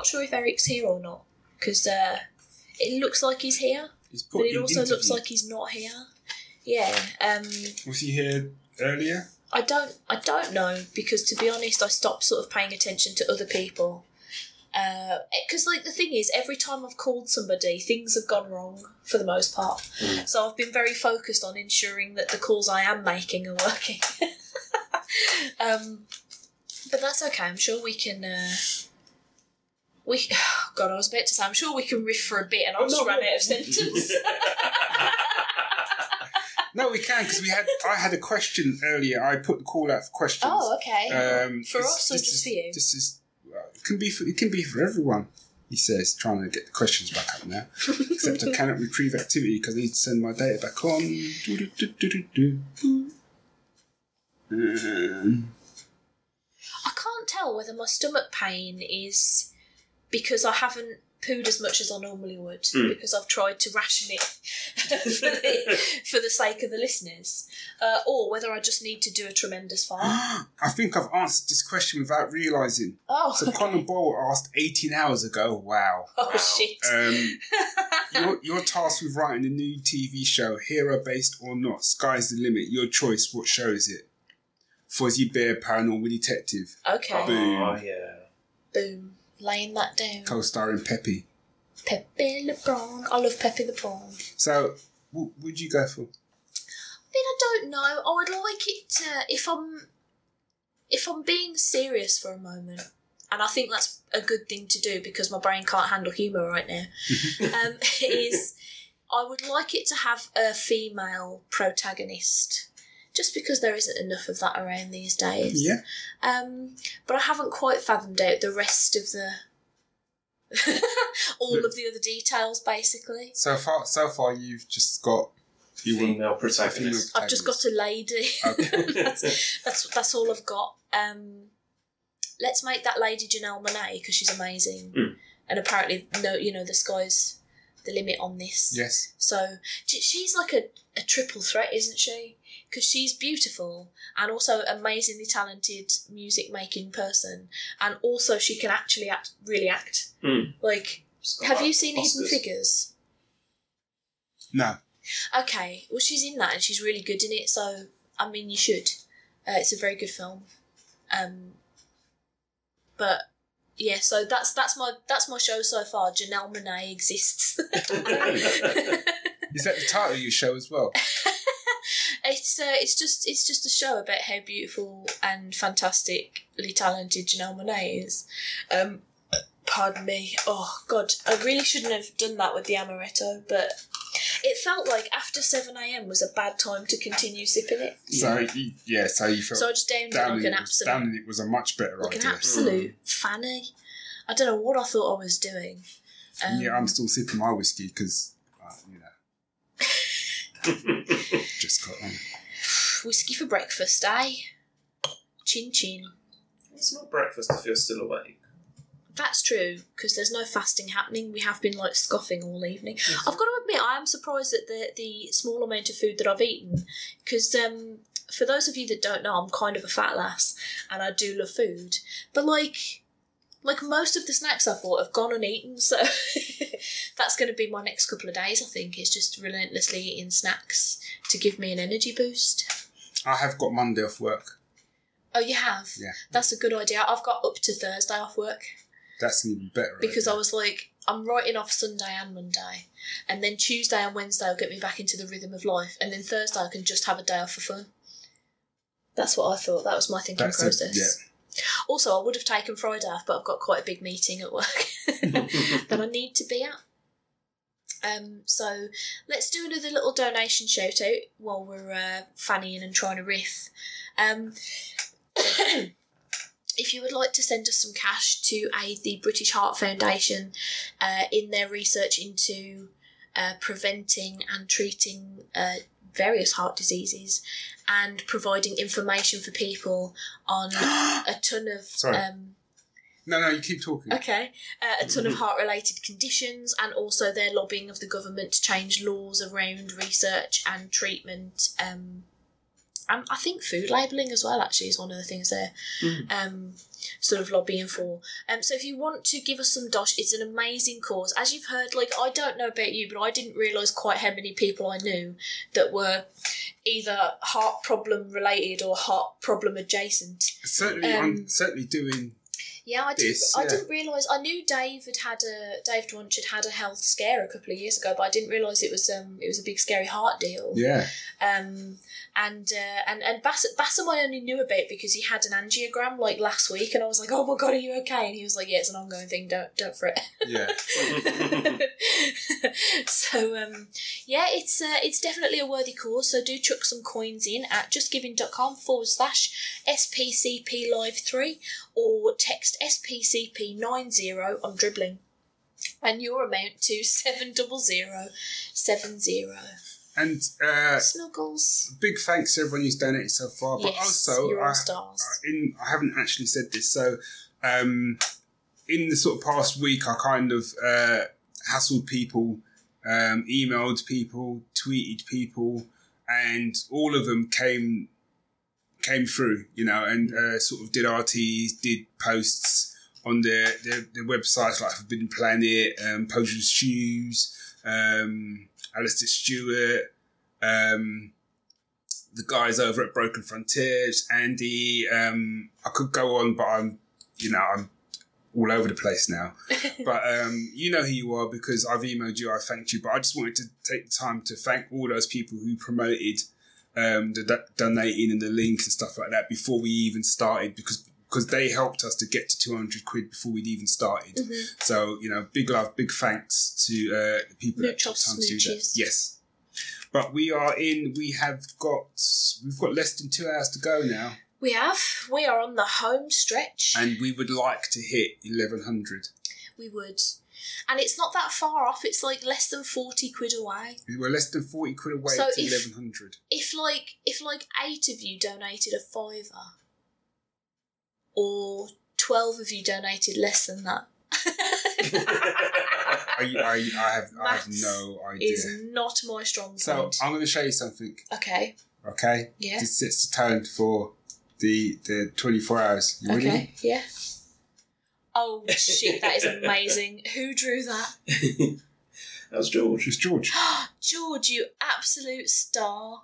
Not sure if Eric's here or not because uh, it looks like he's here, He's put but it in also looks like he's not here. Yeah. Um, Was he here earlier? I don't. I don't know because to be honest, I stopped sort of paying attention to other people. Because like the thing is, every time I've called somebody, things have gone wrong for the most part. Mm. So I've been very focused on ensuring that the calls I am making are working. um, but that's okay. I'm sure we can. Uh, we God, I was about to say. I'm sure we can riff for a bit, and I'll just run out of sentence. No, we can because we had. I had a question earlier. I put the call out for questions. oh, okay. Um, For this- us or this just is- for you? This is well, it can be for, it can be for everyone. He says, trying to get the questions back up now. Except I cannot retrieve activity because I need to send my data back on. Um, I can't tell whether my stomach pain is because I haven't pooed as much as I normally would Mm. because I've tried to ration it for, the, for the sake of the listeners, uh, or whether I just need to do a tremendous fart. I think I've answered this question without realising. Oh, So Conor Boyle asked 18 hours ago. Wow. oh Wow. shit! Um, you're, you're tasked with writing a new TV show, hero based or not. Sky's the limit. Your choice. What show is it? Fozzie Bear, Paranormal Detective, okay, Boom. Oh, yeah. boom, laying that down. co-starring Peppy. Pepe Le Brown. I love Pepe Le Brown. So, what would you go for? I mean, I don't know. I would like it to if I'm if I'm being serious for a moment, and I think that's a good thing to do because my brain can't handle humour right now. um, is I would like it to have a female protagonist, just because there isn't enough of that around these days. Yeah. Um, but I haven't quite fathomed out the rest of the. all of the other details, basically. So far, so far, you've just got you want Female protagonist. I've just got a lady. Okay. that's, that's that's all I've got. Um, let's make that lady Janelle Monae because she's amazing, Mm. and apparently, no, you know, the sky's the limit on this. yes. So she's like a, a triple threat, isn't she? Because she's beautiful and also amazingly talented music making person, and also she can actually act, really act. Mm. Like, have that you seen Hidden Figures? No. Okay, well, she's in that and she's really good in it. So, I mean, you should. Uh, it's a very good film. Um, but yeah, so that's that's my that's my show so far. Janelle Monae exists. Is that the title of your show as well? it's uh, it's just it's just a show about how beautiful and fantastically talented Janelle Monae is. Um, pardon me. Oh God, I really shouldn't have done that with the amaretto, but it felt like after seven a.m. was a bad time to continue sipping it. So you, yeah, so you felt So I just downed it downing like an it, was, absolute downing it was a much better like an idea. absolute fanny. I don't know what I thought I was doing. Um, yeah, I'm still sipping my whiskey because you know just got on. whiskey for breakfast, eh? Chin chin. it's not breakfast if you're still awake. That's true because there's no fasting happening. We have been like scoffing all evening. I've got to admit, I am surprised at the the small amount of food that I've eaten because um, for those of you that don't know, I'm kind of a fat lass and I do love food. But like, like most of the snacks I bought have gone uneaten, so that's going to be my next couple of days. I think is just relentlessly eating snacks to give me an energy boost. I have got Monday off work. Oh, you have? Yeah. That's a good idea. I've got up to Thursday off work. That's even better. because I was like, I'm writing off Sunday and Monday, and then Tuesday and Wednesday will get me back into the rhythm of life, and then Thursday I can just have a day off for fun. That's what I thought. That was my thinking That's a- process. yeah. Also, I would have taken Friday off, but I've got quite a big meeting at work that I need to be at. Um, so let's do another little donation shout out while we're uh, fannying and trying to riff. Um, if you would like to send us some cash to aid the British Heart Foundation uh, in their research into uh, preventing and treating uh, various heart diseases and providing information for people on a ton of Sorry. um, No, no, you keep talking. Okay. Uh, a ton of heart related conditions, and also their lobbying of the government to change laws around research and treatment um, and I think food labelling as well actually is one of the things they're Mm. um, sort of lobbying for. Um, so if you want to give us some dosh, it's an amazing cause. As you've heard, like I don't know about you, but I didn't realise quite how many people I knew that were either heart problem related or heart problem adjacent. Certainly, Um, I'm certainly doing. Yeah, I didn't. This, I didn't realise. I knew Dave had had a Dave Drunch had had a health scare a couple of years ago, but I didn't realise it was um it was a big scary heart deal. Yeah, Um, and uh, and and Bassam, Bassam I only knew about because he had an angiogram like last week, and I was like, oh my god, are you okay? And he was like, yeah, it's an ongoing thing. Don't don't fret. yeah. so um, yeah, it's uh, it's definitely a worthy cause. So do chuck some coins in at justgiving.com forward slash SPCP Live three or text SPCP nine zero. I'm dribbling. And your amount to seven double zero seven zero. And uh, Snuggles. big thanks to everyone who's donated so far. But yes, also, I, stars. in I haven't actually said this, so um, in the sort of past week, I kind of uh, hassled people, um, emailed people, tweeted people, and all of them came came through, you know, and uh, sort of did RTs, did posts on their their, their websites like Forbidden Planet, um, Potions Shoes, um, Alistair Stewart. Um, the guys over at Broken Frontiers, Andy. Um, I could go on, but I'm, you know, I'm all over the place now. but um, you know who you are because I've emailed you. I thanked you, but I just wanted to take the time to thank all those people who promoted um, the do- donating and the links and stuff like that before we even started because because they helped us to get to 200 quid before we'd even started. Mhm. So, you know, big love, big thanks to uh, the people Mooch took off time that. Yes. But we are in, we have got, we've got less than two hours to go now, We have. We are on the home stretch. and we would like to hit 1100. we would. And it's not that far off. It's like less than 40 quid away. We're less than 40 quid away So to if- 1100. If like if like 8 of you donated a fiver or 12 of you donated less than that. I, I, I, have, I have Maths no idea. is not my strong point. So. I'm going to show you something, okay. okay? Yeah. This sets the tone for the the 24 hours. You ready? Okay. Yeah. Oh shit, that is amazing. Who drew that? that was George. It's George. George, you absolute star.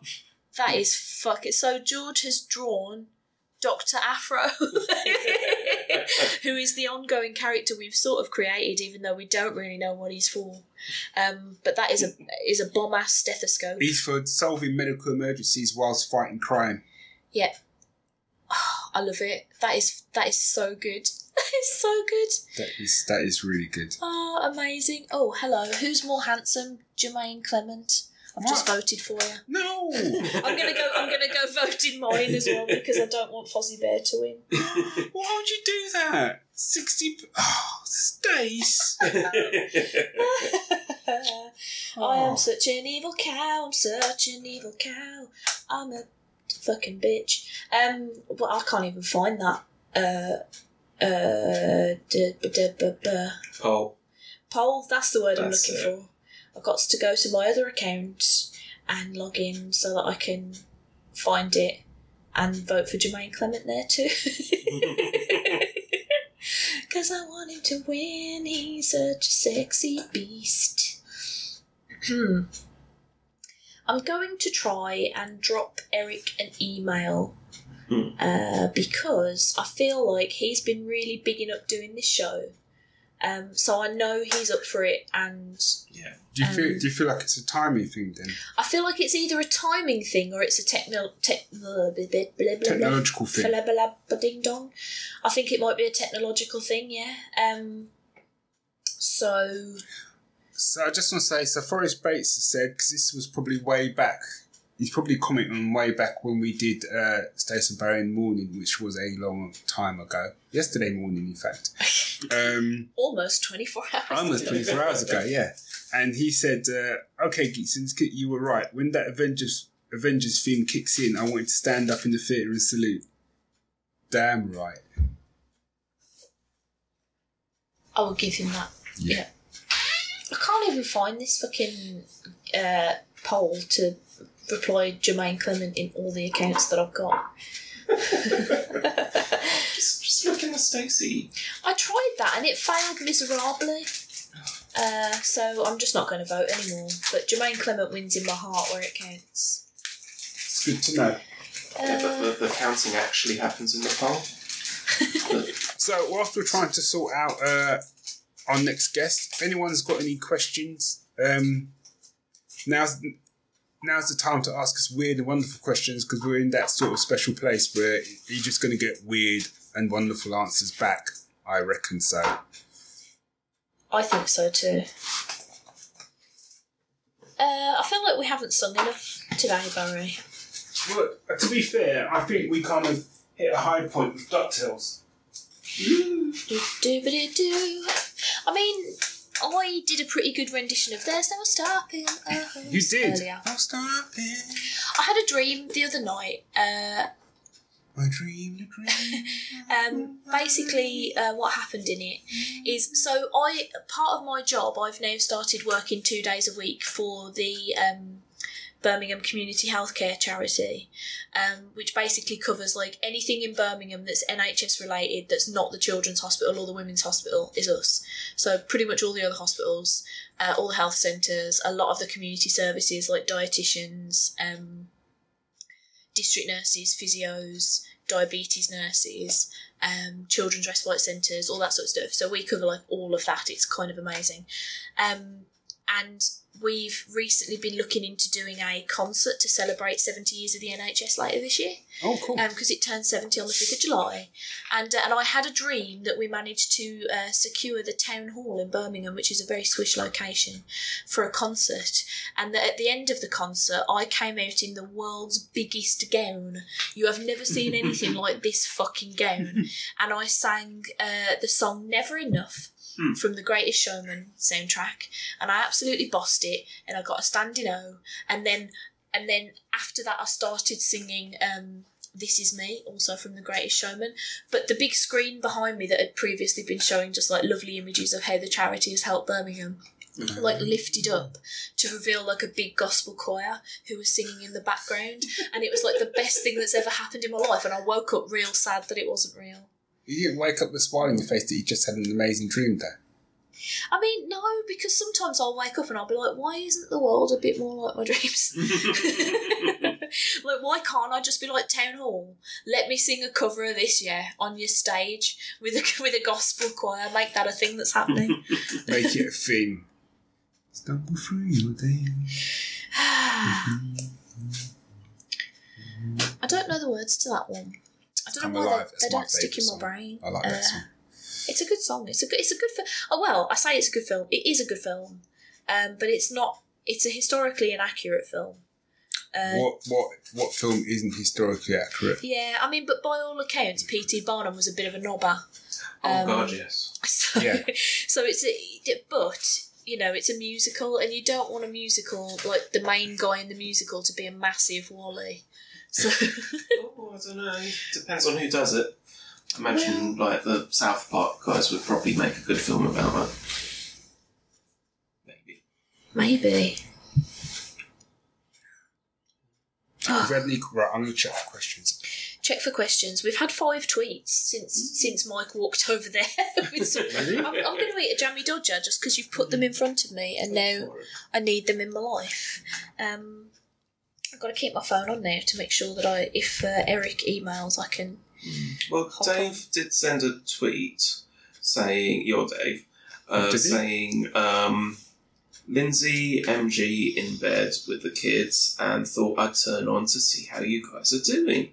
That is fuck it. So George has drawn Doctor Afro, who is the ongoing character we've sort of created, even though we don't really know what he's for. Um, but that is a is a bomb ass stethoscope. He's for solving medical emergencies whilst fighting crime. Yeah. I love it. That is that is so good. That is so good. That is that is really good. Oh, amazing. Oh, hello. Who's more handsome? Jermaine Clement. I've just voted for you. No. I'm gonna go. I'm gonna go vote in mine as well because I don't want Fozzie Bear to win. Why would you do that? Sixty. Oh, Stace. I Oh. am such an evil cow. I'm such an evil cow. I'm a fucking bitch. Um, but I can't even find that. Uh, uh, duh, buh, duh, buh, buh. Paul. poll. That's the word I'm looking it. for. I've got to go to my other account and log in so that I can find it and vote for Jermaine Clement there too. Because I want him to win. He's such a sexy beast. I'm going to try and drop Eric an email Hmm. uh, because I feel like he's been really bigging up doing this show. Um, so I know he's up for it, and Yeah. Do you feel? Um, Do you feel like it's a timing thing then? I feel like it's either a timing thing or it's a techno tech blah, blah, blah, blah, blah, Technological thing. blah, blah, blah, ding dong. I think it might be a technological thing, yeah. Um, so So I just want to say, so Forrest Bates has said because this was probably way back. He's probably commenting on way back when we did uh, Stacey Barry in the morning, which was a long time ago. Yesterday morning, in fact. Um, almost twenty four hours. almost ago. 24 hours ago, yeah. And he said, uh, "Okay, Geetsons, you were right. When that Avengers Avengers theme kicks in, I want you to stand up in the theatre and salute." Damn right. I will give him that. Yeah. Yeah. I can't even find this fucking uh, poll to replied Jermaine Clement in all the accounts that I've got. Just, just looking at Stacey. I tried that and it failed miserably. Uh, so I'm just not going to vote anymore. But Jermaine Clement wins in my heart where it counts. It's good to know. Yeah, but Uh, the, the counting actually happens in the poll. So, whilst we're trying to sort out uh, our next guest, if anyone's got any questions, um, now's now's the time to ask us weird and wonderful questions because we're in that sort of special place where you're just going to get weird and wonderful answers back. I reckon so. I think so too. Uh, I feel like we haven't sung enough today, Barry. Well, uh, to be fair, I think we kind of hit a high point with DuckTales. Do, do, do, do. I mean, I did a pretty good rendition of There's No Stopping Us You did. earlier. I'll stop it. I had a dream the other night. Uh, My dream, the dream. um, basically, uh, what happened in it is so I part of my job. I've now started working two days a week for the um, Birmingham Community Healthcare Charity, um, which basically covers like anything in Birmingham that's NHS related that's not the Children's Hospital or the Women's Hospital is us. So pretty much all the other hospitals, uh, all the health centres, a lot of the community services like dietitians, um, district nurses, physios, diabetes nurses, um, children's respite centres, all that sort of stuff. So we cover like all of that. It's kind of amazing. Um, and we've recently been looking into doing a concert to celebrate 70 years of the NHS later this year Oh, cool. because it turns 70 on the 5th of July. And, uh, and I had a dream that we managed to uh, secure the town hall in Birmingham, which is a very swish location, for a concert. And that at the end of the concert, I came out in the world's biggest gown. You have never seen anything like this fucking gown. And I sang uh, the song Never Enough. Hmm. From the Greatest Showman soundtrack, and I absolutely bossed it, and I got a standing O, and then and then after that I started singing um, This Is Me, also from The Greatest Showman. But the big screen behind me that had previously been showing just like lovely images of how the charity has helped Birmingham, like lifted up to reveal like a big gospel choir who was singing in the background. And it was like the best thing that's ever happened in my life. And I woke up real sad that it wasn't real. You didn't wake up with a smile on your face that you just had an amazing dream there. I mean, no, because sometimes I'll wake up and I'll be like, why isn't the world a bit more like my dreams? like, why can't I just be like Town Hall? Let me sing a cover of this, yeah, on your stage with a with a gospel choir. Make that a thing that's happening. Make it a thing. Stumble through your day. I don't know the words to that one. I don't Come know why Alive, they, they don't stick in my song. brain. I like Uh, that song. It's a good song. It's a good. It's a good film. Oh well, I say it's a good film. It is a good film, um, but it's not. It's a historically inaccurate film. Uh, what what what film isn't historically accurate? Yeah, I mean, but by all accounts, P.T. Barnum was a bit of a knobber. oh Um, God, yes. So, Yeah. so it's a, but you know, it's a musical, and you don't want a musical like the main guy in the musical to be a massive Wally. So Oh, I don't know. Depends on who does it. I imagine like the South Park guys would probably make a good film about that. Maybe. maybe. Have you had any- right, I'm going to check for questions. Check for questions. We've had five tweets since since Mike walked over there. with some, Really? I'm, I'm going to eat a jammy dodger just because you've put them in front of me, and now I need them in my life. Um, I've got to keep my phone on now to make sure that I, if uh, Eric emails, I can. Well, Hop Dave did send a tweet saying, "You're Dave," uh, saying, um, "Lindsay, MG in bed with the kids, and thought I'd turn on to see how you guys are doing."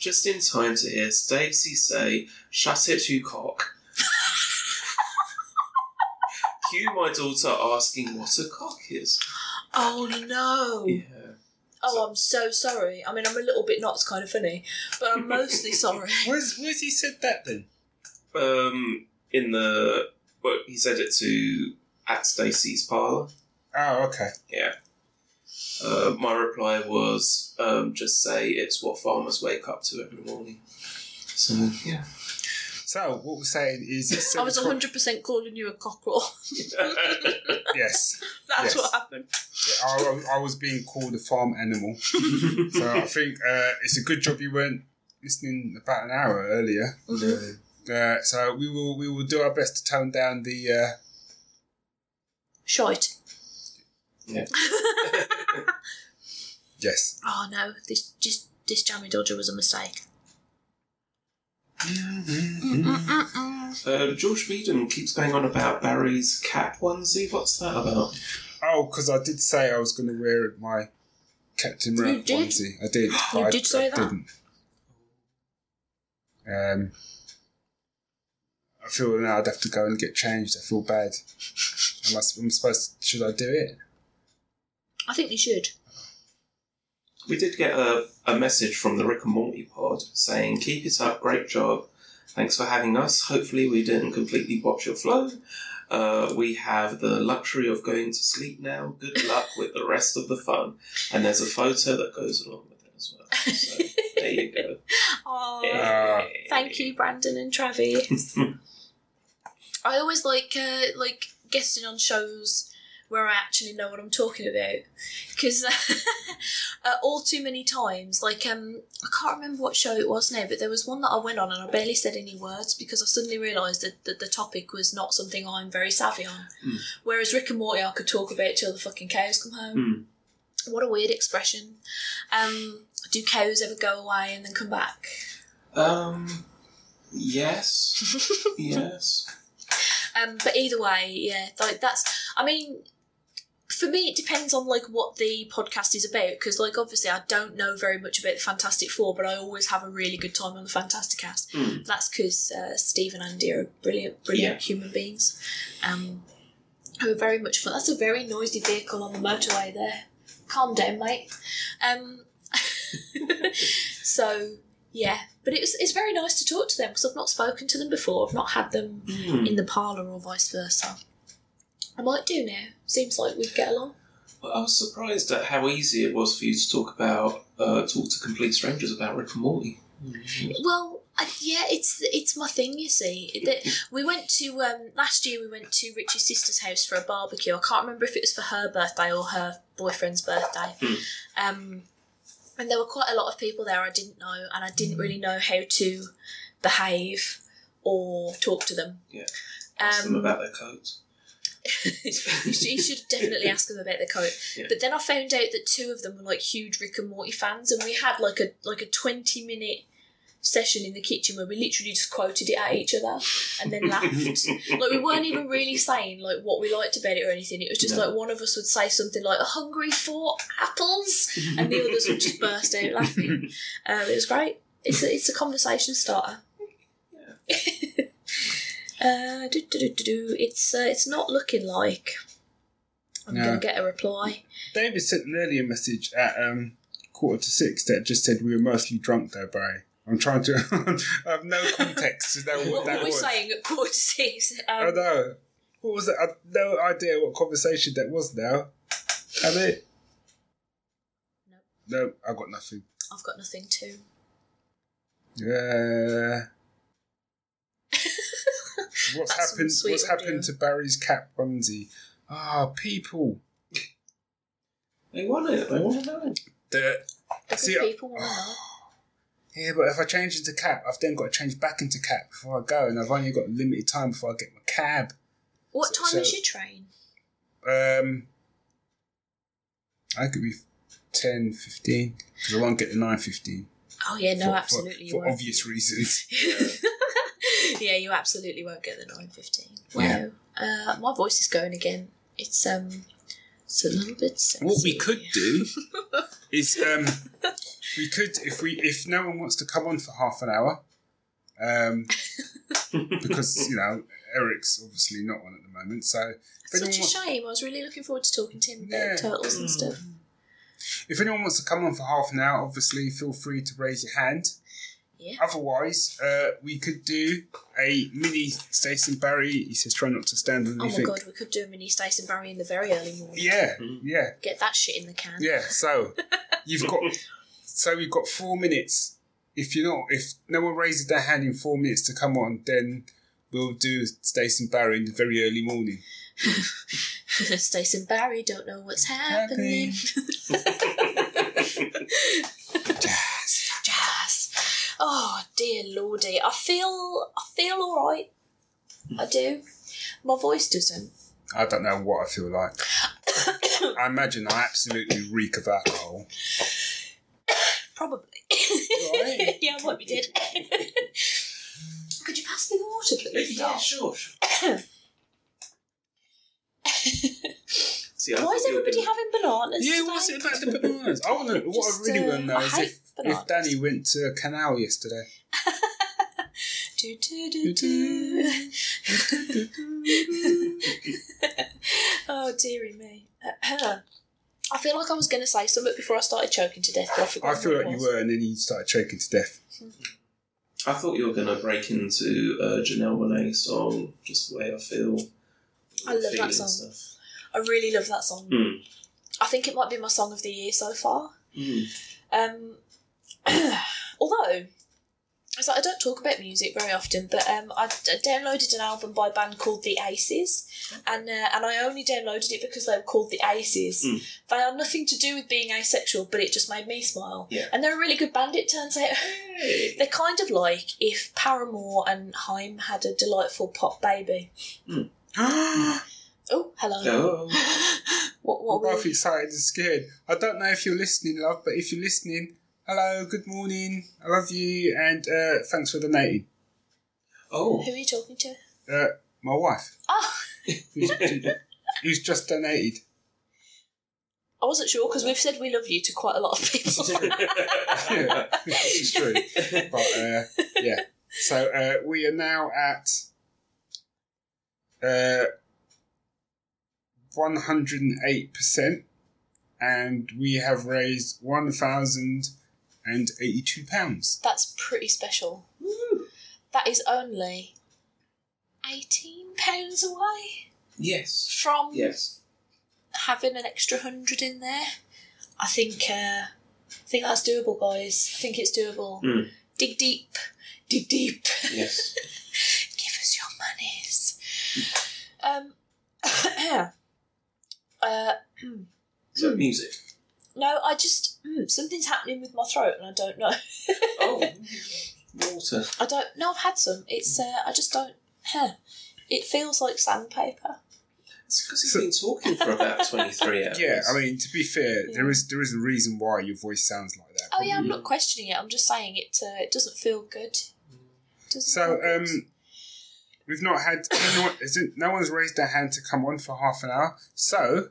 Just in time to hear Stacey say, "Shut it, you cock." Cue my daughter asking what a cock is. Oh no! Yeah. Oh, I'm so sorry. I mean, I'm a little bit not kind of funny, but I'm mostly sorry. Where's where's he said that then? Um, in the well, he said it to at Stacey's parlour. Oh, okay. Yeah. Uh, my reply was um, just say it's what farmers wake up to every morning. So yeah. So what we're saying is, it's I was seven 100% calling you a cockerel. Yes, That's Yes. what happened. I, I was being called a farm animal. so I think uh, it's a good job you weren't listening about an hour earlier. Mhm. Uh, so we will we will do our best to tone down the. Uh, Shite. Yeah. yes. Oh no, this just this jammy dodger was a mistake. Uh, George Beedon keeps going on about Barry's cap onesie. What's that about? Oh, because I did say I was going to wear my Captain You Rat did? onesie. I did. but You I, did say I that? Didn't. Um, I feel now I'd have to go and get changed. I feel bad. Am I, I'm supposed. To, should I do it? I think you should. We did get a, a message from the Rick and Morty pod saying, Keep it up, great job. Thanks for having us. Hopefully, we didn't completely botch your flow. Uh, we have the luxury of going to sleep now. Good luck with the rest of the fun. And there's a photo that goes along with it as well. So, there you go. Oh, Uh, thank you, Brandon and Travis. I always like uh, like guesting on shows where I actually know what I'm talking about because uh, all too many times, like um, I can't remember what show it was now, but there was one that I went on and I barely said any words because I suddenly realised that, that the topic was not something I'm very savvy on. Hmm. Whereas Rick and Morty, I could talk about till the fucking cows come home. What a weird expression. Um, do cows ever go away and then come back? Um, yes. yes. Um, but either way, yeah, like that's. I mean, for me, it depends on like what the podcast is about because, like, obviously, I don't know very much about the Fantastic Four, but I always have a really good time on the Fantastic Cast. Mm. That's because uh, Steve and Andy are brilliant, brilliant human beings. Um, who are very much fun. That's a very noisy vehicle on the motorway there. Calm down, mate. Um, so yeah, but it was it's very nice to talk to them because I've not spoken to them before. I've not had them Hmm. in the parlour or vice versa. I might do now. Seems like we'd get along. Well, I was surprised at how easy it was for you to talk about, uh, talk to complete strangers about Rick and Morty. Well, I, yeah, it's it's my thing. You see, that we went to um, last year. We went to Richie's sister's house for a barbecue. I can't remember if it was for her birthday or her boyfriend's birthday. Hmm. Um, and there were quite a lot of people there I didn't know, and I didn't really know how to behave or talk to them. Yeah. Ask them Um, about their coats. you should definitely ask them about their coat. Yeah. But then I found out that two of them were like huge Rick and Morty fans, and we had like a like a twenty minute session in the kitchen where we literally just quoted it at each other and then laughed. like we weren't even really saying like what we liked about it or anything. It was just No. like one of us would say something like "hungry for apples," and the others would just burst out laughing. Um, it was great. It's a, it's a conversation starter. Uh, do, do, do, do. It's uh, it's not looking like I'm No. gonna get a reply. David sent an earlier message at um, quarter to six that just said we were mostly drunk though, Barry. I'm trying to. I have no context to know what, What, that what we're was. saying at quarter to six. I Um, know. What was it? I have no idea what conversation that was now. Have it? No. No, I got nothing. I've got nothing to. Yeah. what's That's happened? What's audio. happened to Barry's cat onesie? Ah, people. They want it. They want to know. The The See, good I- people want to know. yeah, but if I change into cap, I've then got to change back into cap before I go, and I've only got limited time before I get my cab. What so- time is your train? Um, I could be 10, 15, because I won't get the nine fifteen. Oh yeah, no, for, absolutely. for, for obvious reasons. yeah, you absolutely won't get the nine fifteen. Yeah. Wow. Uh, my voice is going again. It's um, it's a little bit. Sexy. What we could do is um, we could if we if no one wants to come on for half an hour, um, because you know Eric's obviously not on at the moment, so Such a shame. I was really looking forward to talking to him about Yeah. turtles and stuff. if anyone wants to come on for half an hour, obviously feel free to raise your hand. Yeah. Otherwise, uh, we could do a mini Stacey and Barry. He says, "Try not to stand on anything." Oh my god, we could do a mini Stacey and Barry in the very early morning. Yeah, Mm. yeah, Get that shit in the can. yeah. So you've got so you've got four minutes. If you're not, if no one raises their hand in four minutes to come on, then we'll do Stacey and Barry in the very early morning. Stace and Barry don't know what's happening. Jazz. Jazz. Oh dear lordy. I feel I feel alright. I do. My voice doesn't. I don't know what I feel like. I imagine I absolutely reek of alcohol. Probably. Alright. yeah, I might be dead. Could you pass me the water, please? yeah, sure. sure. See, I Why thought is you were everybody having bananas? Yeah, what's it today? about the bananas? I want to. What Just, I really uh, want to know I is hate if, bananas. if Danny went to a canal yesterday. Do, do, do, do. oh, dearie me. I feel like I was going to say something before I started choking to death, but I forgot. I feel what it like you were, and then you started choking to death. I thought you were going to break into a Janelle Monae song, just the way I feel. I love that song. Stuff. I really love that song. Mm. I think it might be my song of the year so far. Mm. Um, although, it's like I don't talk about music very often, but um, I d- downloaded an album by a band called The Aces, and uh, and I only downloaded it because they were called The Aces. Mm. They had nothing to do with being asexual, but it just made me smile. Yeah. And they're a really good band. It turns out. Hey. They're kind of like if Paramore and Haim had a delightful pop baby. Oh, hello. Oh. What? We're both excited and scared. I don't know if you're listening, love, but if you're listening, hello, good morning, I love you, and uh, thanks for donating. Oh. who are you talking to? Uh, my wife, Oh, who's, who's just donated. I wasn't sure because we've said we love you to quite a lot of people. Yeah, this is true. But uh, yeah, so uh, we are now at uh, 108%, and we have raised 1,082 pounds. That's pretty special. That is only eighteen pounds away yes. from Yes. having an extra hundred in there. I think. Uh, I think that's doable, guys. I think it's doable. Mm. Dig deep, dig deep. Yes. Give us your monies. Um. uh, So music. No, I just mm, something's happening with my throat, and I don't know. Oh. Water. I don't. No, I've had some. It's. Uh, I just don't. Huh. It feels like sandpaper. It's because you've been talking for about 23 hours. Yeah, I mean, to be fair, Yeah. there is there is a reason why your voice sounds like that. Oh yeah, I'm not questioning it. I'm just saying it. Uh, it doesn't feel good. Doesn't So, feel good. um, we've not had no, one, isn't- no one's raised their hand to come on for half an hour. So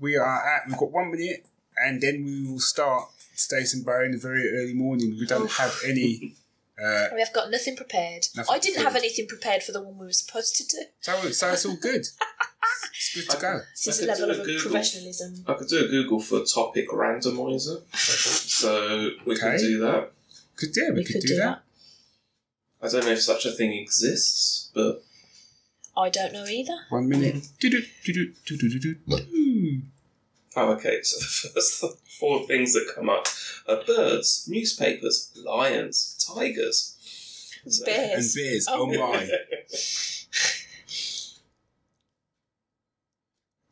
we are at we've got one minute, and then we will start Stace and Barry in the very early morning. We don't Oof. have any. Uh, we have got nothing prepared. Nothing I didn't have anything prepared for the one we were supposed to do. so so it's all good. It's good to go. This is I a could level do of a Google. professionalism. I could do a Google for topic randomizer. so we Okay. could do that. Could yeah, we, could, do, that. I don't know if such a thing exists, but I don't know either. One minute. Okay. So the first four things that come up are birds, newspapers, lions, tigers. So- Bears. And beers. Oh. Oh my!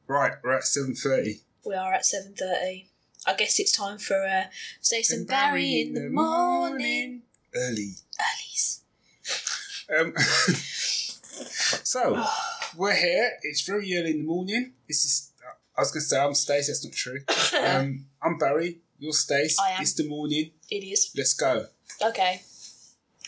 Right, we're at seven thirty. We are at seven thirty. I guess it's time for uh, Stace and Barry in the morning. Early. Earlies. Um, so we're here. It's very early in the morning. This is. I was going to say I'm Stace. That's not true. Um, I'm Barry. You're Stace. I am. It's the morning. it is Let's go. okay.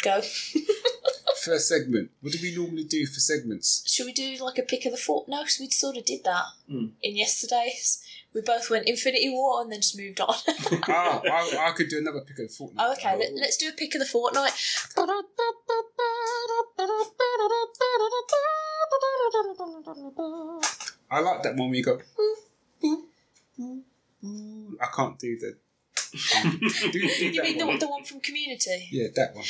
Go. First segment. What do we normally do for segments? Should we do like a pick of the fort? No, because we sort of did that Hmm. in yesterday's. We both went Infinity War and then just moved on. ah, I, I could do another pick of the fortnight. oh, okay, let, let's do a pick of the fortnight. I like that one where you go. I can't do the. do, do You mean the, one. the one from Community? Yeah, that one.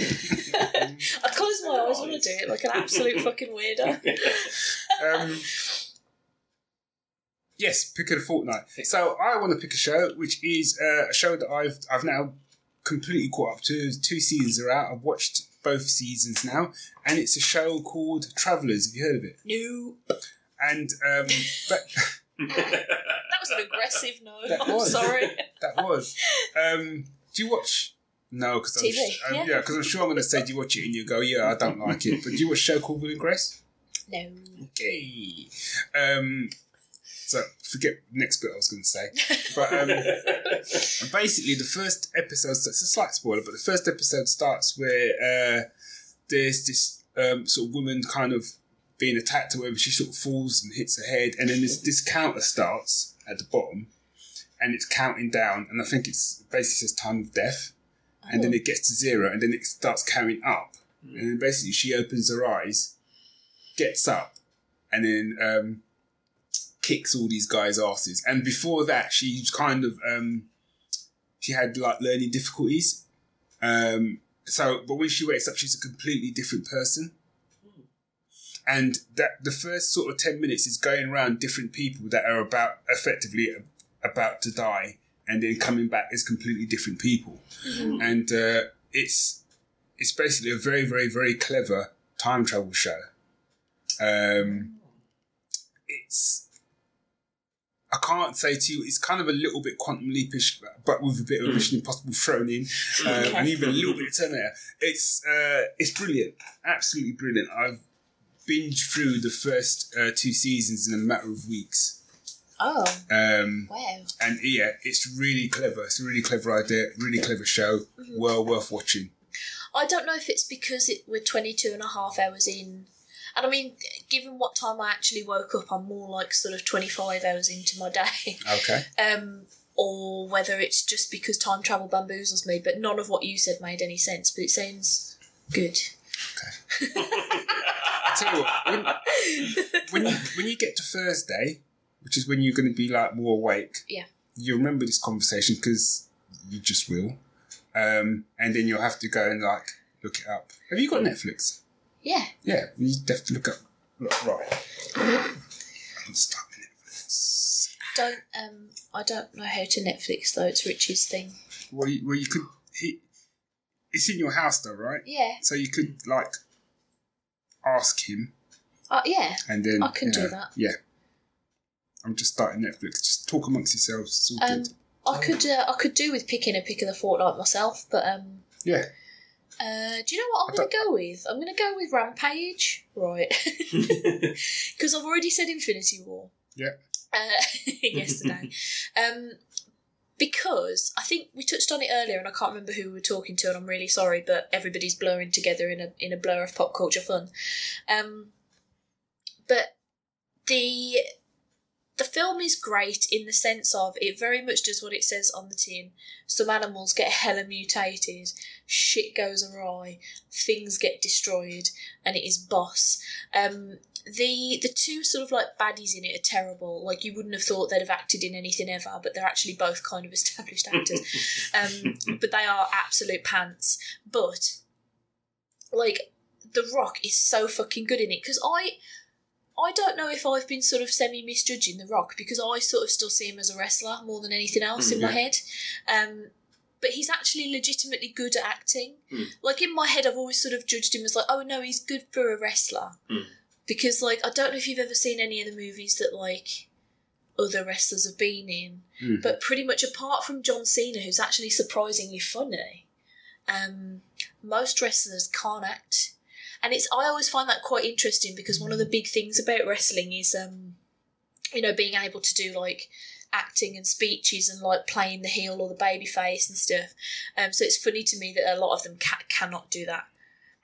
I close my eyes when I do it like an absolute fucking weirdo. Um, Yes, pick of the fortnight. So I want to pick a show, which is uh, a show that I've I've now completely caught up to. Two seasons are out. I've watched both seasons now, and it's a show called Travelers. Have you heard of it? No. And um, but That was an aggressive no. That I'm was. sorry. that was. Um, do you watch? No, because I'm, TV, sh- um, yeah. yeah, because I'm sure I'm going to say, do you watch it? And you go, yeah, I don't like it. But do you watch a show called Will and Grace? No. Okay. Um, so forget the next bit I was going to say. But um, basically, the first episode, it's a slight spoiler, but the first episode starts where uh, there's this um, sort of woman kind of being attacked or whatever. She sort of falls and hits her head, and then this, this counter starts at the bottom, and it's counting down, and I think it's basically says time of death, and then it gets to zero, and then it starts counting up, and then basically she opens her eyes, gets up, and then um, kicks all these guys' asses. And before that, she's kind of um, she had like learning difficulties. Um, so, but when she wakes up, she's a completely different person. And that the first sort of ten minutes is going around different people that are about effectively about to die, and then coming back as completely different people. And uh, it's it's basically a very, very, very clever time travel show. Um, it's I can't say to you, it's kind of a little bit quantum leapish, but with a bit of Mission Impossible thrown in, um, Okay. and even a little bit of Terminator. It's uh, it's brilliant, absolutely brilliant. I've binged through the first uh, two seasons in a matter of weeks, Oh, um, wow. and yeah, it's really clever. It's a really clever idea, really clever show, well worth watching. I don't know if it's because it, we're 22 and a half hours in. And I mean, given what time I actually woke up, I'm more like sort of 25 hours into my day. Okay. Um, or whether it's just because time travel bamboozles me, but none of what you said made any sense, but it sounds good. Okay. I tell you what, when, when you when you get to Thursday, which is when you're going to be like more awake, Yeah. you remember this conversation because you just will, um, and then you'll have to go and like look it up. Have you got Netflix? Yeah. Yeah, have to look up. Look, right. I'm start with Netflix. Don't um I don't know how to Netflix though, it's Richie's thing. Well, you, well, you could. He, it's in your house though, right? Yeah. So you could like ask him, Uh, yeah. and then I can you do know, that. Yeah. I'm just starting Netflix. Just talk amongst yourselves. It's all Um good. I could uh, I could do with picking a pick of the fortnight myself, but um Yeah. Uh, do you know what I'm going to go with? I'm going to go with Rampage, right? Because I've already said Infinity War. Yeah. Uh, yesterday. um, because I think we touched on it earlier, and I can't remember who we were talking to, and I'm really sorry, but everybody's blurring together in a in a blur of pop culture fun. Um, but the the film is great in the sense of it very much does what it says on the tin. Some animals get hella mutated, shit goes awry, things get destroyed, and it is boss. Um, the the two sort of like baddies in it are terrible. Like you wouldn't have thought they'd have acted in anything ever, but they're actually both kind of established actors. um, but they are absolute pants. But like The Rock is so fucking good in it because I. I don't know if I've been sort of semi misjudging The Rock because I sort of still see him as a wrestler more than anything else in my head. Um, but he's actually legitimately good at acting. Mm. Like in my head, I've always sort of judged him as like, oh no, he's good for a wrestler. Mm. Because like I don't know if you've ever seen any of the movies that like other wrestlers have been in, Mhm. but pretty much apart from John Cena, who's actually surprisingly funny, um, most wrestlers can't act. And it's I always find that quite interesting because one of the big things about wrestling is um, you know, being able to do like acting and speeches and like playing the heel or the baby face and stuff. Um, so it's funny to me that a lot of them ca- cannot do that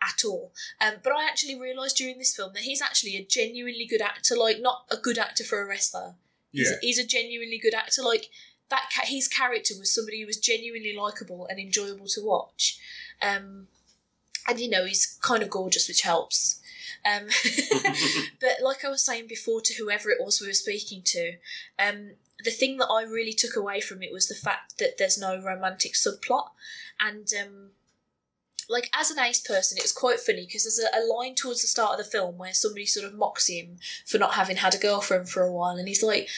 at all. Um, but I actually realised during this film that he's actually a genuinely good actor, like not a good actor for a wrestler. He's, Yeah. he's a genuinely good actor. Like that, ca- his character was somebody who was genuinely likable and enjoyable to watch. Um, and you know he's kind of gorgeous, which helps. Um, but like I was saying before to whoever it was we were speaking to, um, the thing that I really took away from it was the fact that there's no romantic subplot, and um, like as an ace person, it's quite funny because there's a, a line towards the start of the film where somebody sort of mocks him for not having had a girlfriend for a while, and he's like,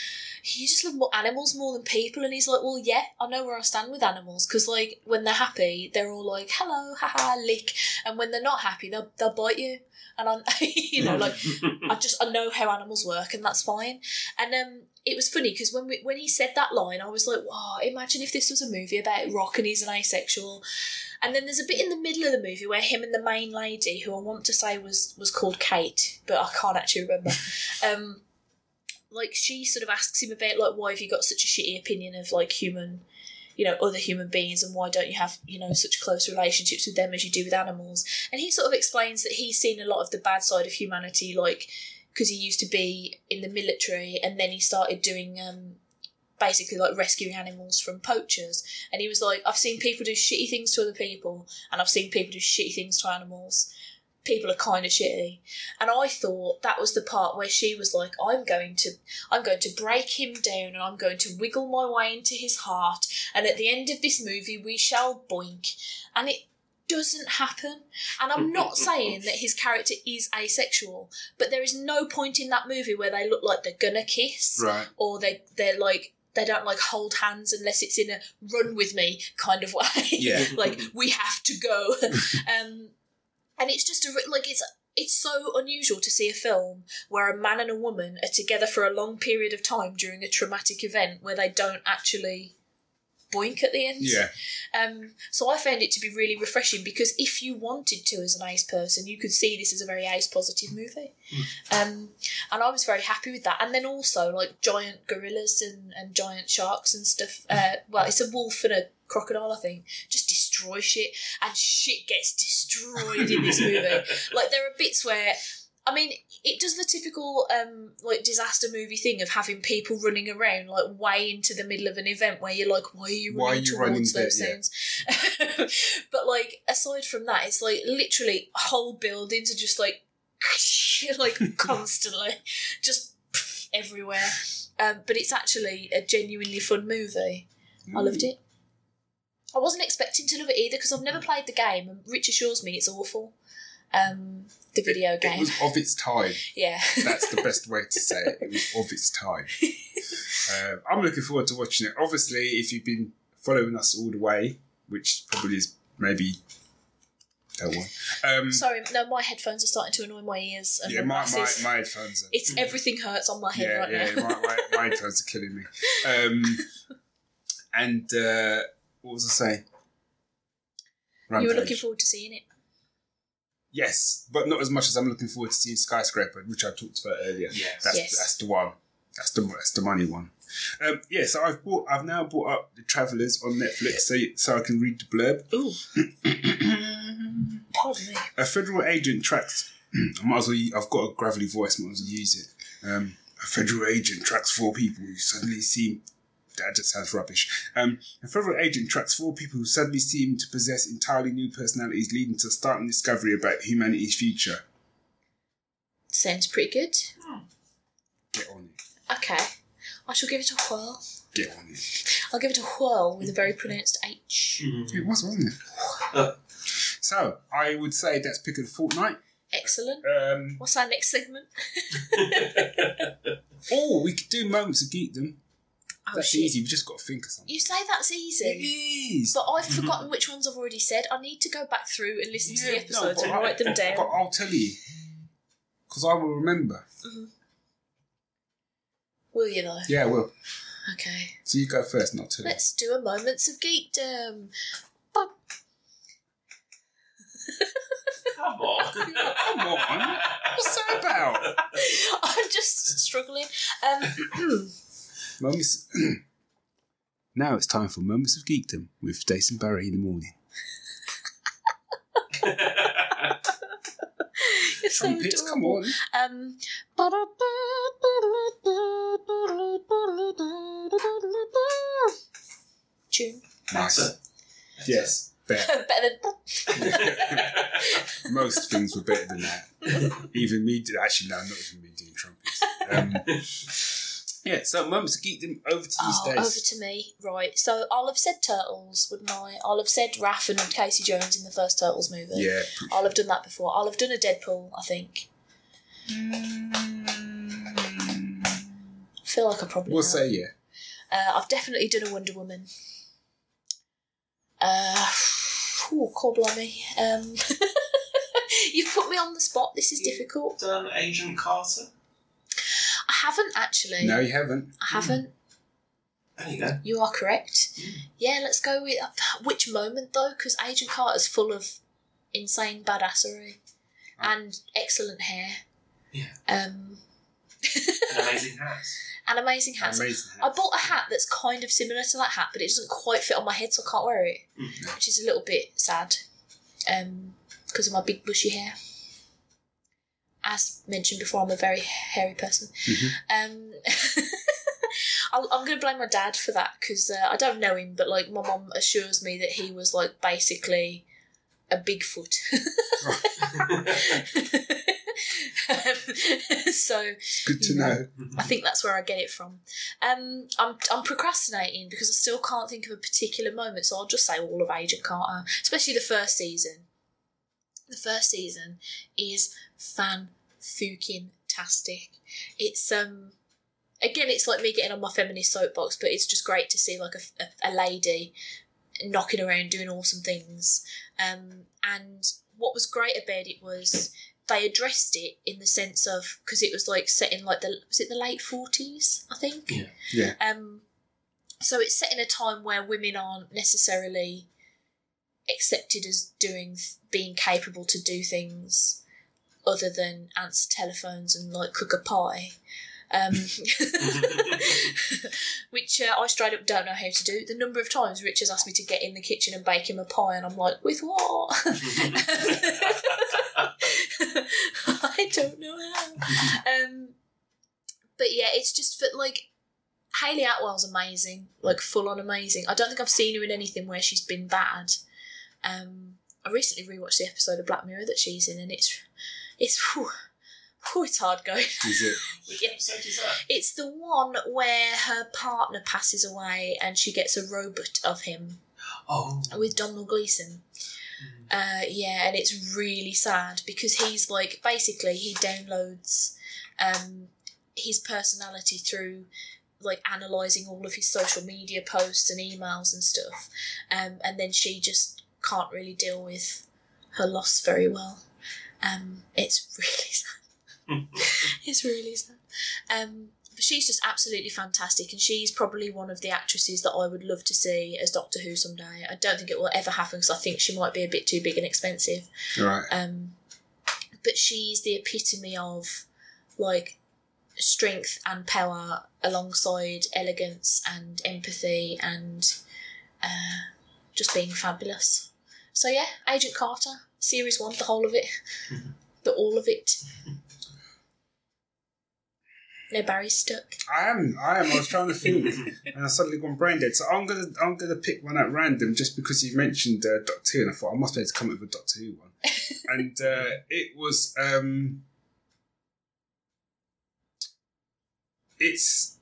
you just love more animals more than people. And he's like, well, yeah, I know where I stand with animals because, like, when they're happy, they're all like, hello, haha, lick. And when they're not happy, they'll, they'll bite you. And I'm, you know, like, I just, I know how animals work and that's fine. And um, it was funny because when we, when he said that line, I was like, wow, imagine if this was a movie about Rock and he's an asexual. And then there's a bit in the middle of the movie where him and the main lady, who I want to say was was called Kate, but I can't actually remember. Um, like she sort of asks him about like why have you got such a shitty opinion of like human, you know, other human beings, and why don't you have you know such close relationships with them as you do with animals? And he sort of explains that he's seen a lot of the bad side of humanity, like because he used to be in the military and then he started doing um, basically like rescuing animals from poachers. And he was like, I've seen people do shitty things to other people, and I've seen people do shitty things to animals. People are kind of shitty, and I thought that was the part where she was like, "I'm going to, I'm going to break him down, and I'm going to wiggle my way into his heart, and at the end of this movie, we shall boink." And it doesn't happen. And I'm not saying that his character is asexual, but there is no point in that movie where they look like they're gonna kiss Right. or they they're like they don't like hold hands unless it's in a run with me kind of way. Yeah. like we have to go. um, and it's just a like it's it's so unusual to see a film where a man and a woman are together for a long period of time during a traumatic event where they don't actually boink at the end. Yeah. Um, so I found it to be really refreshing because if you wanted to as an ace person, you could see this as a very ace positive movie. Um, and I was very happy with that. And then also like giant gorillas and, and giant sharks and stuff. Uh, well, it's a wolf and a crocodile, I think. Just destroy shit, and shit gets destroyed in this movie. Like there are bits where. I mean, it does the typical um, like disaster movie thing of having people running around like way into the middle of an event where you're like, why are you Why are running you towards running those there? Yeah. things? but like aside from that, it's like literally whole buildings are just like like constantly just everywhere. Um, but it's actually a genuinely fun movie. I loved it. I wasn't expecting to love it either because I've never played the game, and Rich assures me it's awful. Um, the video It game, was of its time. yeah. That's the best way to say it. It was of its time. Um, I'm looking forward to watching it. Obviously, if you've been following us all the way, which probably is maybe that one. Um, Sorry, no, my headphones are starting to annoy my ears and yeah, my my, my, headphones are. It's everything hurts on my head yeah, right yeah, now. my, my, my headphones are killing me. Um, and uh, what was I saying? you were looking forward to seeing it. Yes, but not as much as I'm looking forward to seeing Skyscraper, which I talked about earlier. Yes. That's Yes. that's the one. That's the that's the money one. Um, yeah, so I've bought I've now bought up the Travellers on Netflix so so I can read the blurb. Ooh, pardon me. A federal agent tracks. I might as well. I've got a gravelly voice. Might as well use it. Um, a federal agent tracks four people who suddenly seem. That just sounds rubbish. Um, a federal agent tracks four people who suddenly seem to possess entirely new personalities, leading to a startling discovery about humanity's future. Sounds pretty good. Get on it. Okay, I shall give it a whirl. Get on it. I'll give it a whirl with a very pronounced H. It was, wasn't it? so I would say that's pick of the fortnight. Excellent. Um, What's our next segment? oh, we could do moments of geekdom. Oh, That's shit. easy. We just got to think of something. You say that's easy, is. but I've forgotten which ones I've already said. I need to go back through and listen to the Yeah, no, episodes but and I- write them down. But I'll tell you, because I will remember. Will you though? Yeah, I will. Okay. So you go first, not I'll tell you. Let's do a moments of geekdom. Come on. Come on. What's that about? I'm just struggling. Um, Moments. now it's time for moments of geekdom with Jason Barry in the morning. you're so Trumpets, come on. Um, tune. Nice. Yes. Better. Better than. Most things were better than that. even me, actually, no, not even me doing trumpets. Um, yeah, so moments of them over to you, Oh, Stace. over to me. Right. So I'll have said Turtles, wouldn't I? I'll have said Raph and Casey Jones in the first Turtles movie. Yeah. I'll have done that before. I'll have done a Deadpool, I think. I feel like I probably We'll have. say yeah. Uh, I've definitely done a Wonder Woman. Uh, oh, call blimey. Um, you've put me on the spot. This is Yeah. difficult. Done Agent Carter. I haven't actually. No, you haven't. I haven't. There you go. You are correct. Mm. Yeah, let's go with which moment though, because Agent Carter's full of insane badassery and excellent hair. Yeah. Um, An amazing hat. and amazing hats. Amazing. I bought a hat that's kind of similar to that hat, but it doesn't quite fit on my head, so I can't wear it, Mm. which is a little bit sad um, because of my big bushy hair. As mentioned before, I'm a very hairy person. Mhm. Um, I'll, I'm going to blame my dad for that because uh, I don't know him, but like my mom assures me that he was like basically a Bigfoot. um, so It's good to know. I think that's where I get it from. Um, I'm I'm procrastinating because I still can't think of a particular moment, so I'll just say all of Agent Carter, especially the first season. The first season is fan fucking tastic. It's um again, it's like me getting on my feminist soapbox, but it's just great to see like a, a, a lady knocking around doing awesome things. Um, and what was great about it was they addressed it in the sense of because it was like set in like the was it the late forties I think Yeah. Yeah. um so it's set in a time where women aren't necessarily accepted as doing being capable to do things other than answer telephones and like cook a pie um, which uh, I straight up don't know how to do. The number of times Rich has asked me to get in the kitchen and bake him a pie, and I'm like, with what? I don't know how. Um, but yeah, it's just for like Hayley Atwell's amazing, like full on amazing. I don't think I've seen her in anything where she's been bad. Um, I recently rewatched the episode of Black Mirror that she's in, and it's it's whew, whew, it's hard going. Is it? Which Yeah. episode is that? It's the one where her partner passes away and she gets a robot of him Oh. with Domhnall Gleeson. Uh, yeah, and it's really sad because he's like basically he downloads um, his personality through like analyzing all of his social media posts and emails and stuff, um, and then she just can't really deal with her loss very well. Um, it's really sad. it's really sad. Um, but she's just absolutely fantastic, and she's probably one of the actresses that I would love to see as Doctor Who someday. I don't think it will ever happen because I think she might be a bit too big and expensive. Right. Um, but she's the epitome of like strength and power alongside elegance and empathy and uh, just being fabulous. So yeah, Agent Carter, series one, the whole of it, the all of it. No, Barry's stuck. I am. I am. I was trying to think, and I suddenly gone brain dead. So I'm gonna. I'm gonna pick one at random just because you mentioned uh, Doctor Who, and I thought I must be able to come up with a Doctor Who one. and uh, it was. um It's.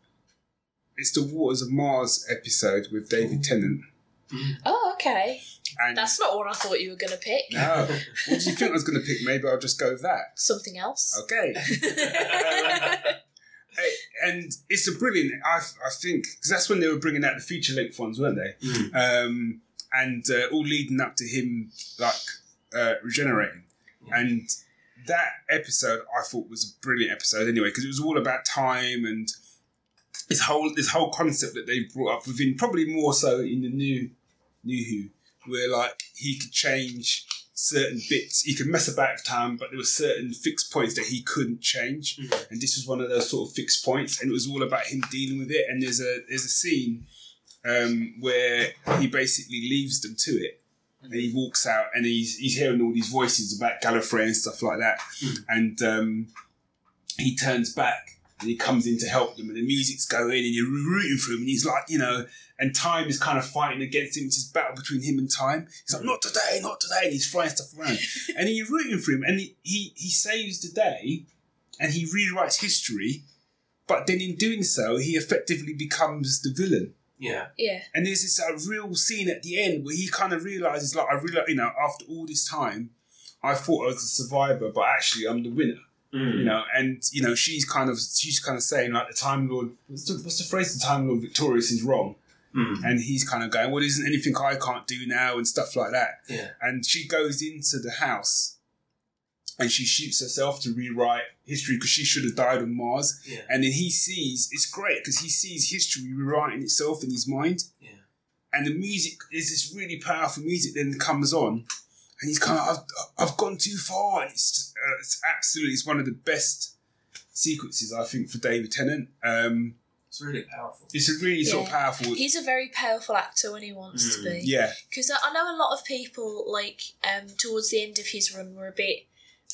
It's the Waters of Mars episode with David Tennant, Oh, okay. and That's not what I thought you were going to pick. no, what do you think I was going to pick? Maybe I'll just go with that. Something else. Okay. Hey, and it's a brilliant. I, I think because that's when they were bringing out the feature length ones, weren't they? Mm. Um, and uh, all leading up to him like uh, regenerating, and that episode I thought was a brilliant episode anyway because it was all about time and this whole this whole concept that they brought up within probably more so in the new new Who, where like he could change certain bits. He could mess about with time, but there were certain fixed points that he couldn't change, Mhm. and this was one of those sort of fixed points, and it was all about him dealing with it. And there's a there's a scene um, where he basically leaves them to it. And he walks out and he's he's hearing all these voices about Gallifrey and stuff like that. Mhm. And um, he turns back and he comes in to help them and the music's going and you're rooting for him and he's like, you know, and time is kind of fighting against him. It's this battle between him and time. He's like, not today, not today. And he's throwing stuff around. and you're rooting for him and he, he, he saves the day and he rewrites history. But then in doing so, he effectively becomes the villain. Yeah. Yeah. And there's this uh, real scene at the end where he kind of realizes, like, I really, you know, after all this time, I thought I was a survivor, but actually I'm the winner. Mm. you know, and you know she's kind of she's kind of saying like the Time Lord. What's the, what's the phrase? The Time Lord Victorious is wrong, Mm. and he's kind of going, "Well, isn't anything I can't do now?" and stuff like that. Yeah. And she goes into the house, and she shoots herself to rewrite history because she should have died on Mars. Yeah. And then he sees it's great because he sees history rewriting itself in his mind. Yeah. And the music is this really powerful music then comes on, and he's kind of I've, I've gone too far. And it's just, uh, it's absolutely it's one of the best sequences I think for David Tennant. Um, It's really powerful. it's a really sort of powerful. He's a very powerful actor when he wants to Mm. be. yeah, Because I I know a lot of people, like, um, towards the end of his run, were a bit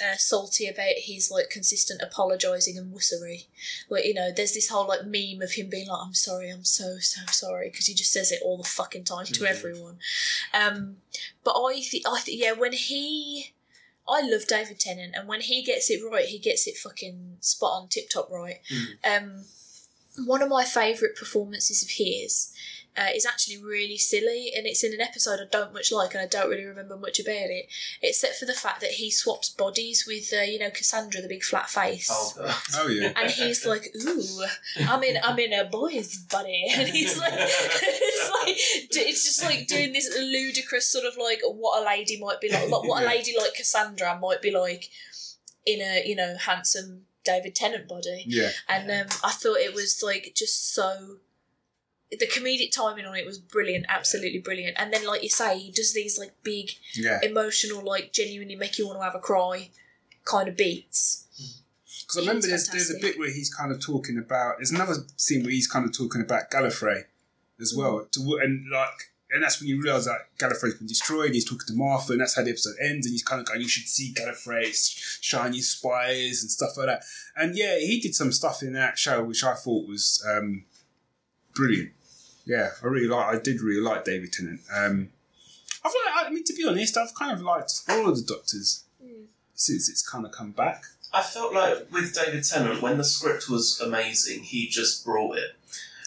uh, salty about his, like, consistent apologising and wussery. Like, you know, there's this whole, like, meme of him being like, I'm sorry, I'm so, so sorry, because he just says it all the fucking time to Mhm. everyone. Um, but I think, I think, yeah, when he. I love David Tennant, and when he gets it right, he gets it fucking spot on, tip top right. Mm. Um, one of my favourite performances of his uh, is actually really silly, and it's in an episode I don't much like, and I don't really remember much about it, except for the fact that he swaps bodies with, uh, you know, Cassandra, the big flat face. Oh, oh yeah, And he's like, "Ooh, I'm in, I'm in a boy's body," and he's like, "It's like, it's just like doing this ludicrous sort of like what a lady might be like, like what a lady like Cassandra might be like in a, you know, handsome David Tennant body." yeah, and um, I thought it was like just so. The comedic timing on it was brilliant, absolutely brilliant. And then, like you say, he does these like big, yeah. emotional, like genuinely make you want to have a cry kind of beats. Because I remember there's, there's a bit where he's kind of talking about. There's another scene where he's kind of talking about Gallifrey as well. To and like, and that's when you realise that Gallifrey's been destroyed. He's talking to Martha, and that's how the episode ends. And he's kind of going, "You should see Gallifrey's shiny spires and stuff like that." And yeah, he did some stuff in that show which I thought was um, brilliant. Yeah, I really like. I did really like David Tennant. Um, I've like, I mean, to be honest, I've kind of liked all of the Doctors Mm. since it's kind of come back. I felt like with David Tennant, when the script was amazing, he just brought it.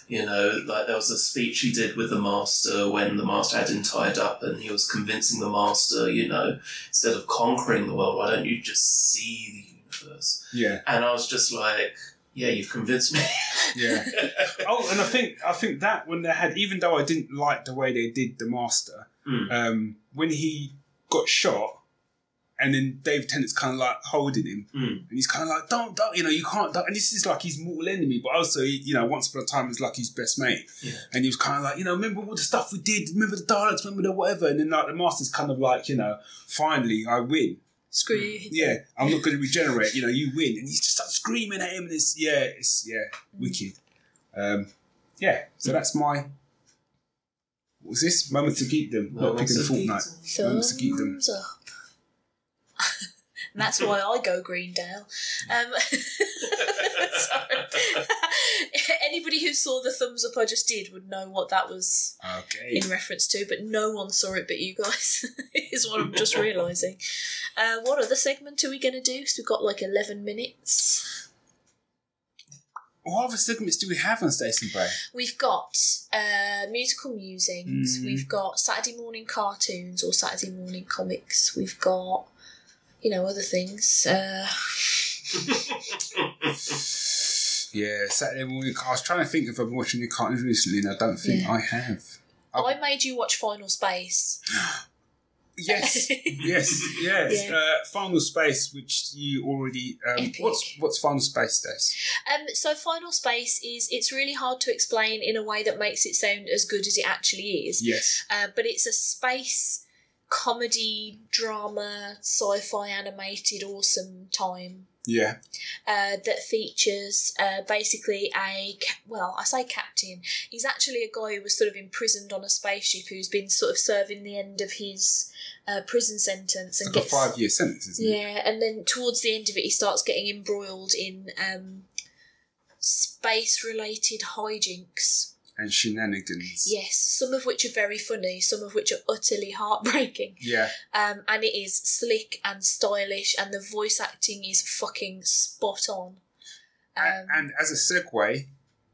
You know, like there was a speech he did with the master when the master had him tied up and he was convincing the master, you know, instead of conquering the world, why don't you just see the universe? Yeah, And I was just like, yeah, you've convinced me. yeah. Oh, and I think I think that when they had, even though I didn't like the way they did the master, Mm. um, when he got shot, and then Dave Tennant's kind of like holding him, Mm. and he's kind of like, "Don't, don't, you know, you can't." Don't. And this is like his mortal enemy, but also, you know, once upon a time, was like his best mate, Yeah. and he was kind of like, you know, remember all the stuff we did, remember the Daleks, remember the whatever, and then like the master's kind of like, you know, finally I win. Screw you. Yeah, I'm not going to regenerate. You know, you win, and he's just like screaming at him, and it's yeah, it's yeah, wicked. Um, yeah, so that's my. What was this? Moments to keep them, not picking the fortnight. Moments to keep them. Thumbs up. And that's why I go Greendale. Um, sorry. Anybody who saw the thumbs up I just did would know what that was Okay. in reference to, but no one saw it but you guys, is what I'm just realising. Uh, what other segment are we going to do? So we've got like 11 minutes. What other segments do we have on Station Bay? We've got uh, musical musings, Mhm. we've got Saturday morning cartoons or Saturday morning comics, we've got, you know, other things. Uh, Yeah, Saturday morning. I was trying to think if I've been watching the cartoons recently, and I don't think Yeah. I have. I made you watch Final Space. Yes, yes, yes. Yeah. Uh, Final Space, which you already. Um, what's what's Final Space, Days? Um, so Final Space is it's really hard to explain in a way that makes it sound as good as it actually is. Yes. Uh, but it's a space comedy, drama, sci-fi animated, awesome time Yeah. uh, that features uh, basically a ca- well, I say captain. He's actually a guy who was sort of imprisoned on a spaceship who's been sort of serving the end of his uh, prison sentence and like a five year sentence, isn't it? yeah, and then towards the end of it, he starts getting embroiled in um, space-related hijinks. And shenanigans. Yes, some of which are very funny, some of which are utterly heartbreaking. Yeah. Um, and it is slick and stylish, and the voice acting is fucking spot on. Um, and as a segue,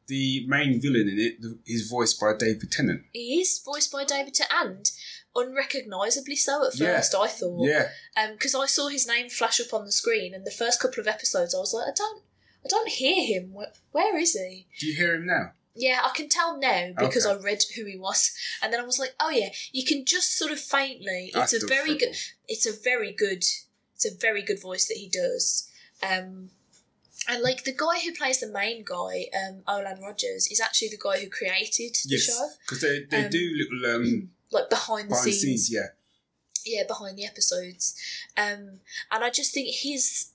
the main villain in it is voiced by David Tennant. He is voiced by David Tennant, and unrecognisably so at Yeah. first. I thought, Yeah, because I saw his name flash up on the screen, and the first couple of episodes, I was like, I don't, I don't hear him. Where is he? do you hear him now? Yeah, I can tell now because Okay. I read who he was, and then I was like, oh yeah, you can just sort of faintly. I It's a very good. It's a very good. It's a very good voice that he does. Um, and like the guy who plays the main guy, um, Olan Rogers, is actually the guy who created the Yes, show, because they, they Um, do little um, like behind the behind the scenes. scenes. Yeah, yeah behind the episodes um and i just think his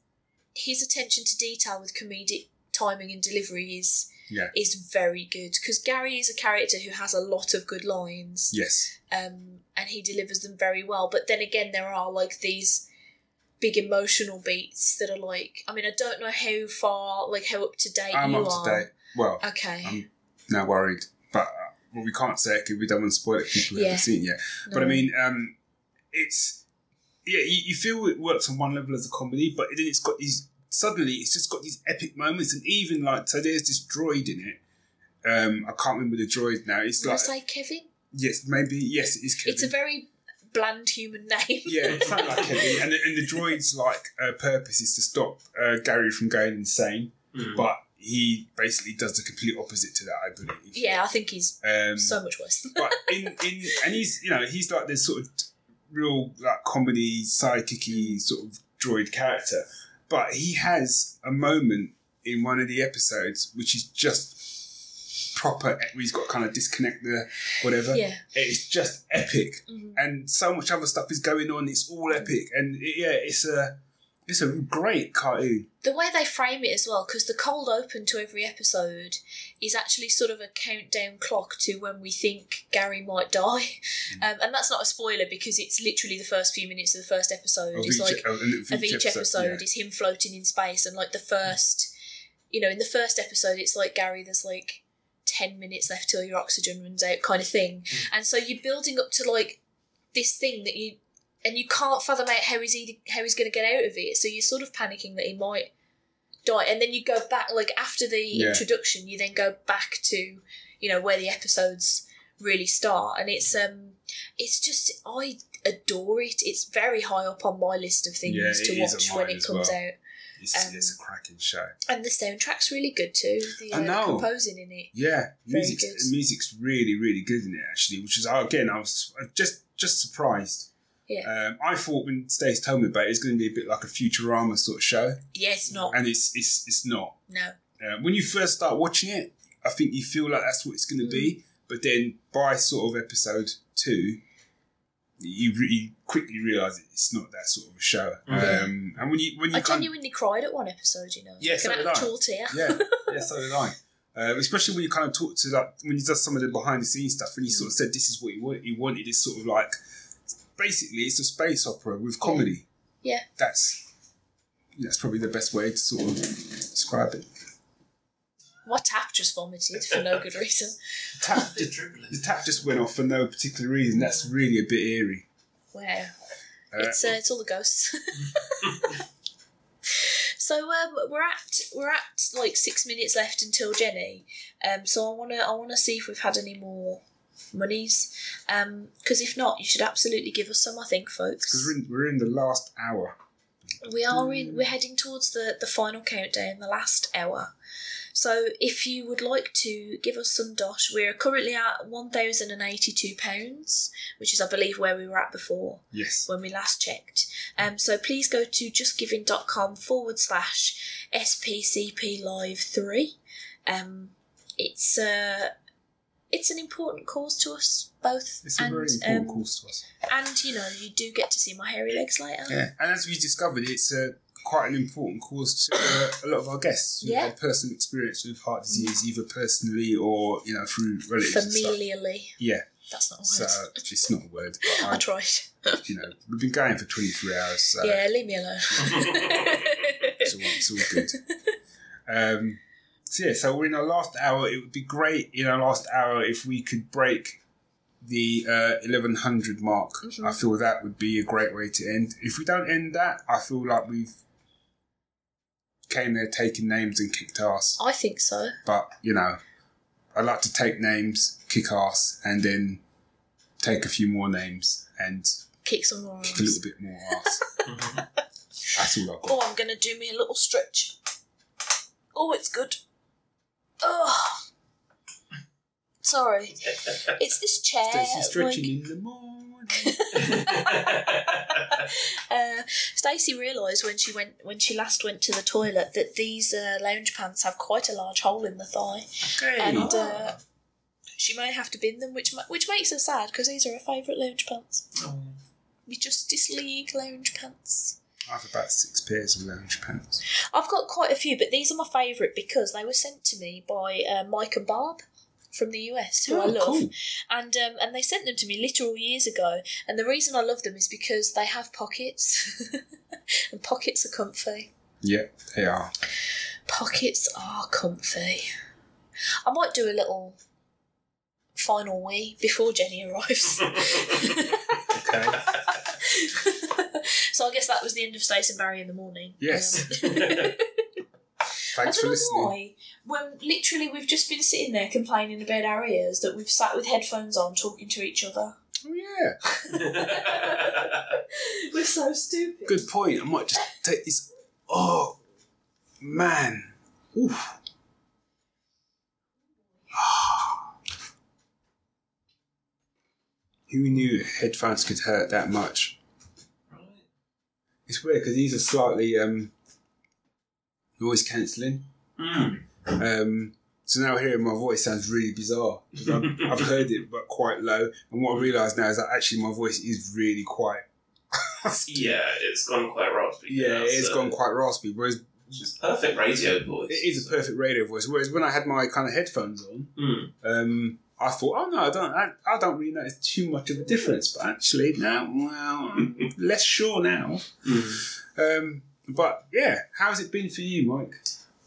his attention to detail with comedic timing and delivery is Yeah. is very good because gary is a character who has a lot of good lines yes, um and he delivers them very well but then again there are like these big emotional beats that are like i mean i don't know how far like how up to date I'm you up to date. Well, okay I'm now worried, but uh, well, we can't say it because we don't want to spoil it. for People who Yeah. haven't seen it yet. But I mean, um, it's yeah, you, you feel it works on one level as a comedy, but then it's got these suddenly it's just got these epic moments, and even like so, there's this droid in it. Um, I can't remember the droid now. It's Did I like say kevin yes, maybe yes, it is Kevin. it's a very bland human name yeah, it sounds like Kevin, and the, and the droid's like uh, purpose is to stop uh, Gary from going insane, Mm. but he basically does the complete opposite to that, I believe. yeah i think he's Um, so much worse but in in and he's you know he's like this sort of real like comedy sidekicky sort of droid character but he has a moment in one of the episodes which is just proper he's got to kind of disconnect the whatever. Yeah. It's just epic. Mhm. and so much other stuff is going on it's all epic. And it, yeah it's a it's a great cartoon the way they frame it as well, because the cold open to every episode is actually sort of a countdown clock to when we think Gary might die, Mm. um, and that's not a spoiler because it's literally the first few minutes of the first episode. of It's each, like of, of each episode yeah. is him floating in space, and like the first, you know, in the first episode, it's like Gary, there's like ten minutes left till your oxygen runs out, kind of thing, Mm. and so you're building up to like this thing that you. And you can't fathom out how he's he, how he's going to get out of it, so you're sort of panicking that he might die, and then you go back like after the Yeah. introduction, you then go back to you know where the episodes really start, and it's um it's just I adore it. It's very high up on my list of things Yeah, to watch when it comes well. out, it's, um, it's a cracking show and the soundtrack's really good too. The I uh, know. composing in it. Yeah, Very music's, music's really, really good in it actually. Which is again, I was just just surprised. Yeah. Um, I thought when Stace told me about it, it's going to be a bit like a Futurama sort of show, Yeah, it's not. and it's it's it's not. No. Uh, when you first start watching it, I think you feel like that's what it's going to be, but then by sort of episode two, you, re- you quickly realise it's not that sort of a show. Mhm. Um, and when you when you I kind genuinely cried at one episode. You know, Yeah, like so an did I. actual tear. yeah, yeah, so did I. Um, especially when you kind of talk to like when he does some of the behind the scenes stuff, and he sort of said this is what he wanted. He wanted is sort of like basically it's a space opera with comedy. Yeah. that's that's probably the best way to sort of describe it. What tap just vomited for no good reason. Tap, The the tap just went off for no particular reason. That's really a bit eerie. Wow. Uh, it's uh, it's all the ghosts. so um, we're at we're at like six minutes left until Jenny. Um, so I wanna I wanna see if we've had any more monies. Um, because if not, you should absolutely give us some. I think, because folks. we're in, we're in the last hour. We are in. We're heading towards the the final countdown, the last hour. So if you would like to give us some dosh, we're currently at one thousand and eighty two pounds, which is I believe where we were at before Yes. when we last checked. Um, so please go to justgiving.com forward slash SPCP Live 3. Um, it's, uh, it's an important cause to us both. It's a and, very important um, course to us. And, you know, you do get to see my hairy legs later. Yeah, and as we discovered, it's uh, quite an important cause to uh, a lot of our guests. Yeah. had personal experience with heart disease, either personally or you know through relatives. Familially. Yeah, That's not a so word. it's not a word, but I I, tried. you know we've been going for twenty three hours, so yeah, leave me alone. it's, all, it's all good. Um, so yeah, so we're in our last hour. It would be great in our last hour if we could break the uh, eleven hundred mark. Mhm. I feel that would be a great way to end. If we don't end that, I feel like we've came there taking names and kicked ass. I think so. But you know, I like to take names, kick ass, and then take a few more names and Kick some more kick a little bit more ass. That's all I've got. Oh, I'm gonna do me a little stretch. Oh, it's good. Oh, sorry. It's this chair. Stacey stretching like- in the morning. uh, Stacey realised when she went when she last went to the toilet that these uh, lounge pants have quite a large hole in the thigh, Okay. and uh, she may have to bin them, which which makes her sad because these are her favourite lounge pants. We Justice League lounge pants. I have about six pairs of lounge pants. I've got quite a few, but these are my favourite because they were sent to me by uh, Mike and Barb from the US, who I Oh, love, cool. and um, and they sent them to me literal years ago. And the reason I love them is because they have pockets, and pockets are comfy. Yeah, they are. Pockets are comfy. I might do a little final wee before Jenny arrives. Okay. so I guess that was the end of Stace and Barry in the morning. Yes. Um, I Thanks don't for know listening. why. When literally we've just been sitting there complaining about our ears that we've sat with headphones on talking to each other. Oh, yeah. We're so stupid. Good point. I might just take this. Oh, man. Oof. Who knew headphones could hurt that much? It's weird because these are slightly um, noise cancelling. Mm. Um, so now hearing my voice sounds really bizarre. I've, I've heard it but quite low, and what I realise now is that actually my voice is really quite. Yeah, it's gone quite raspy. Yeah, now, it's so- gone quite raspy. Whereas Which is perfect radio voice. it is a perfect radio voice. Whereas when I had my kind of headphones on, Mm. um, I thought, oh no, I don't, I, I don't really notice too much of a difference. But actually, now, well, I'm less sure now. Mm. Um, but yeah, how's it been for you, Mike?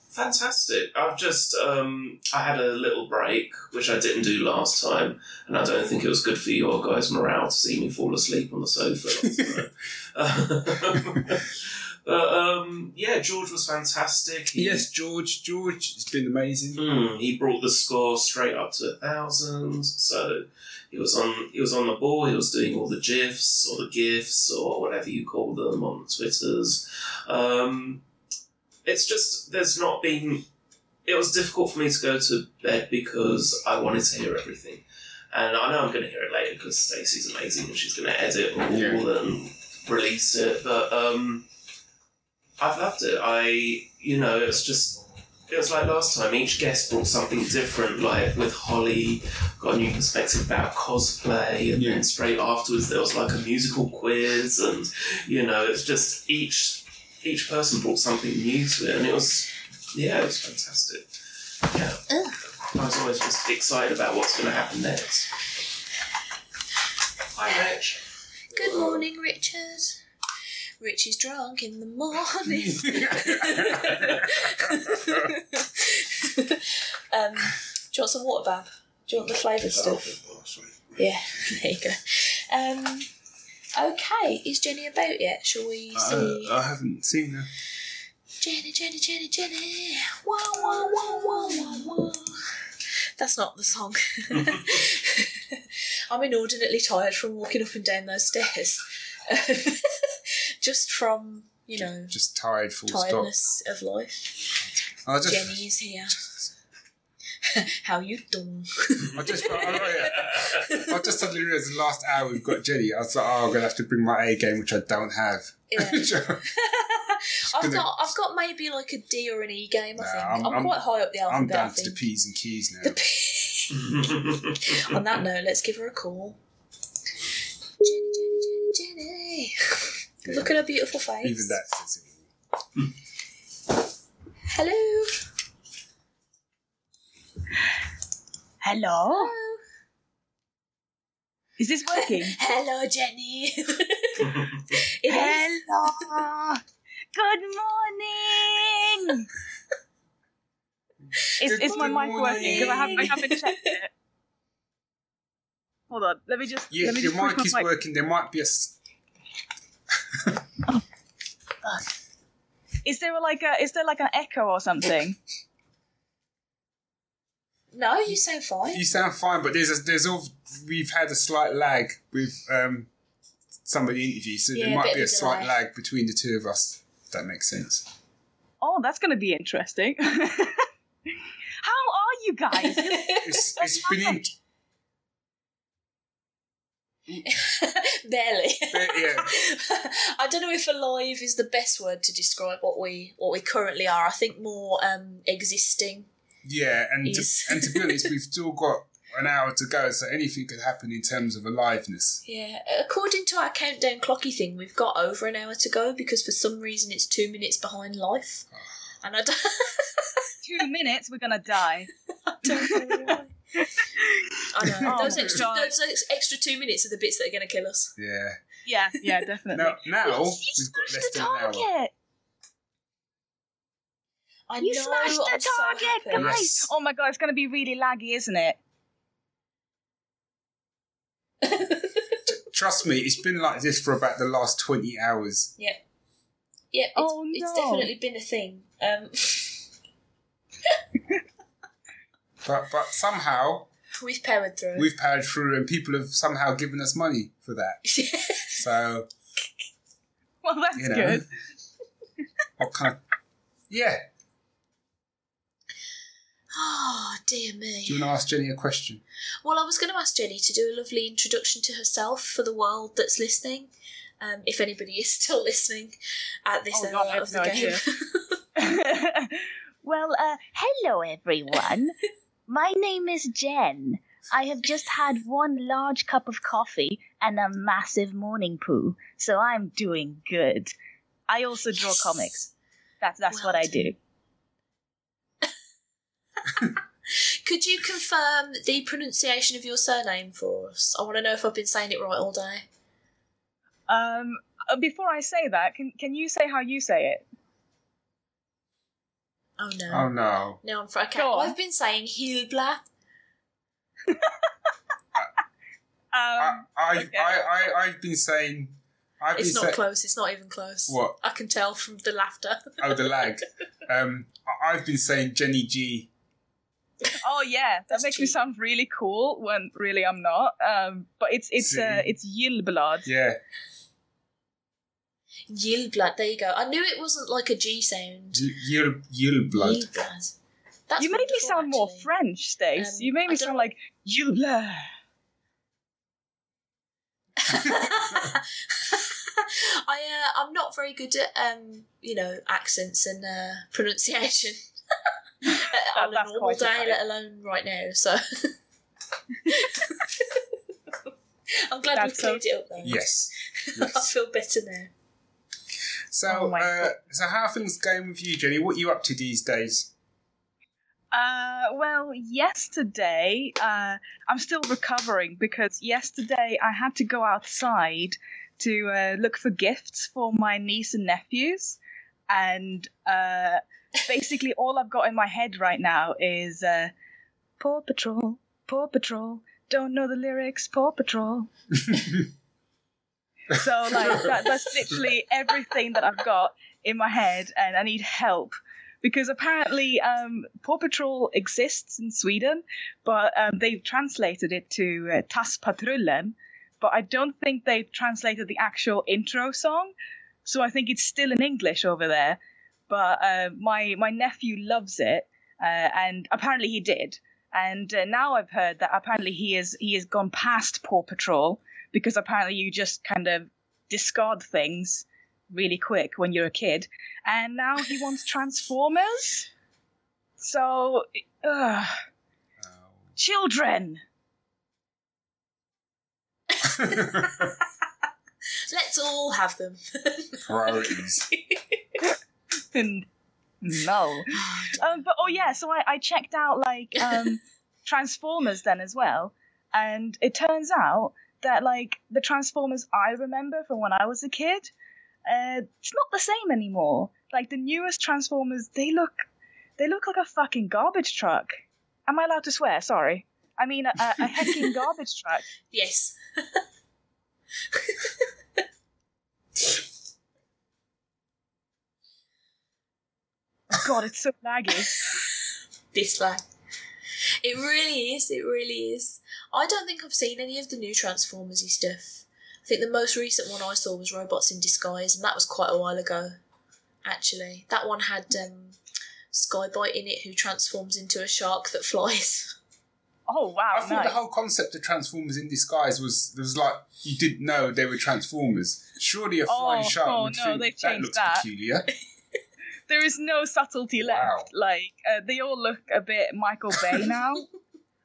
Fantastic. I've just um, I had a little break, which I didn't do last time, and I don't think it was good for your guys' morale to see me fall asleep on the sofa. but um, yeah, George was fantastic. He, yes, George. George, it's been amazing. Mm, he brought the score straight up to a thousand. So he was on he was on the ball. He was doing all the gifs or the gifs or whatever you call them on the Twitters. Um, it's just there's not been. It was difficult for me to go to bed because I wanted to hear everything, and I know I'm going to hear it later because Stacey's amazing and she's going to edit all Yeah. and release it. But um, I've loved it. I you know it's just it was like last time, each guest brought something different, like with Holly, got a new perspective about cosplay, and Yeah. then straight afterwards there was like a musical quiz, and you know, it's just each each person brought something new to it, and it was, yeah, it was fantastic. Yeah. Ugh. I was always just excited about what's going to happen next. Hi, Rich. Good morning, Richard. Rich is drunk in the morning. um, do you want some water, Bab? Do you want the flavoured stuff? Yeah, there you go. Um, okay, is Jenny about yet? Shall we see? Uh, I haven't seen her. Jenny, Jenny, Jenny, Jenny. Wah, wah, wah, wah, wah, wah. That's not the song. I'm inordinately tired from walking up and down those stairs. Just from, you know, Just tired, full stop. tiredness of life. I just, Jenny is here. How you doing? I just, I, I, oh, yeah. I just suddenly realised the last hour we've got Jenny. I was like, oh, I'm gonna have to bring my A game, which I don't have. Yeah. I've got, I've got maybe like a D or an E game. I Nah, think I'm- I'm, I'm- quite high up the I'm alphabet. I down to the. P's and Q's now. The P- On that note, let's give her a call. Jenny, Jenny, Jenny, Jenny. Yeah. Look at her beautiful face. Even that says it. Hello. Hello? Is this working? Hello, Jenny. it is. Hello. Good morning. Is, is my mic working? Because I haven't, I haven't checked it. Hold on. Let me just. Yeah, let me your just push mic is my mic. working. There might be a. s- Is there like a? Is there like an echo or something? No, you sound fine. You sound fine, but there's a, there's all we've had a slight lag with um, some of the interviews, so Yeah, there might bit be a a slight delay. lag between the two of us. If that makes sense. Oh, that's going to be interesting. How are you guys? It's it's been in, Barely. yeah. I don't know if alive is the best word to describe what we what we currently are. I think more um, existing. Yeah, and to, and to be honest, we've still got an hour to go, so anything could happen in terms of aliveness. Yeah, according to our countdown clocky thing, we've got over an hour to go because for some reason it's two minutes behind life, and I don't, Two minutes, we're going to die. I know why. I know Oh those extra God. those extra two minutes are the bits that are going to kill us. Yeah. Yeah, yeah, definitely. Now, now You we've got smashed less the than an hour. target. I You know. smashed the I'm target, happy. guys. Yes. Oh my god, it's going to be really laggy, isn't it? Trust me, it's been like this for about the last twenty hours. Yeah, it's, Oh, no. it's definitely been a thing. Um, But but somehow we've powered through. we've powered through, and people have somehow given us money for that. So Well, that's you know, good. what kind of yeah? oh dear me. Do you want to ask Jenny a question? Well, I was going to ask Jenny to do a lovely introduction to herself for the world that's listening, um, if anybody is still listening at this Oh, hour God, I have of the no game. Well, uh, hello everyone. My name is Jen. I have just had one large cup of coffee and a massive morning poo, so I'm doing good. I also draw Yes. comics. That's that's Well what I do. Could you confirm the pronunciation of your surname for us? I want to know if I've been saying it right all day. Um, uh, before I say that, can can you say how you say it? Oh no. Oh no! No, I'm fr- okay. Go on. I've been saying Hilbla. I, Um, I, okay. I, I, I've been saying. I've It's been not say- close. It's not even close. What? I can tell from the laughter. Oh, the lag. um, I- I've been saying Jenny G. oh yeah, that That's makes me sound really cool when really I'm not. Um, but it's it's uh, it's Yilblad. Yeah, Yilblad. There you go. I knew it wasn't like a G sound. Yul Yul blood. Yilblad. That's you made me wonderful, sound more. French, Stace. Um, you made me sound like Yilblad. I uh, I'm not very good at um you know accents and uh, pronunciation Uh, on a normal day, okay. let alone right now. So I'm glad That's we've cleared it up though. Yes. I feel better now. So, Oh uh, so how are things going with you, Jenny? What are you up to these days? Uh, well, yesterday, uh, I'm still recovering because yesterday I had to go outside to uh, look for gifts for my niece and nephews. And uh, basically, all I've got in my head right now is uh, Paw Patrol, Paw Patrol, don't know the lyrics, Paw Patrol. So, like, that, that's literally everything that I've got in my head, and I need help because apparently um, Paw Patrol exists in Sweden, but um, they've translated it to uh, Tas Patrullen, but I don't think they've translated the actual intro song, so I think it's still in English over there. But uh, my my nephew loves it, uh, and apparently he did. And uh, now I've heard that apparently he is he has gone past Paw Patrol because apparently you just kind of discard things really quick when you're a kid and now he wants Transformers. So, ugh, children. Let's all have them. Priorities. And no. Um, but oh yeah, so I, I checked out like um, Transformers then as well, and it turns out that like the Transformers I remember from when I was a kid, uh, it's not the same anymore. Like the newest Transformers, they look they look like a fucking garbage truck. Am I allowed to swear? Sorry. I mean a, a, a hecking garbage truck. yes. God, it's so laggy. Dislike. It really is. It really is. I don't think I've seen any of the new Transformersy stuff. I think the most recent one I saw was Robots in Disguise, and that was quite a while ago. Actually, that one had um, Sky-Byte in it, who transforms into a shark that flies. Oh wow, I thought nice. the whole concept of Transformers in disguise was was like you didn't know they were Transformers. Surely a flying Oh, shark oh, would no, think they've that changed looks that. peculiar. there is no subtlety left. Like uh, they all look a bit Michael Bay now,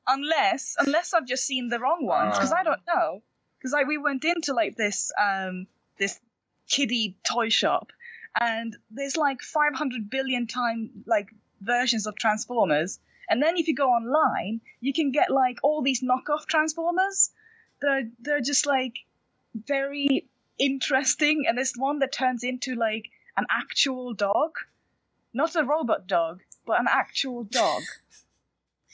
unless unless I've just seen the wrong ones because I don't know. Because like we went into like this um this kiddie toy shop, and there's like 500 billion time like versions of Transformers, and then if you go online, you can get like all these knockoff Transformers. They're they're just like very interesting, and there's one that turns into like an actual dog, not a robot dog, but an actual dog.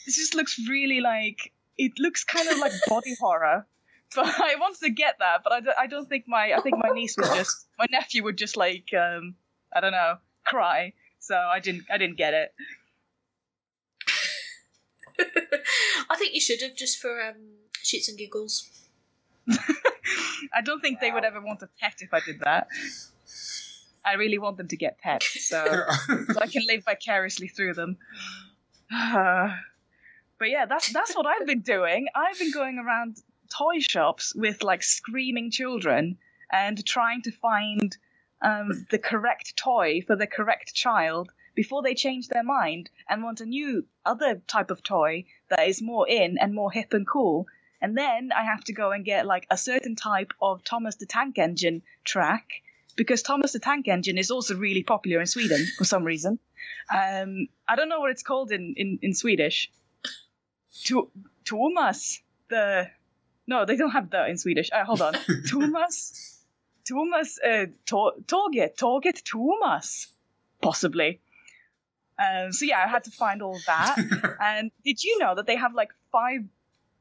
This just looks really like it looks kind of like body horror. But I wanted to get that, but I don't, I don't think my I think my niece would just my nephew would just like um I don't know cry. So I didn't I didn't get it. I think you should have just for um, shits and giggles. I don't think they would ever want a pet if I did that. I really want them to get pets, so, so I can live vicariously through them. but yeah, that's that's what I've been doing. I've been going around toy shops with like screaming children and trying to find um, the correct toy for the correct child before they change their mind and want a new other type of toy that is more in and more hip and cool. And then I have to go and get like a certain type of Thomas the Tank Engine track because Thomas the Tank Engine is also really popular in Sweden for some reason. Um, I don't know what it's called in, in, in Swedish. To Thomas the no, they don't have the in Swedish. Uh, hold on, Thomas, Thomas, uh, to- Torget, Torget, Thomas, possibly. Um, so yeah, I had to find all that. and did you know that they have like five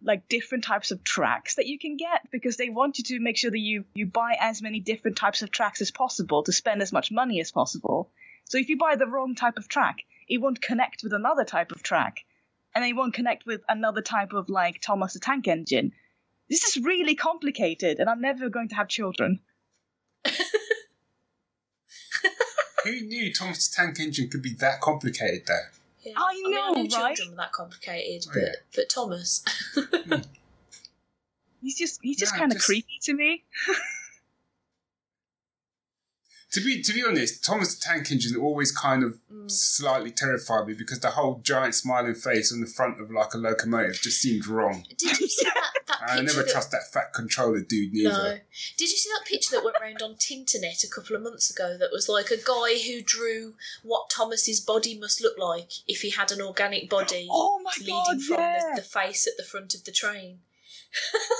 like different types of tracks that you can get because they want you to make sure that you you buy as many different types of tracks as possible to spend as much money as possible. So if you buy the wrong type of track, it won't connect with another type of track, and then it won't connect with another type of like Thomas the Tank Engine. This is really complicated, and I'm never going to have children. Who knew Thomas the Tank Engine could be that complicated though? Yeah. I mean, know, knew right? Children were that complicated, Oh, but yeah. but Thomas. Hmm. He's just he's just Yeah, kind of just- creepy to me. To be to be honest, Thomas the Tank Engine always kind of Mm. slightly terrified me because the whole giant smiling face on the front of like a locomotive just seemed wrong. Did you see that, that picture? I never that, trust that fat controller dude neither. No. Did you see that picture that went around on Tinternet a couple of months ago that was like a guy who drew what Thomas's body must look like if he had an organic body Oh my leading god, from yeah. the, the face at the front of the train?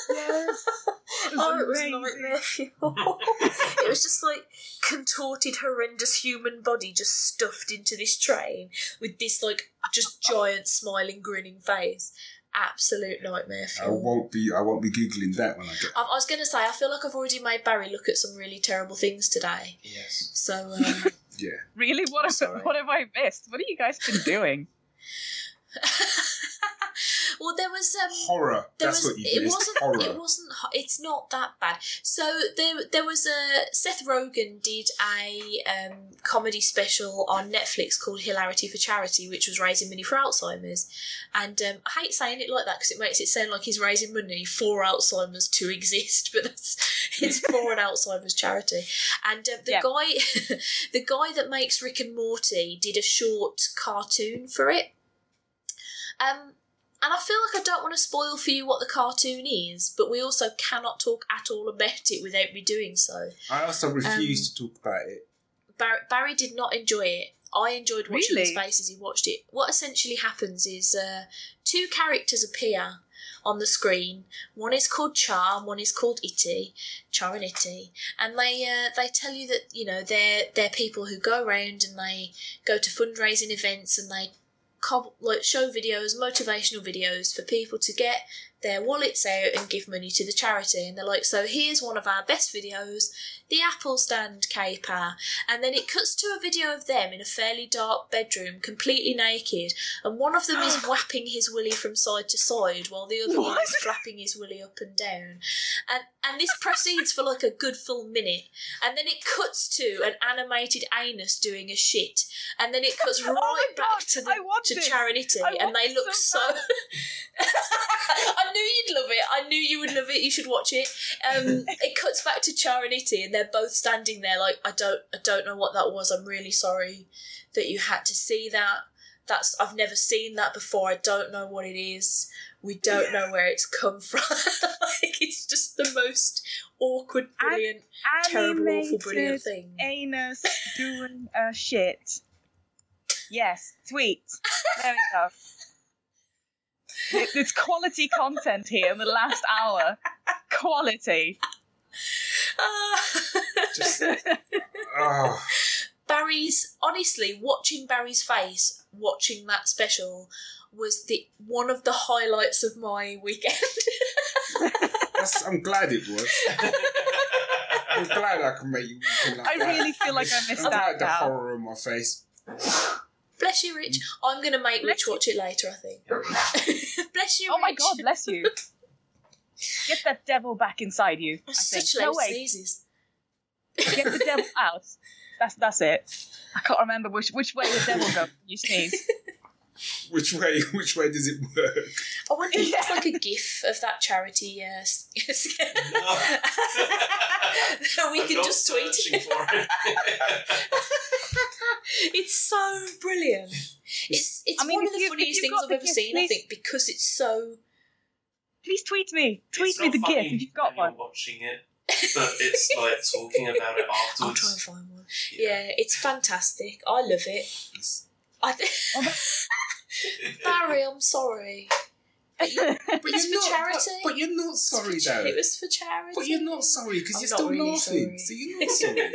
Yes. It was oh, it was nightmare fuel. it was just like contorted, horrendous human body just stuffed into this train with this like just giant smiling, grinning face. Absolute nightmare fuel. I won't be I won't be googling that when I get. I, I was going to say, I feel like I've already made Barry look at some really terrible things today. Yes. So, um, Yeah, Really? What have, what have I missed? What have you guys been doing? well, there was um, horror. there That's was what you it missed. wasn't Horror. it wasn't ho- it's not that bad so there there was a Seth Rogen did a um, comedy special on Netflix called Hilarity for Charity which was raising money for Alzheimer's and um, I hate saying it like that because it makes it sound like he's raising money for Alzheimer's to exist but that's, it's for an Alzheimer's charity and um, the Yeah. guy the guy that makes Rick and Morty did a short cartoon for it um, and I feel like I don't want to spoil for you what the cartoon is, but we also cannot talk at all about it without me doing so. I also refuse Um, to talk about it. Barry, Barry did not enjoy it. I enjoyed watching his Really? face as he watched it. What essentially happens is uh, two characters appear on the screen. One is called Char, one is called Itty, Char and Itty, and they uh, they tell you that you know they're they're people who go around and they go to fundraising events and they like show videos, motivational videos for people to get their wallets out and give money to the charity. And they're like, so here's one of our best videos, the apple stand caper. And then it cuts to a video of them in a fairly dark bedroom, completely naked. And one of them is whapping his willy from side to side while the other one is flapping his willy up and down. And, and this proceeds for like a good full minute. And then it cuts to an animated anus doing a shit. And then it cuts right Oh back God, to the to it. Charity, and they look so so. I knew you'd love it. I knew you would love it. You should watch it. Um, it cuts back to Char and Itty, and they're both standing there like, I don't, I don't know what that was. I'm really sorry that you had to see that. That's I've never seen that before. I don't know what it is. We don't know where it's come from. like it's just the most awkward, brilliant, terrible, awful, brilliant thing. anus doing a shit. Yes, tweet. There we go. It- It's quality content here in the last hour. Quality. Ah. Just oh, Barry's honestly watching Barry's face watching that special was the one of the highlights of my weekend. that's, I'm glad it was. I'm glad I can make you like I that. really feel like I missed I'm glad out the horror on my face. Bless you, Rich. I'm gonna make Rich watch it later. I think. Bless you. Oh my Rich. god, bless you. Get that devil back inside you. I think. Such No loud wait, sneezes. get the devil out. That's that's it. I can't remember which which way the devil goes when you sneeze. Which way? Which way does it work? I wonder if it's like a gif of that charity. Uh, s- we I'm can just tweet it. for it. it's so brilliant. It's it's I mean, one of the you- funniest things I've ever GIF, seen. I think because it's so. Please tweet me. Tweet It's me the funny gif if you've got one. You're watching it, but it's like talking about it afterwards. I'll try and find one. Yeah, it's fantastic. I love it. I, oh, Barry, I'm sorry. But It's you're for not, charity. But, but you're not sorry for cha- though. It was for charity. But you're not sorry because you're still really laughing. sorry. So you're not sorry.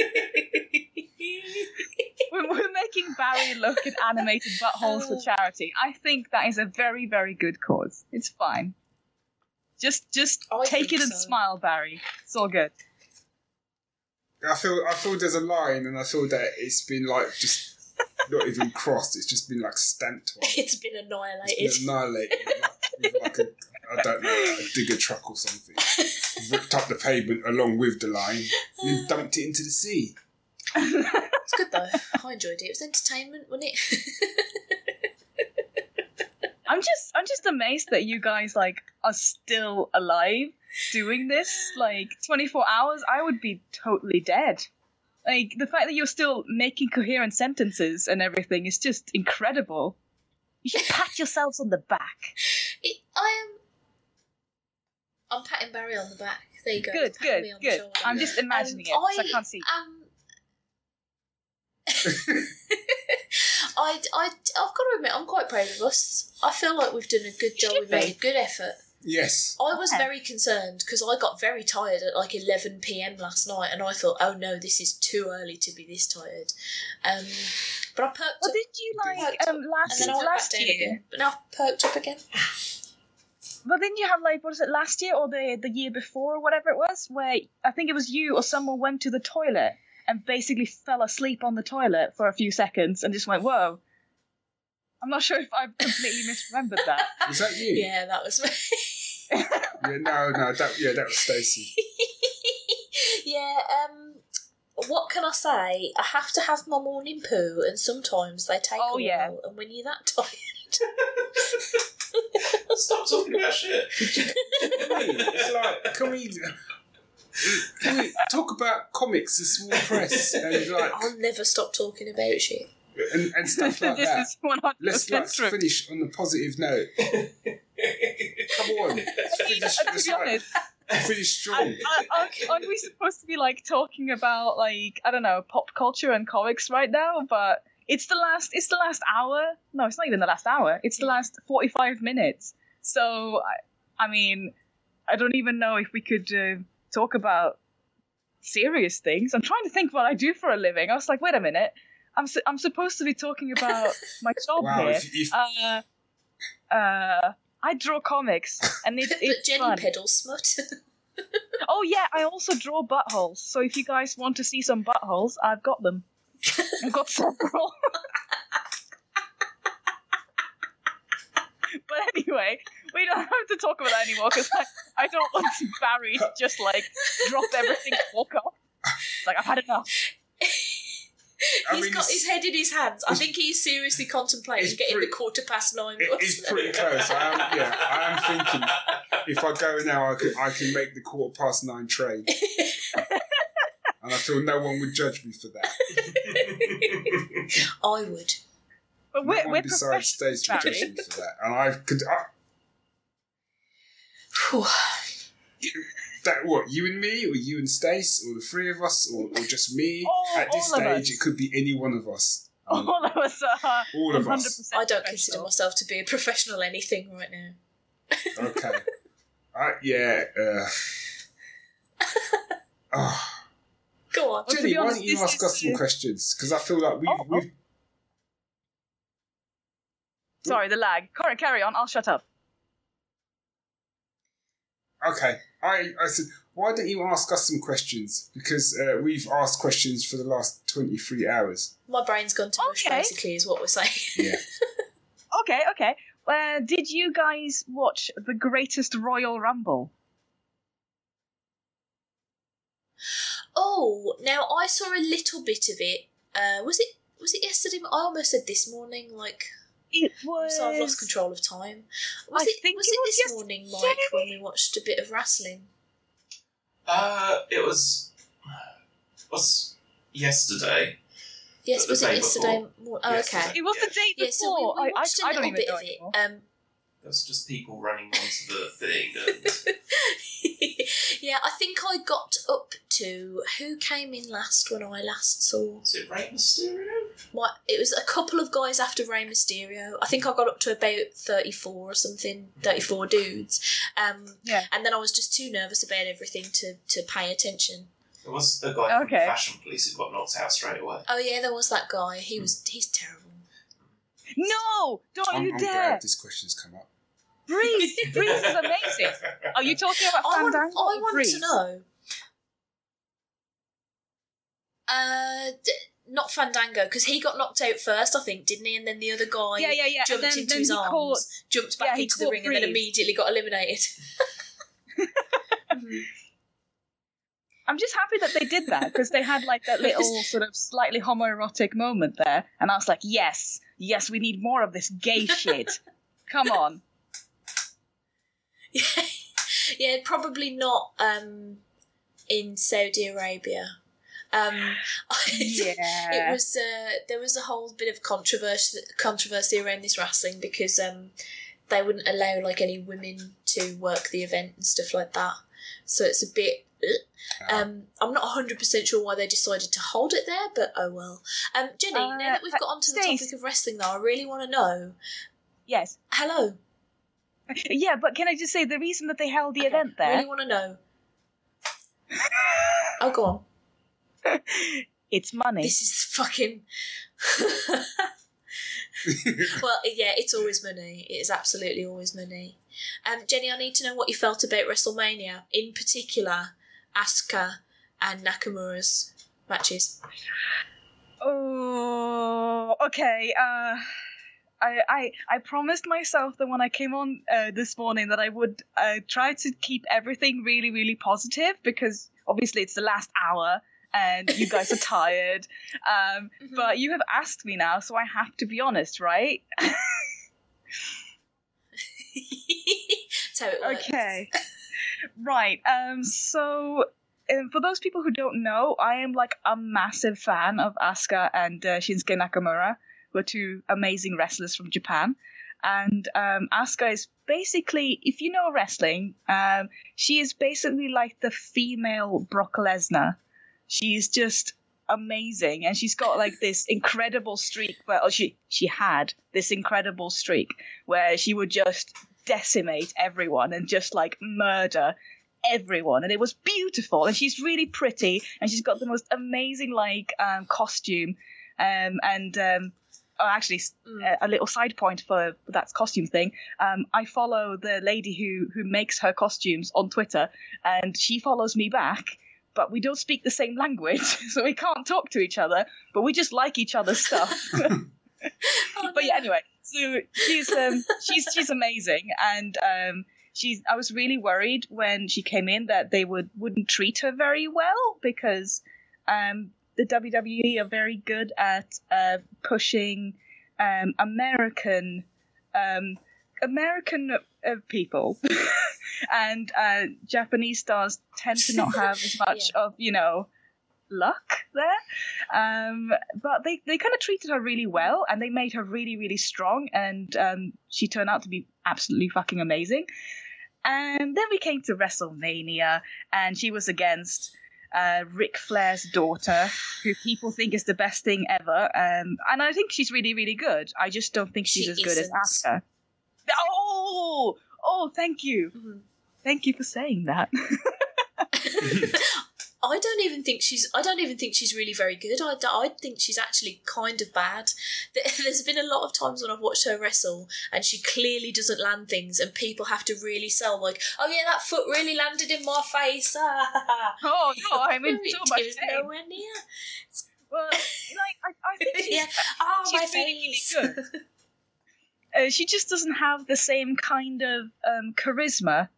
We're, we're making Barry look at animated buttholes for oh. charity. I think that is a very, very good cause. It's fine. Just, just oh, I take think it and so. smile, Barry. It's all good. I feel I feel there's a line, and I feel that it's been like just not even crossed. It's just been like stamped on. it's been It's annihilated. been annihilated with like, like a I don't know a digger truck or something. Ripped up the pavement along with the line and then dumped it into the sea. It's good though. I enjoyed it. It was entertainment, wasn't it? I'm just, I'm just amazed that you guys like are still alive doing this. Like 24 hours, I would be totally dead. Like the fact that you're still making coherent sentences and everything is just incredible. You should pat yourselves on the back. it I am. I'm patting Barry on the back. There you go. Good, good, me on the good. I'm just imagining it. 'cause I can't see. Um, I, I, I've got to admit, I'm quite proud of us. I feel like we've done a good job. We've made a good effort. Yes. I was Yeah. very concerned because I got very tired at like 11 pm last night, and I thought, oh no, this is too early to be this tired. Um, but I perked Well, up, did you like Perked um and last then I went back last down year? again. But now I've perked up again. But didn't you have like what is it last year or the the year before or whatever it was, where I think it was you or someone went to the toilet and basically fell asleep on the toilet for a few seconds and just went whoa. I'm not sure if I've completely misremembered that. Was that you? Yeah, that was me. Yeah, no, no, that yeah, that was Stacey. yeah, um, what can I say? I have to have my morning poo, and sometimes they take Oh, a yeah. while. And when you're that tired, Stop talking about shit. It's like, can we, can we talk about comics, and small press, and like I'll never stop talking about shit. and, and stuff like this that? is 100 Let's like true. finish on a positive note. Come on, let's finish, to let's, be like, honest, finish strong. I- aren't, aren't we supposed to be like talking about like I don't know pop culture and comics right now? But it's the last it's the last hour. No, it's not even the last hour. It's the last forty five minutes. So I, I mean, I don't even know if we could uh, talk about serious things. I'm trying to think what I do for a living. I was like, wait a minute. I'm su- I'm supposed to be talking about my job Wow, here. if, if, Uh, uh, I draw comics, and it, but it's Jenny fun. pedals smut. Oh yeah, I also draw buttholes. So if you guys want to see some buttholes, I've got them. I've got several. but anyway, we don't have to talk about that anymore because I, I don't want Barry to just like drop everything and walk off. Like I've had enough. I He's mean, got his head in his hands. I think he's seriously contemplating getting pretty- the quarter past nine It bus. pretty close. I am, yeah, I am thinking if I go now, I can I can make the quarter past nine train, and I feel no one would judge me for that. I would. But no we're, one we're besides professionals, Stace would judge me for that, and I could. I, Phew. that what you and me, or you and Stace, or the three of us, or, or just me? All- At this stage, it could be any one of us. Um, All of us are all of 100% us. I don't consider myself to be a professional anything right now. Okay. I, yeah. Uh, oh. Go on. to Jenny, be why don't you ask us some the- questions? Because I feel like we've, Oh, oh. we've Sorry, the lag. Carry, carry on. I'll shut up. Okay. I, I said, why don't you ask us some questions? Because uh, we've asked questions for the last twenty three hours. My brain's gone to mush, Okay. basically, is what we're saying. Yeah. Okay, okay. Uh, did you guys watch the Greatest Royal Rumble? oh, now I saw a little bit of it. Uh, was it was it yesterday? I almost said this morning. Like, It was. so I've lost control of time. Was I it? think was it it, was this morning, Mike, when we watched a bit of wrestling? Uh, it was was yesterday. Yes, was it yesterday? Mor- oh, Yesterday. okay. It was the day Yeah, before. so we, we I, watched I, a I don't little bit of it. Um, There was just people running onto the thing, and yeah, I think I got up to who came in last when I last saw. was it Rey Mysterio? My, it was a couple of guys after Rey Mysterio. I think I got up to about thirty four or something, thirty four dudes. Um, Yeah. and then I was just too nervous about everything to to pay attention. There was a guy from Okay. Fashion Police who got knocked out straight away. Oh yeah, there was that guy. He was he's terrible. No! Don't I'm, you I'm dare! glad this question's come up. Breeze! Breeze is amazing. Are you talking about I want, Fandango? I want Breeze? to know. Uh, d- not Fandango because he got knocked out first, I think, didn't he? And then the other guy Yeah, yeah, yeah. jumped then, into then his arms, caught. jumped back he into the ring, and then immediately got eliminated. I'm just happy that they did that because they had like that little sort of slightly homoerotic moment there, and I was like, yes, yes, we need more of this gay shit. Come on. Yeah, yeah, probably not um, in Saudi Arabia. Um, it was uh, there was a whole bit of controversy controversy around this wrestling because um, they wouldn't allow like any women to work the event and stuff like that. So it's a bit. Uh, Um, I'm not 100 percent sure why they decided to hold it there, but oh well. Um, Jenny, Uh, now that we've got onto the topic of wrestling, though, I really want to know. Yes. Hello, Yeah, but can I just say the reason that they held the Okay, event there? Really want to know. Oh, go on. It's money. This is fucking. well, yeah, it's always money. It is absolutely always money. Um, Jenny, I need to know what you felt about WrestleMania, in particular, Asuka and Nakamura's matches. Oh, okay. Uh, I, I, I promised myself that when I came on uh, this morning that I would uh, try to keep everything really, really positive because obviously it's the last hour and you guys are tired. Um, Mm-hmm. but you have asked me now, so I have to be honest, right? That's how it works. Okay. right. Um. So, um, for those people who don't know, I am like a massive fan of Asuka and uh, Shinsuke Nakamura, who are two amazing wrestlers from Japan. And um, Asuka is basically, if you know wrestling, um, she is basically like the female Brock Lesnar. She's just amazing, and she's got like this incredible streak. Well, she she had this incredible streak where she would just decimate everyone and just like murder everyone and it was beautiful and she's really pretty and she's got the most amazing like um, costume um, and um, oh, actually, Mm. a, a little side point for that costume thing. Um, I follow the lady who who makes her costumes on Twitter, and she follows me back. But we don't speak the same language, so we can't talk to each other. But we just like each other's stuff. Oh, but yeah, anyway, so she's um she's she's amazing, and um she's I was really worried when she came in that they would wouldn't treat her very well because um the WWE are very good at uh, pushing um American um American uh, people. and uh, Japanese stars tend to not have as much of, you know, luck there. Um, but they, they kind of treated her really well and they made her really, really strong. And um, she turned out to be absolutely fucking amazing. And then we came to WrestleMania and she was against uh, Ric Flair's daughter, who people think is the best thing ever. Um, and I think she's really, really good. I just don't think she's She as good as isn't. Asuka. Oh, oh, thank you. Mhm. Thank you for saying that. I don't even think she's. I don't even think she's really very good. I, I think she's actually kind of bad. There- There's been a lot of times when I've watched her wrestle, and she clearly doesn't land things, and people have to really sell like, "Oh yeah, that foot really landed in my face." Oh no, I'm in so much pain. nowhere near. Well, like I, I think she's, yeah. Oh, she's my really, really face. good. uh, she just doesn't have the same kind of um, charisma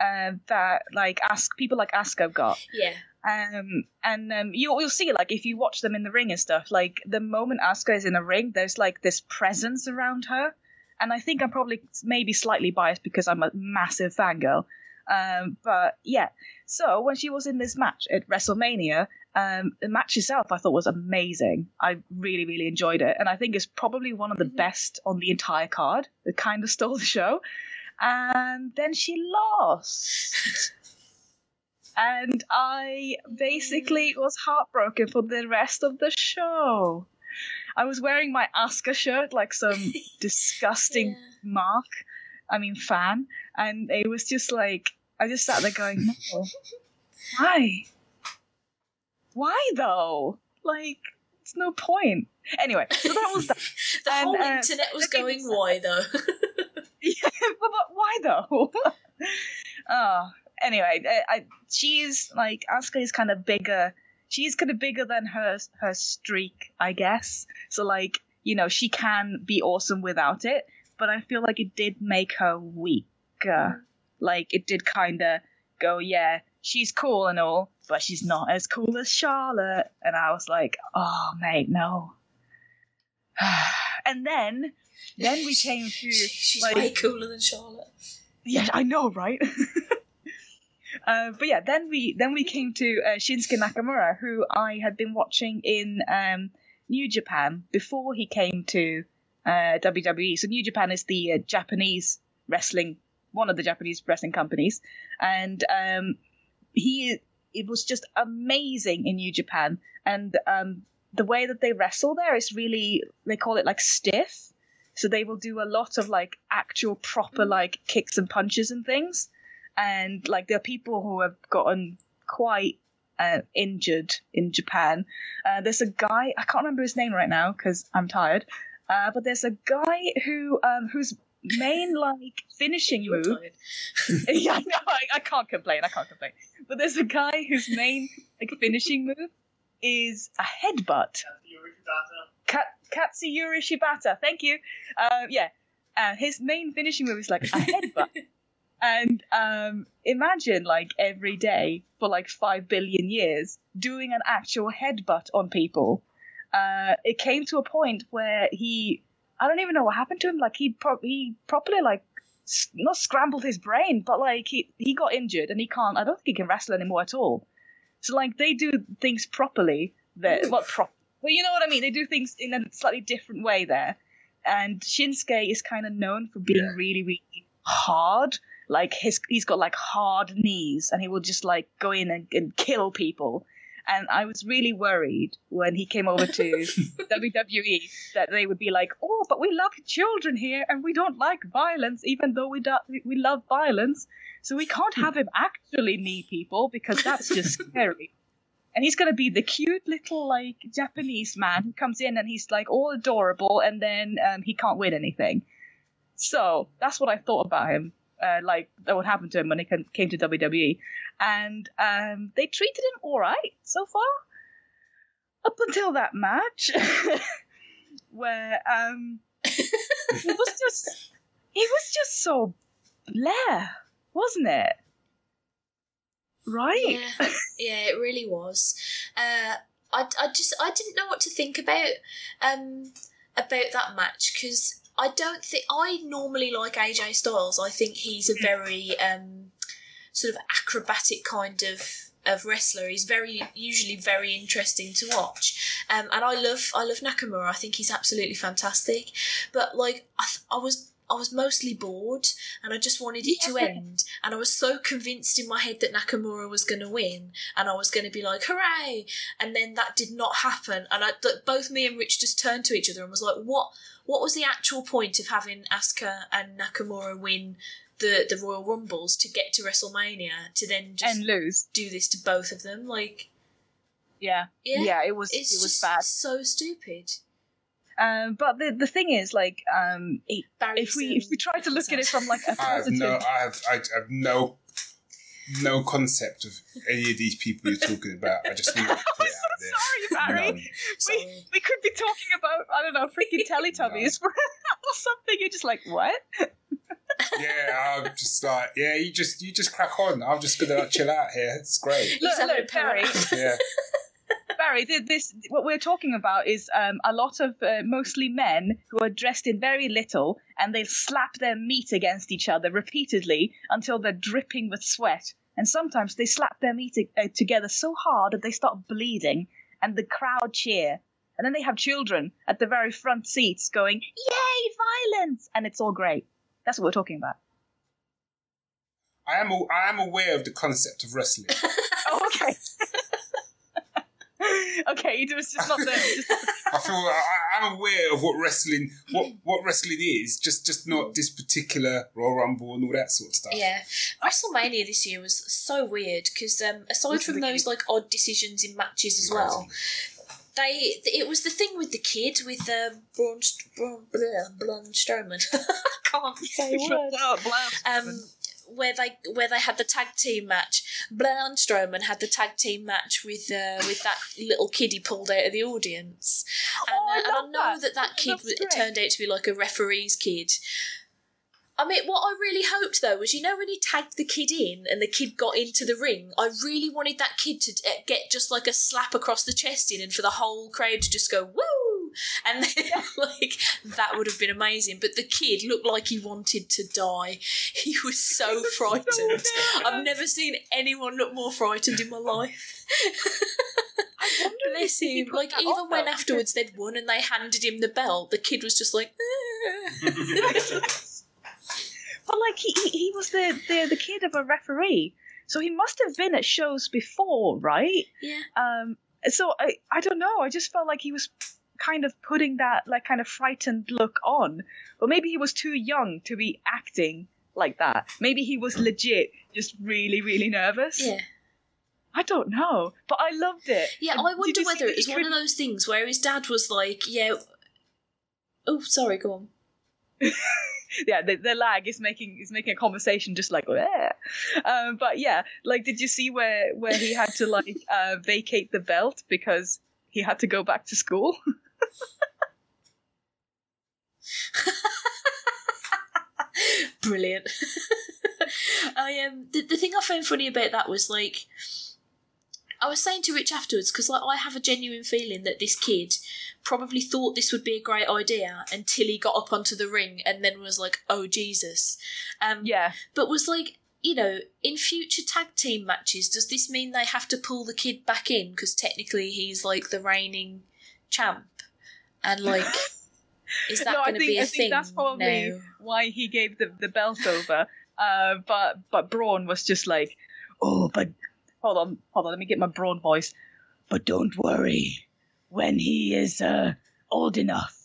uh, that like ask people like Asuka got. yeah. Um, and um, you'll, you'll see, like, if you watch them in the ring and stuff, like, the moment Asuka is in the ring, there's, like, this presence around her. And I think I'm probably maybe slightly biased because I'm a massive fangirl. Um, but yeah, so when she was in this match at WrestleMania, um, the match itself I thought was amazing. I really, really enjoyed it. And I think it's probably one of the Mhm. best on the entire card. It kind of stole the show. And then she lost. and I basically was heartbroken for the rest of the show. I was wearing my Asuka shirt like some disgusting Yeah. mark, I mean fan, and it was just like I just sat there going, no, why, why though? Like, it's no point. Anyway, so that was that. The And, whole uh, internet was going, "Why though?" yeah, but, but why though? oh, anyway, I, I, she's like Asuka is kind of bigger. She's kind of bigger than her her streak, I guess. So like you know she can be awesome without it, but I feel like it did make her weaker. Like it did kind of go, yeah, she's cool and all, but she's not as cool as Charlotte. And I was like, oh mate, no. and then then we came to she's like- way cooler than Charlotte. yeah, I know, right? uh, but yeah, then we then we came to uh, Shinsuke Nakamura, who I had been watching in um, New Japan before he came to uh, WWE. So New Japan is the uh, Japanese wrestling, one of the Japanese wrestling companies, and um, he it was just amazing in New Japan, and um, the way that they wrestle there is really they call it like stiff. So they will do a lot of like actual proper like kicks and punches and things. And like there are people who have gotten quite uh, injured in Japan. Uh, there's a guy I can't remember his name right now because I'm tired. Uh, but there's a guy who um, whose main like finishing move tired. yeah, I know. I, I can't complain. I can't complain. But there's a guy whose main like finishing move is a headbutt. Kat, Katsuyori Shibata. Thank you. Uh, yeah. Uh, his main finishing move is like a headbutt. and um, imagine like every day for like five billion years doing an actual headbutt on people. Uh, it came to a point where he, I don't even know what happened to him. Like he, pro- he properly like s- not scrambled his brain, but like he he got injured and he can't. I don't think he can wrestle anymore at all. So like they do things properly. That Oof. what prop? Well, you know what I mean. They do things in a slightly different way there. And Shinsuke is kind of known for being Yeah. really really hard. Like his he's got like hard knees, and he will just like go in and, and kill people. And I was really worried when he came over to WWE that they would be like, "Oh, but we love children here, and we don't like violence, even though we do- we love violence. So we can't have him actually knee people because that's just scary." and he's gonna be the cute little like Japanese man who comes in and he's like all adorable, and then um, he can't win anything. So that's what I thought about him. Uh, like that would happen to him when he came came to WWE, and um, they treated him all right so far, up until that match, where um, he was just he was just so Blair, wasn't it? Right? Yeah, yeah, it really was. Uh, I, I just I didn't know what to think about um about that match because I don't think I normally like AJ Styles. I think he's a very um sort of acrobatic kind of of wrestler. He's very usually very interesting to watch, um, and I love I love Nakamura. I think he's absolutely fantastic. But like I, th- I was I was mostly bored, and I just wanted it to end. And I was so convinced in my head that Nakamura was going to win, and I was going to be like, "Hooray!" And then that did not happen, and I th- both me and Rich just turned to each other and was like, "What? What was the actual point of having Asuka and Nakamura win?" The, the Royal Rumbles to get to WrestleMania to then just And lose. do this to both of them. Like, Yeah. yeah, Yeah, it was it's it was just bad. so stupid. Um, but the the thing is, like, um, it, if we if we try to look at it from like a I have positive, no, I have, I have no, no concept of any of these people you're talking about. I just want to put it out there. sorry, Barry, None. sorry. we we could be talking about I don't know freaking Teletubbies or something. You're just like what? Yeah, I'm just like, yeah, you just, you just crack on. I'm just gonna like, chill out here. It's great. Look, He's having look, Barry. Yeah, Barry, this what we're talking about is um, a lot of uh, mostly men who are dressed in very little, and they slap their meat against each other repeatedly until they're dripping with sweat. And sometimes they slap their meat uh, together so hard that they start bleeding, and the crowd cheer. And then they have children at the very front seats going, "Yay, violence!" And it's all great. That's what we're talking about. I am, a- I am aware of the concept of wrestling. Oh, okay. okay, it was just not the. Just I feel I, I'm aware of what wrestling, what what wrestling is. Just, just not this particular Royal Rumble and all that sort of stuff. Yeah, WrestleMania this year was so weird because um, aside Which from was the those like odd decisions in matches as well, they it was the thing with the kid with uh, Braun, St- Braun, bleh, Braun Strowman. I can't say words. Um, where they where they had the tag team match. Braun Strowman had the tag team match with uh, with that little kid he pulled out of the audience, and, Oh, I uh, and I know that. that that kid turned out to be like a referee's kid. I mean, what I really hoped though was, you know, when he tagged the kid in and the kid got into the ring, I really wanted that kid to uh, get just like a slap across the chest in, and for the whole crowd to just go woo, and then like that would have been amazing. But the kid looked like he wanted to die. He was so frightened. I've never seen anyone look more frightened in my life. I wonder if Bless him. Like even on, when though, afterwards they'd won and they handed him the belt, the kid was just like. "Ah." But like he, he, he was the, the the kid of a referee, so he must have been at shows before, right? yeah. Um, so I I don't know. I just felt like he was kind of putting that like kind of frightened look on, but maybe he was too young to be acting like that. Maybe he was legit, just really really nervous. Yeah. I don't know, but I loved it. Yeah, And I wonder whether it was one of those things where his dad was like, yeah. Oh, sorry, go on. yeah, the, the lag is making is making a conversation just like um, but yeah, like did you see where where he had to like uh, vacate the belt because he had to go back to school? Brilliant. I um the, the thing I found funny about that was like I was saying to Rich afterwards because like I have a genuine feeling that this kid probably thought this would be a great idea until he got up onto the ring and then was like, "Oh Jesus," um, yeah, but was like, you know, in future tag team matches, does this mean they have to pull the kid back in? Because technically he's like the reigning champ, and like, is that no, going to be a I thing think that's probably now? why he gave the, the belt over. Uh, but but Braun was just like, oh, but hold on, hold on, let me get my Braun voice. But don't worry, when he is uh, old enough,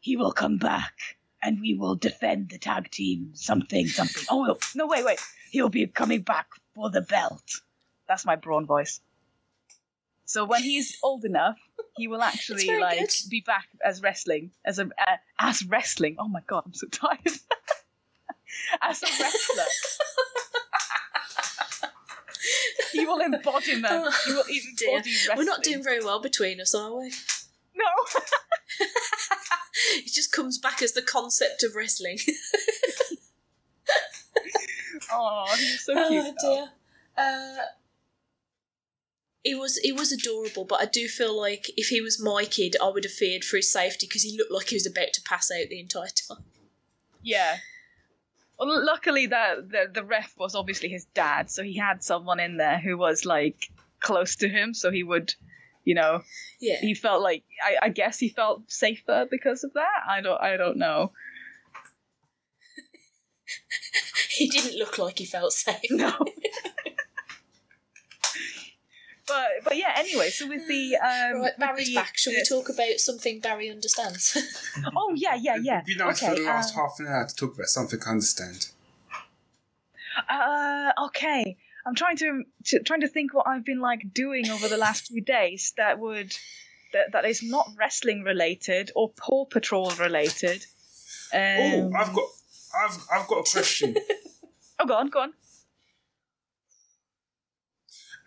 he will come back and we will defend the tag team. Something, something. Oh no, no, wait, wait, he'll be coming back for the belt. That's my Braun voice. So when he's old enough, he will actually like good. be back as wrestling as a uh, as wrestling. Oh my god, I'm so tired. as a wrestler, he will embodiment. He will embody Dear. wrestling. We're not doing very well between us, are we? no. it just comes back as the concept of wrestling. Oh, he's so cute. oh dear. Uh, he was he was adorable, but I do feel like if he was my kid, I would have feared for his safety because he looked like he was about to pass out the entire time. Yeah. Well, luckily that the the ref was obviously his dad, so he had someone in there who was like close to him, so he would, you know, Yeah, he felt like I, I guess he felt safer because of that. I don't I don't know. he didn't look like he felt safe. No. but but yeah. Anyway, so with the um, Right, Barry's the- back. Shall we talk about something Barry understands? Oh yeah yeah yeah. It'd be nice okay. for the last um, half an hour to talk about something I understand. Uh, okay. I'm trying to, to trying to think what I've been like doing over the last few days that would that, that is not wrestling related or Paw Patrol related. Um, oh, I've got, I've, I've got a question. oh, go on, go on.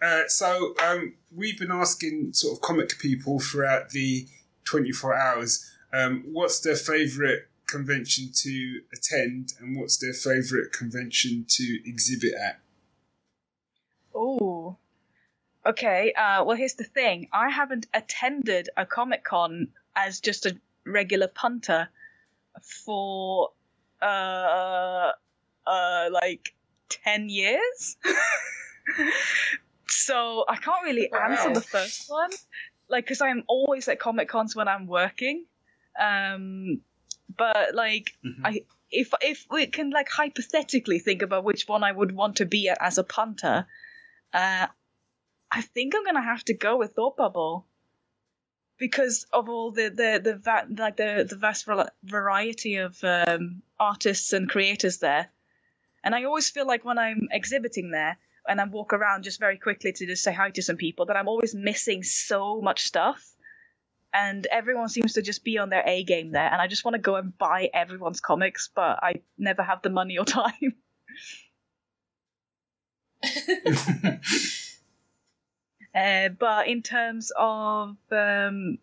Uh, so um, we've been asking sort of comic people throughout the 24 hours um, what's their favourite convention to attend and what's their favourite convention to exhibit at. Oh, okay. Uh, well, here's the thing. I haven't attended a Comic Con as just a regular punter for uh uh like ten years. so I can't really answer the first one, like because I'm always at Comic Cons when I'm working. Um, but like Mhm. I if if we can like hypothetically think about which one I would want to be at as a punter, uh, I think I'm gonna have to go with Thought Bubble because of all the the the va- like the the vast vari- variety of um, artists and creators there, and I always feel like when I'm exhibiting there and I walk around just very quickly to just say hi to some people that I'm always missing so much stuff. And everyone seems to just be on their A game there, and I just want to go and buy everyone's comics, but I never have the money or time. Uh, but in terms of um,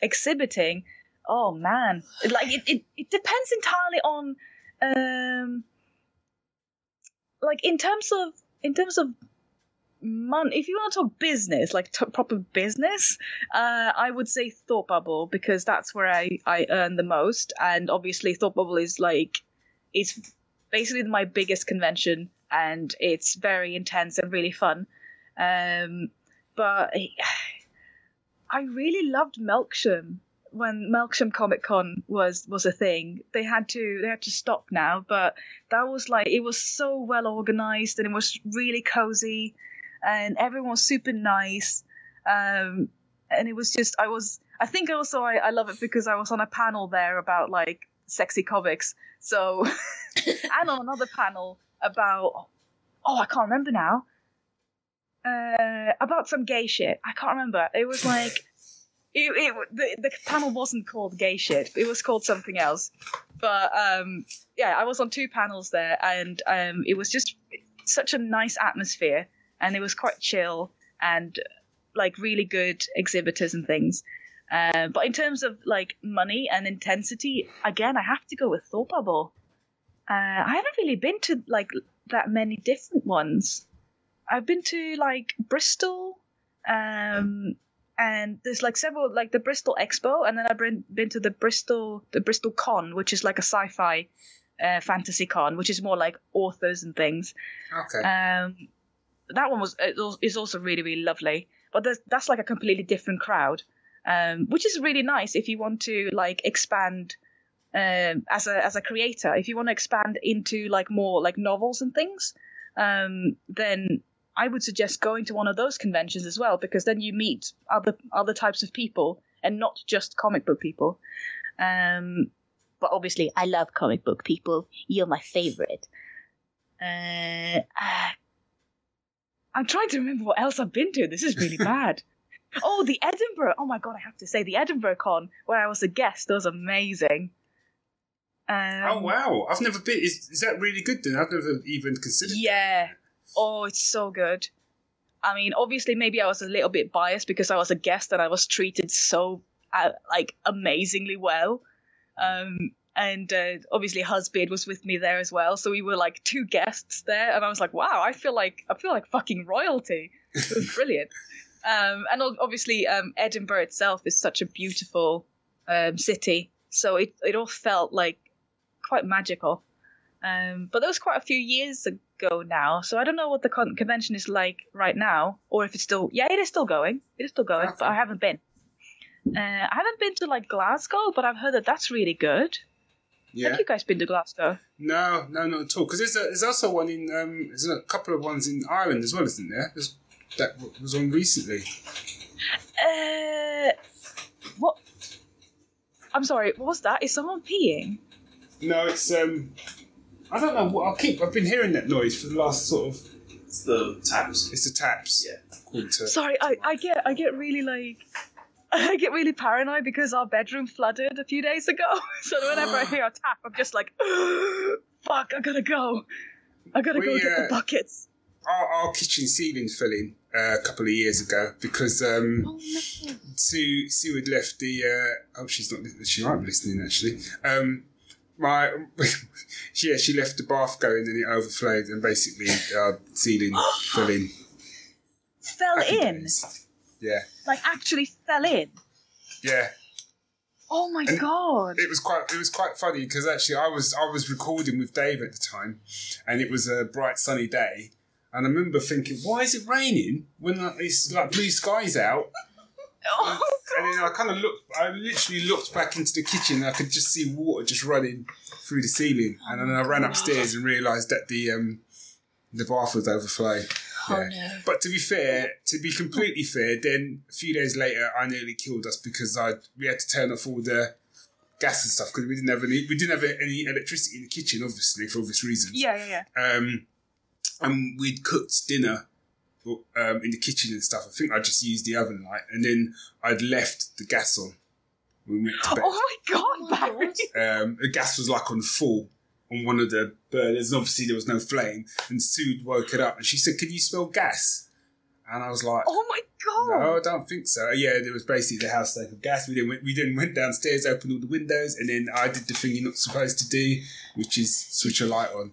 exhibiting, oh man, like it, it, it depends entirely on, um, like in terms of in terms of money. If you want to talk business, like t- proper business, uh, I would say Thought Bubble because that's where I I earn the most, and obviously Thought Bubble is like it's basically my biggest convention, and it's very intense and really fun. Um, but I really loved Melksham when Melksham Comic Con was was a thing. They had to they had to stop now, but that was like it was so well organized and it was really cozy, and everyone was super nice. Um, and it was just I was I think also I, I love it because I was on a panel there about like sexy comics. So and on another panel about oh I can't remember now uh, about some gay shit. I can't remember. It was like it, it the, the panel wasn't called gay shit. It was called something else. But um, yeah, I was on two panels there, and um, it was just such a nice atmosphere, and it was quite chill and like really good exhibitors and things. Uh, but in terms of like money and intensity, again, I have to go with Thought Bubble. Uh, I haven't really been to like that many different ones. I've been to like Bristol, um, and there's like several like the Bristol Expo, and then I've been been to the Bristol the Bristol Con, which is like a sci-fi uh, fantasy con, which is more like authors and things. Okay. Um, that one was is also really really lovely, but that's that's like a completely different crowd, um, which is really nice if you want to like expand. Um, as a as a creator, if you want to expand into like more like novels and things, um, then I would suggest going to one of those conventions as well because then you meet other other types of people and not just comic book people. Um, but obviously, I love comic book people. You're my favorite. Uh, ah, I'm trying to remember what else I've been to. This is really bad. Oh, the Edinburgh. Oh my god, I have to say the Edinburgh Con where I was a guest was amazing. Um, oh wow, I've never been. Is, is that really good? Then I've never even considered. Yeah. Oh, it's so good. I mean, obviously, maybe I was a little bit biased because I was a guest and I was treated so uh, like amazingly well. Um, and uh, obviously, husband was with me there as well, so we were like two guests there, and I was like, wow, I feel like I feel like fucking royalty. It was brilliant. um, and obviously, um, Edinburgh itself is such a beautiful um, city, so it it all felt like quite magical. Um, but that was quite a few years ago now, so I don't know what the con- convention is like right now, or if it's still. Yeah, it is still going. It is still going, but I haven't been. Uh, I haven't been to like Glasgow, but I've heard that that's really good. Yeah. Have you guys been to Glasgow? No, no, not at all. Because there's a, there's also one in um, there's a couple of ones in Ireland as well, isn't there? There's, that was on recently. Uh, what? I'm sorry. What was that? Is someone peeing? No, it's um, I don't know. what I keep I've been hearing that noise for the last sort of. It's the taps. It's the taps. Yeah. According to, Sorry, I, I get I get really like I get really paranoid because our bedroom flooded a few days ago. So whenever I hear a tap, I'm just like, fuck, I gotta go. I gotta go We, get the uh, buckets. our, our kitchen ceiling fell in uh, a couple of years ago because um, Oh no. Sue Sue had left the. Uh, oh, she's not. She might be listening actually. Um, my yeah, she left the bath going and it overflowed and basically our ceiling fell in. Fell in. Yeah, like actually fell in. yeah. Oh my And- god! It was quite. It was quite funny because actually I was I was recording with Dave at the time, and it was a bright sunny day, and I remember thinking, why is it raining when like, it's like blue skies out? Oh, And then I kind of looked, I literally looked back into the kitchen and I could just see water just running through the ceiling. And then I ran upstairs and realised that the um, the bath was overflowing. Oh Yeah. no. But to be fair, to be completely fair, then a few days later, I nearly killed us because I we had to turn off all the gas and stuff because we didn't have any we didn't have any electricity in the kitchen, obviously for obvious reasons. yeah, yeah, yeah. Um, and we'd cooked dinner um, in the kitchen and stuff. I think I just used the oven light, and then I'd left the gas on we went to bed. Oh my god, Oh Barry! Um, the gas was like on full on one of the burners, and obviously there was no flame. And Sue woke it up, and she said, "Can you smell gas?" And I was like, Oh my god! no, I don't think so. Yeah, there was basically the house stank of gas. We then went, we then went downstairs, opened all the windows, and then I did the thing you're not supposed to do, which is switch a light on.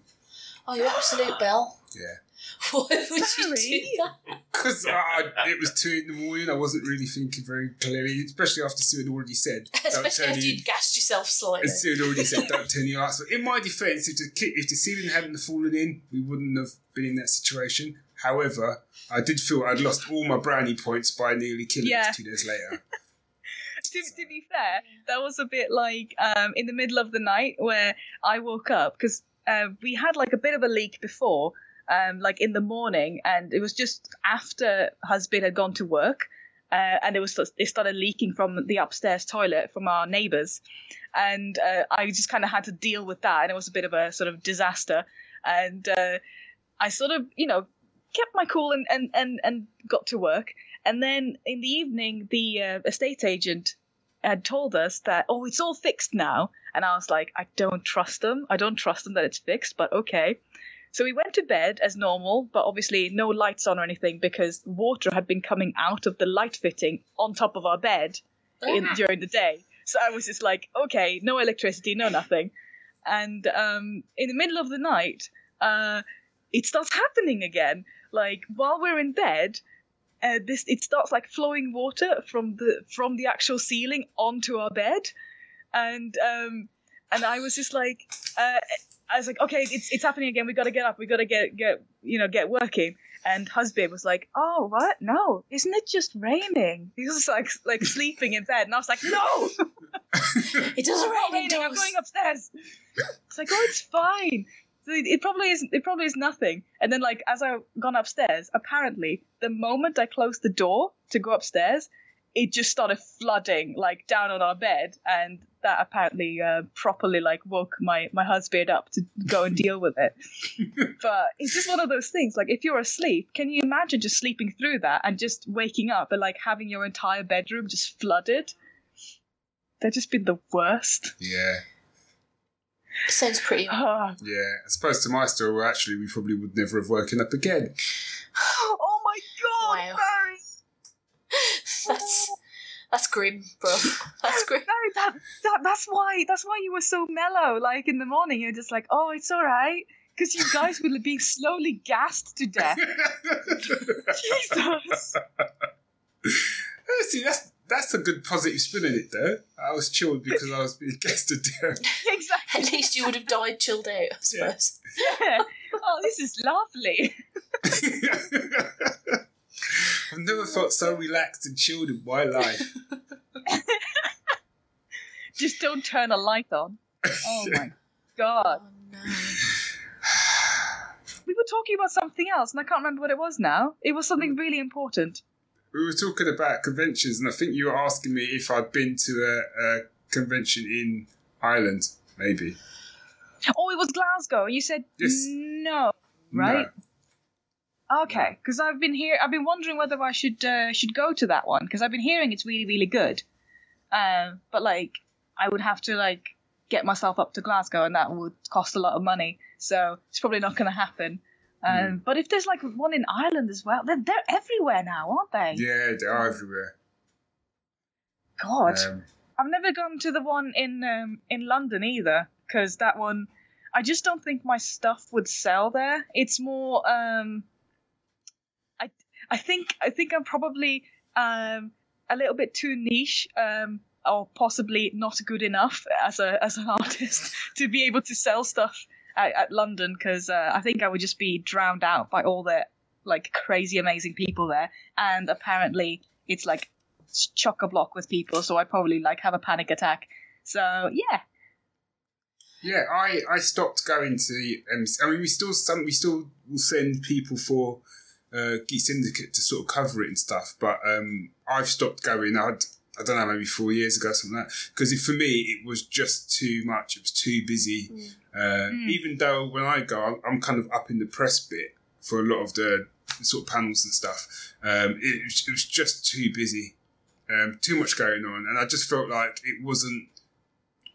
Oh, you absolute bell. Yeah. Why would you do that? Because it was two in the morning, I wasn't really thinking very clearly, especially after Sue had already said, "Don't Especially after you." you'd gassed yourself slightly. And Sue had already said, "Don't turn your lights. In my defence, if the ki- if the ceiling hadn't fallen in, we wouldn't have been in that situation. However, I did feel I'd lost all my brownie points by nearly killing Yeah. us two days later. to, to be fair, that was a bit like um, in the middle of the night where I woke up because uh, we had like a bit of a leak before, um, like in the morning, and it was just after husband had gone to work, uh, and it was it started leaking from the upstairs toilet from our neighbours, and uh, I just kind of had to deal with that, and it was a bit of a sort of disaster, and uh, I sort of you know kept my cool and and and, and got to work. And then in the evening, the uh, estate agent had told us that, oh, it's all fixed now. And I was like, I don't trust them. I don't trust them that it's fixed, but okay. So we went to bed as normal, but obviously no lights on or anything because water had been coming out of the light fitting on top of our bed in, during the day. So I was just like, okay, no electricity, no nothing. And um, in the middle of the night, uh, it starts happening again. Like while we're in bed, uh, this it starts like flowing water from the from the actual ceiling onto our bed, and um, and I was just like, uh, I was like, okay, it's it's happening again. We got to get up. We got to get get you know get working. And husband was like, oh what? No, isn't it just raining? He was like like sleeping in bed, and I was like, no, It doesn't rain raining. I'm going upstairs. It's like, oh, it's fine. So it, it probably is. It probably is nothing. And then, like, as I gone upstairs, apparently, the moment I closed the door to go upstairs, it just started flooding like down on our bed, and that apparently uh, properly like woke my my husband up to go and deal with it. but it's just one of those things. Like if you're asleep, can you imagine just sleeping through that and just waking up and like having your entire bedroom just flooded? They've just been the worst. Yeah. Sounds pretty. Ah. Yeah. As opposed to my story, actually we probably would never have woken up again. oh my god, Wow. Barry! That's that's grim, bro. That's grim. Barry, that, that that's why that's why you were so mellow. Like in the morning, you're just like, oh, it's all right, because you guys were being slowly gassed to death. Jesus. See, that's that's a good positive spin in it, though. I was chilled because I was being guested down. exactly. At least you would have died chilled out, I suppose. Yeah. Oh, this is lovely. I've never felt so relaxed and chilled in my life. Just don't turn a light on. Oh my god. Oh no. We were talking about something else, and I can't remember what it was now. It was something really important. We were talking about conventions, and I think you were asking me if I'd been to a, a convention in Ireland, maybe. Oh, it was Glasgow. You said Yes. no, right? Okay, because I've been here. I've been wondering whether I should uh, should go to that one because I've been hearing it's really really good. Um, but like, I would have to like get myself up to Glasgow, and that would cost a lot of money. So it's probably not going to happen. Um, But if there's like one in Ireland as well, they're, they're everywhere now, aren't they? Yeah, they are everywhere. God, Um, I've never gone to the one in um, in London either, because that one, I just don't think my stuff would sell there. It's more, um, I think I think I'm probably um, a little bit too niche, um, or possibly not good enough as a as an artist to be able to sell stuff at, at London, because uh, I think I would just be drowned out by all the like crazy amazing people there, and apparently it's like chock a block with people, so I'd probably like have a panic attack. So yeah, yeah, I, I stopped going to the MC. I mean, we still some we still will send people for uh, Geek Syndicate to sort of cover it and stuff, but um, I've stopped going. I'd I don't know, maybe four years ago, or something like that. Because for me, it was just too much. It was too busy. Uh, Mm. Even though when I go, I'm, I'm kind of up in the press bit for a lot of the sort of panels and stuff. Um, it, was- it was just too busy, um, too much going on, and I just felt like it wasn't.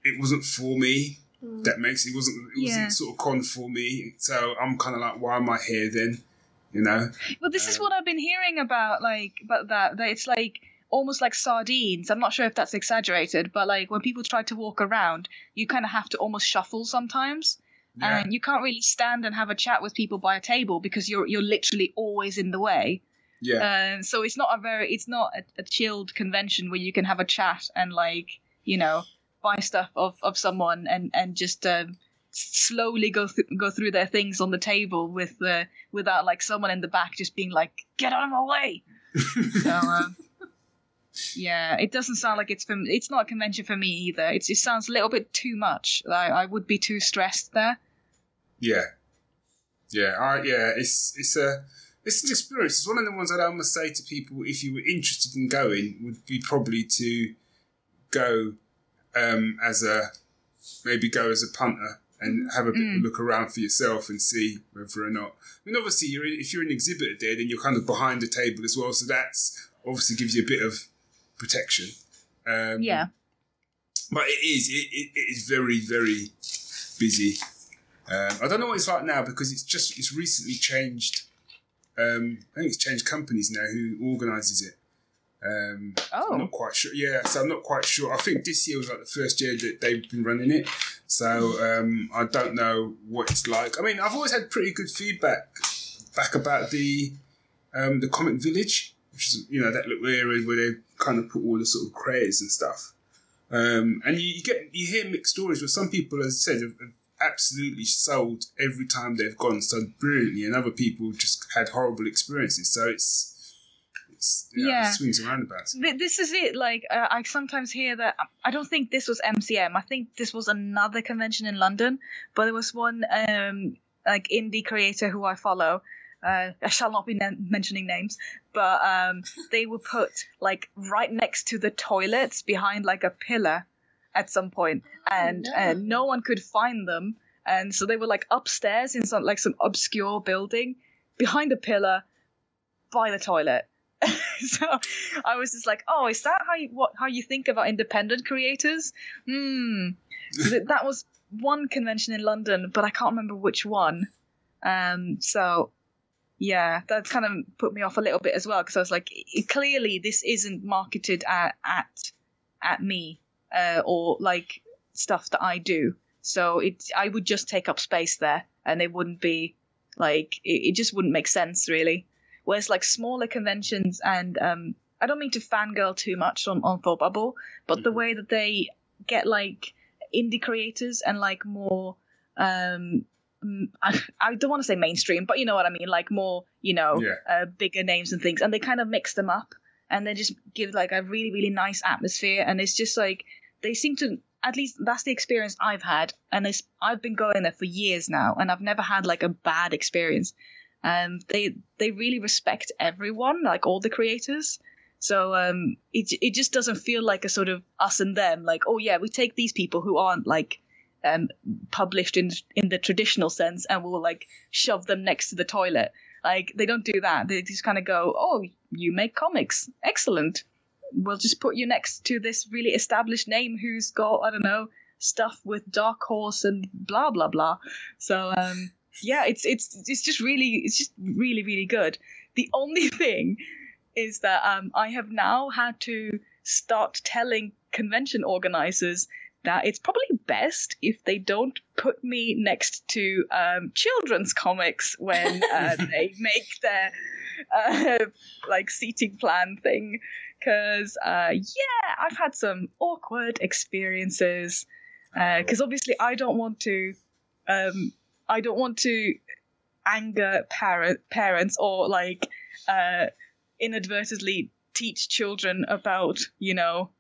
It wasn't for me. Mm. That makes it wasn't. It wasn't Yeah. sort of con for me. So I'm kind of like, why am I here then? You know? well, this is Um, what I've been hearing about, like about that. That it's like almost like sardines. I'm not sure if that's exaggerated, but like when people try to walk around, you kind of have to almost shuffle sometimes. Yeah. and you can't really stand and have a chat with people by a table because you're you're literally always in the way. yeah. Um, so it's not a very it's not a, a chilled convention where you can have a chat and like you know buy stuff of, of someone and and just um, slowly go through go through their things on the table with uh, without like someone in the back just being like get out of my way. So um, yeah, it doesn't sound like it's for it's not a convention for me either. It's, it sounds a little bit too much. I, I would be too stressed there. Yeah, yeah, I, yeah. It's it's a it's an experience. It's one of the ones I'd almost say to people if you were interested in going would be probably to go um, as a maybe go as a punter and have a bit of a Mm. look around for yourself and see whether or not. I mean, obviously, you're if you're an exhibitor there, then you're kind of behind the table as well. So that's obviously gives you a bit of protection. Um, Yeah. but it is it, it, it is very very busy. Um, I don't know what it's like now because it's just it's recently changed. Um, I think it's changed companies now who organises it. Um, I'm Oh. not quite sure. Yeah, so I'm not quite sure. I think this year was like the first year that they've been running it. So um, I don't know what it's like. I mean, I've always had pretty good feedback back about the um, the Comic Village, which is you know that little area where they kind of put all the sort of craze and stuff. Um, and you, you get you hear mixed stories where some people, as I said, have, have absolutely sold every time they've gone so brilliantly, and other people just had horrible experiences. So it's it's know, Yeah. it swings and roundabouts. Th- This is it. Like uh, I sometimes hear that. I don't think this was MCM. I think this was another convention in London. But there was one um, like indie creator who I follow, Uh, I shall not be na- mentioning names, but um, they were put like right next to the toilets behind like a pillar at some point, and no. uh, no one could find them, and so they were like upstairs in some like some obscure building behind a pillar by the toilet. so I was just like, oh, is that how you, what how you think about independent creators? Hmm. That was one convention in London, but I can't remember which one. Um. So yeah, that kind of put me off a little bit as well because I was like, clearly this isn't marketed at at at me uh, or like stuff that I do. So it I would just take up space there, and it wouldn't be like it, it just wouldn't make sense really. Whereas like smaller conventions and um, I don't mean to fangirl too much on on Thought Bubble, but the Mhm. way that they get like indie creators and like more um I, I don't want to say mainstream, but you know what I mean, like more, you know, Yeah. uh, bigger names and things, and they kind of mix them up, and they just give like a really, really nice atmosphere, and it's just like they seem to, at least that's the experience I've had, and it's I've been going there for years now, and I've never had like a bad experience. Um, they they really respect everyone, like all the creators. So um, it it just doesn't feel like a sort of us and them, like oh yeah, we take these people who aren't like um, published in in the traditional sense, and we'll like shove them next to the toilet. Like they don't do that. They just kind of go, "Oh, you make comics, excellent. We'll just put you next to this really established name who's got I don't know stuff with Dark Horse and blah blah blah." So um, yeah, it's it's it's just really it's just really really good. The only thing is that um, I have now had to start telling convention organizers that it's probably best if they don't put me next to um, children's comics when uh, they make their uh, like seating plan thing because uh, yeah i've had some awkward experiences because obviously i don't want to um, i don't want to anger parent parents or like uh, inadvertently teach children about you know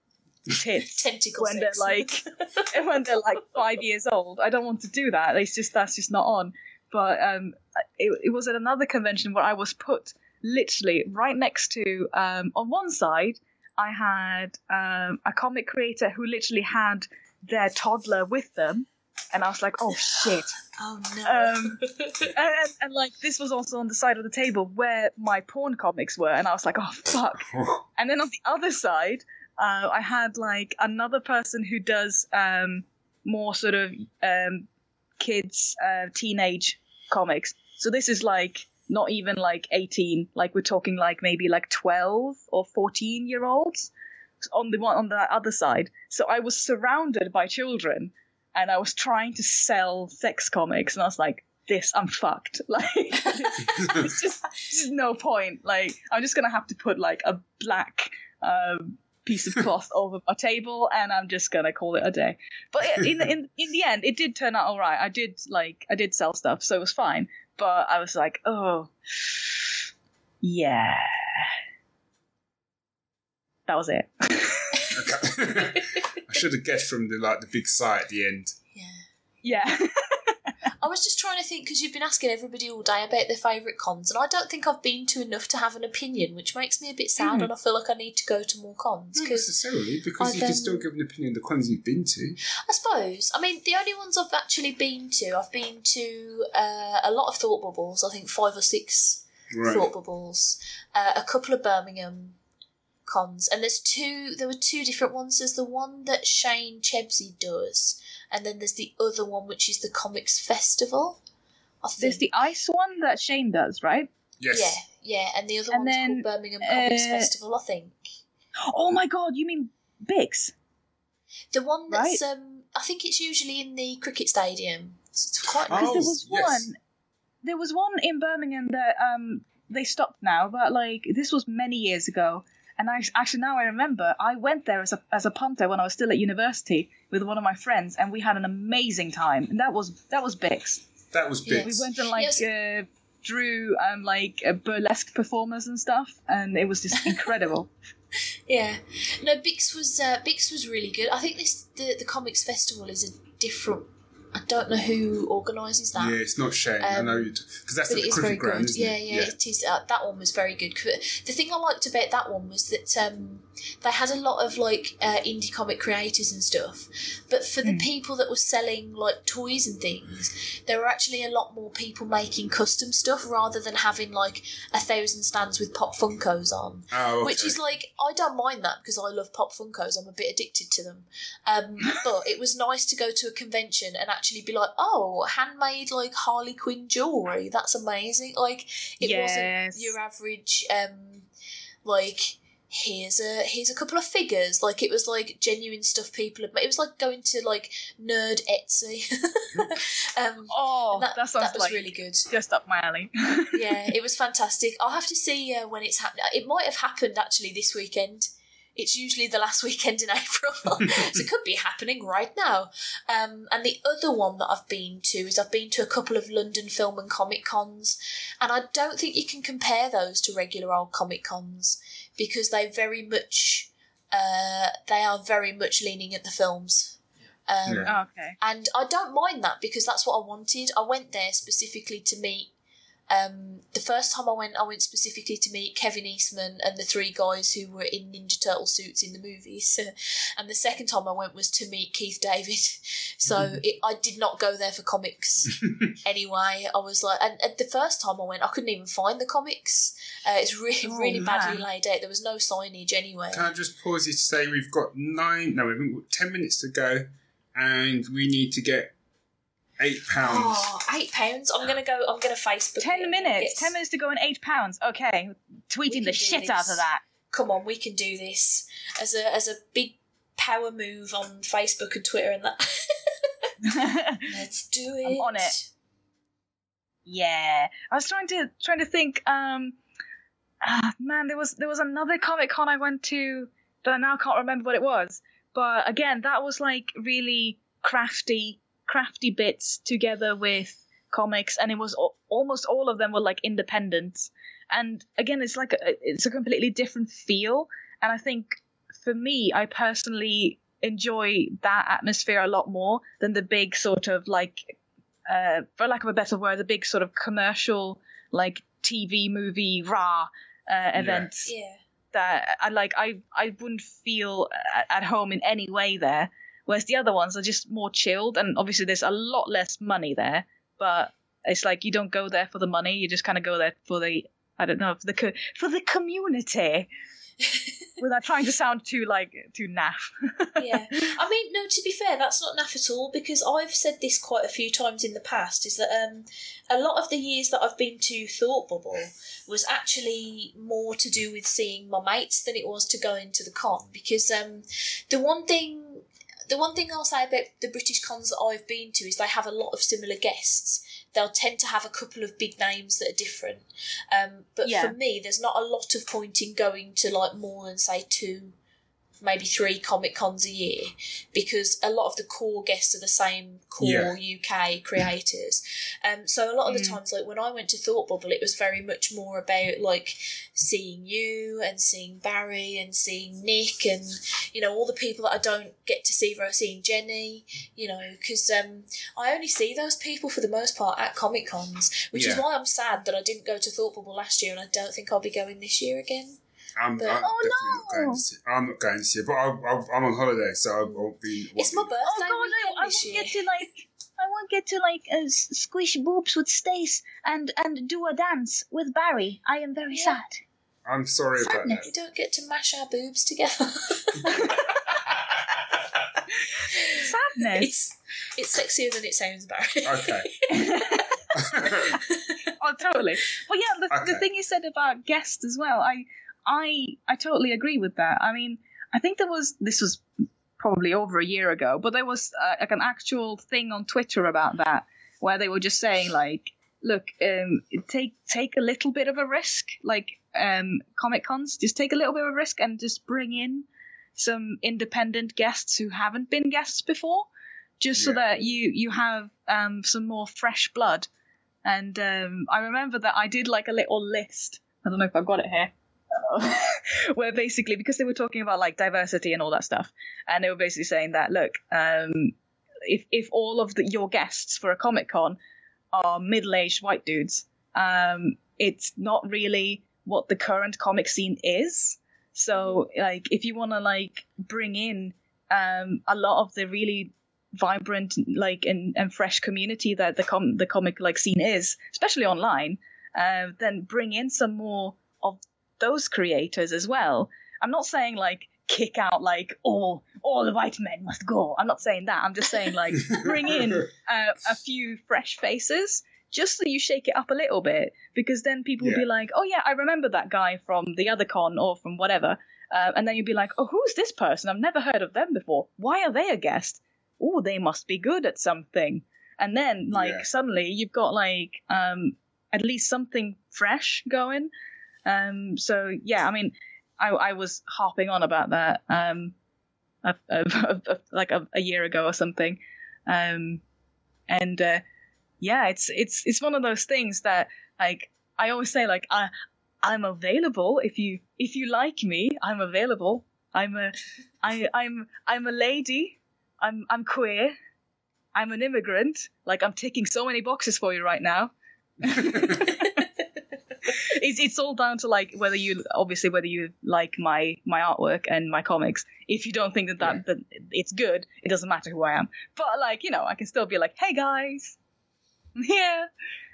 tits Tentacle when they're like when they're like five years old. I don't want to do that. It's just that's just not on. But um, it, it was at another convention where I was put literally right next to um, on one side I had um, a comic creator who literally had their toddler with them, and I was like, oh shit. oh no. Um, and, and, and like this was also on the side of the table where my porn comics were, and I was like, oh fuck. And then on the other side, uh, I had like another person who does um, more sort of um, kids, uh, teenage comics. So this is like not even like 18, like we're talking like maybe like 12 or 14 year olds on the one on the other side. So I was surrounded by children and I was trying to sell sex comics and I was like, this, I'm fucked. Like, it's just, there's no point. Like, I'm just gonna have to put like a black um, piece of cloth over my table, and I'm just gonna call it a day. But in in in the end, it did turn out all right. I did like I did sell stuff, so it was fine. But I was like, oh, yeah, that was it. Okay. I should have guessed from the like the big sigh at the end. yeah. yeah, I was just trying to think because you've been asking everybody all day about their favourite cons, and I don't think I've been to enough to have an opinion, which makes me a bit sad, Mm. and I feel like I need to go to more cons Not because necessarily, because I've, you can still give an opinion on the cons you've been to. I suppose. I mean, the only ones I've actually been to, I've been to uh, a lot of thought bubbles. I think five or six Right. thought bubbles, uh, a couple of Birmingham cons, and there's two. There were two different ones. There's the one that Shane Chebsey does, and then there's the other one which is the Comics Festival. I think. there's the ICE one that Shane does, right? Yes. Yeah, yeah, and the other And one's then, called Birmingham Comics uh, Festival, I think. Oh my god, you mean BICS? The one that's um, I think it's usually in the cricket stadium. It's it's quite Oh, there was yes. one. There was one in Birmingham that um they stopped now, but like this was many years ago. And I actually now I remember I went there as a as a punter when I was still at university with one of my friends, and we had an amazing time. And that was that was BICS. That was Yeah. big. We went and like Yes. uh, drew um like uh, burlesque performers and stuff, and it was just incredible. Yeah, no, BICS was uh, BICS was really good. I think this the the comics festival is a different I don't know who organises that. Yeah, it's not Shane. I Um, know because that's but at it the is very ground, good. isn't Yeah, it? yeah, it is. Uh, that one was very good. The thing I liked about that one was that um, they had a lot of like uh, indie comic creators and stuff, but for the Hmm. people that were selling like toys and things, there were actually a lot more people making custom stuff rather than having like a thousand stands with pop Funkos on. Oh, okay. Which is like I don't mind that because I love pop Funkos. I'm a bit addicted to them. Um, but it was nice to go to a convention and actually be like, oh, handmade like Harley Quinn jewelry. That's amazing. Like it Yes. wasn't your average um, like here's a here's a couple of figures. Like it was like genuine stuff people had. It was like going to like nerd Etsy. um, Oh, that, that, sounds that was like really good just up my alley. yeah, it was fantastic. I'll have to see uh, when it's happening. It might have happened actually this weekend. It's usually the last weekend in April, so it could be happening right now. Um, and the other one that I've been to is I've been to a couple of London film and comic cons, and I don't think you can compare those to regular old comic cons because they very much, uh, they are very much leaning at the films. Um, Yeah. Oh, okay. and I don't mind that because that's what I wanted. I went there specifically to meet. Um, the first time I went, I went specifically to meet Kevin Eastman and the three guys who were in Ninja Turtle suits in the movies. and the second time I went was to meet Keith David. So it, I did not go there for comics anyway. I was like, and, and the first time I went, I couldn't even find the comics. Uh, it's really, Oh, really badly laid out. There was no signage anywhere. Can I just pause you to say we've got nine? No, we've got ten minutes to go, and we need to get eight pounds. Oh, eight pounds. I'm gonna go. I'm gonna Facebook. Ten and minutes. get- Ten minutes to go and eight pounds. Okay, tweeting the shit this. out of that. Come on, we can do this as a as a big power move on Facebook and Twitter and that. Let's do it. I'm on it. yeah, I was trying to trying to think. Um, ah, man, there was there was another Comic Con I went to that I now can't remember what it was. But again, that was like really crafty, crafty bits together with comics, and it was al- almost all of them were like independent. And again, it's like a, it's a completely different feel. And I think for me, I personally enjoy that atmosphere a lot more than the big sort of like, uh, for lack of a better word, the big sort of commercial like TV movie rah uh, events Yeah. that I like. I I wouldn't feel at, at home in any way there. Whereas the other ones are just more chilled, and obviously there's a lot less money there. But it's like you don't go there for the money; you just kind of go there for the I don't know for the co- for the community. Without trying to sound too like too naff. yeah. I mean, no. To be fair, that's not naff at all because I've said this quite a few times in the past. Is that um, a lot of the years that I've been to Thought Bubble was actually more to do with seeing my mates than it was to going to the con because um, the one thing. The one thing I'll say about the British cons that I've been to is they have a lot of similar guests. They'll tend to have a couple of big names that are different. Um, but Yeah. for me, there's not a lot of point in going to like more than say two maybe three comic cons a year because a lot of the core guests are the same core UK creators. Um, so a lot of the Mm. times, like when I went to Thought Bubble, it was very much more about like seeing you and seeing Barry and seeing Nick and you know all the people that I don't get to see. ver- Seeing Jenny, you know, because um, I only see those people for the most part at comic cons, which is why I'm sad that I didn't go to Thought Bubble last year, and I don't think I'll be going this year again. I'm, But- I'm Oh, definitely not going no. to see. I'm not going to see it, but I'll, I'll, I'm on holiday, so I won't be. It's my birthday Oh god, I, I won't get to like I won't get to like uh, squish boobs with Stace and and do a dance with Barry. I am very Yeah. sad. I'm sorry about Sadness. that. We don't get to mash our boobs together. Sadness. it's it's sexier than it sounds, Barry. Okay. oh, totally. Well, yeah. The, the thing you said about guests as well, I, I, I totally agree with that. I mean, I think there was this was probably over a year ago, but there was uh, like an actual thing on Twitter about that where they were just saying like, look, um, take take a little bit of a risk, like um, comic cons, just take a little bit of a risk and just bring in some independent guests who haven't been guests before, just so that you you have um, some more fresh blood. And um, I remember that I did like a little list. I don't know if I've got it here. Where basically, because they were talking about like diversity and all that stuff, and they were basically saying that look, um, if if all of the, your guests for a comic con are middle aged white dudes, um, it's not really what the current comic scene is. So like if you want to like bring in um, a lot of the really vibrant like and, and fresh community that the com- the comic like scene is, especially online, uh, then bring in some more of those creators as well. I'm not saying like kick out like all all the white men must go. I'm not saying that. I'm just saying like bring in uh, a few fresh faces just so you shake it up a little bit because then people will be like, oh yeah, I remember that guy from the other con or from whatever. Uh, and then you'd be like, oh, who's this person? I've never heard of them before. Why are they a guest? Oh, they must be good at something. And then, like, Yeah. suddenly you've got, like, um, at least something fresh going. Um, so, yeah, I mean, I, I was harping on about that, um, a, a, a- like a, year ago or something. Um, and, uh, yeah, it's, it's, it's one of those things that, like, I always say, like, I, I'm available if you if you like me. I'm available. I'm a I I'm I'm a lady. I'm I'm queer. I'm an immigrant. Like I'm ticking so many boxes for you right now. it's it's all down to like whether you obviously whether you like my my artwork and my comics. If you don't think that that, that it's good, it doesn't matter who I am. But like you know, I can still be like, hey guys, I'm here.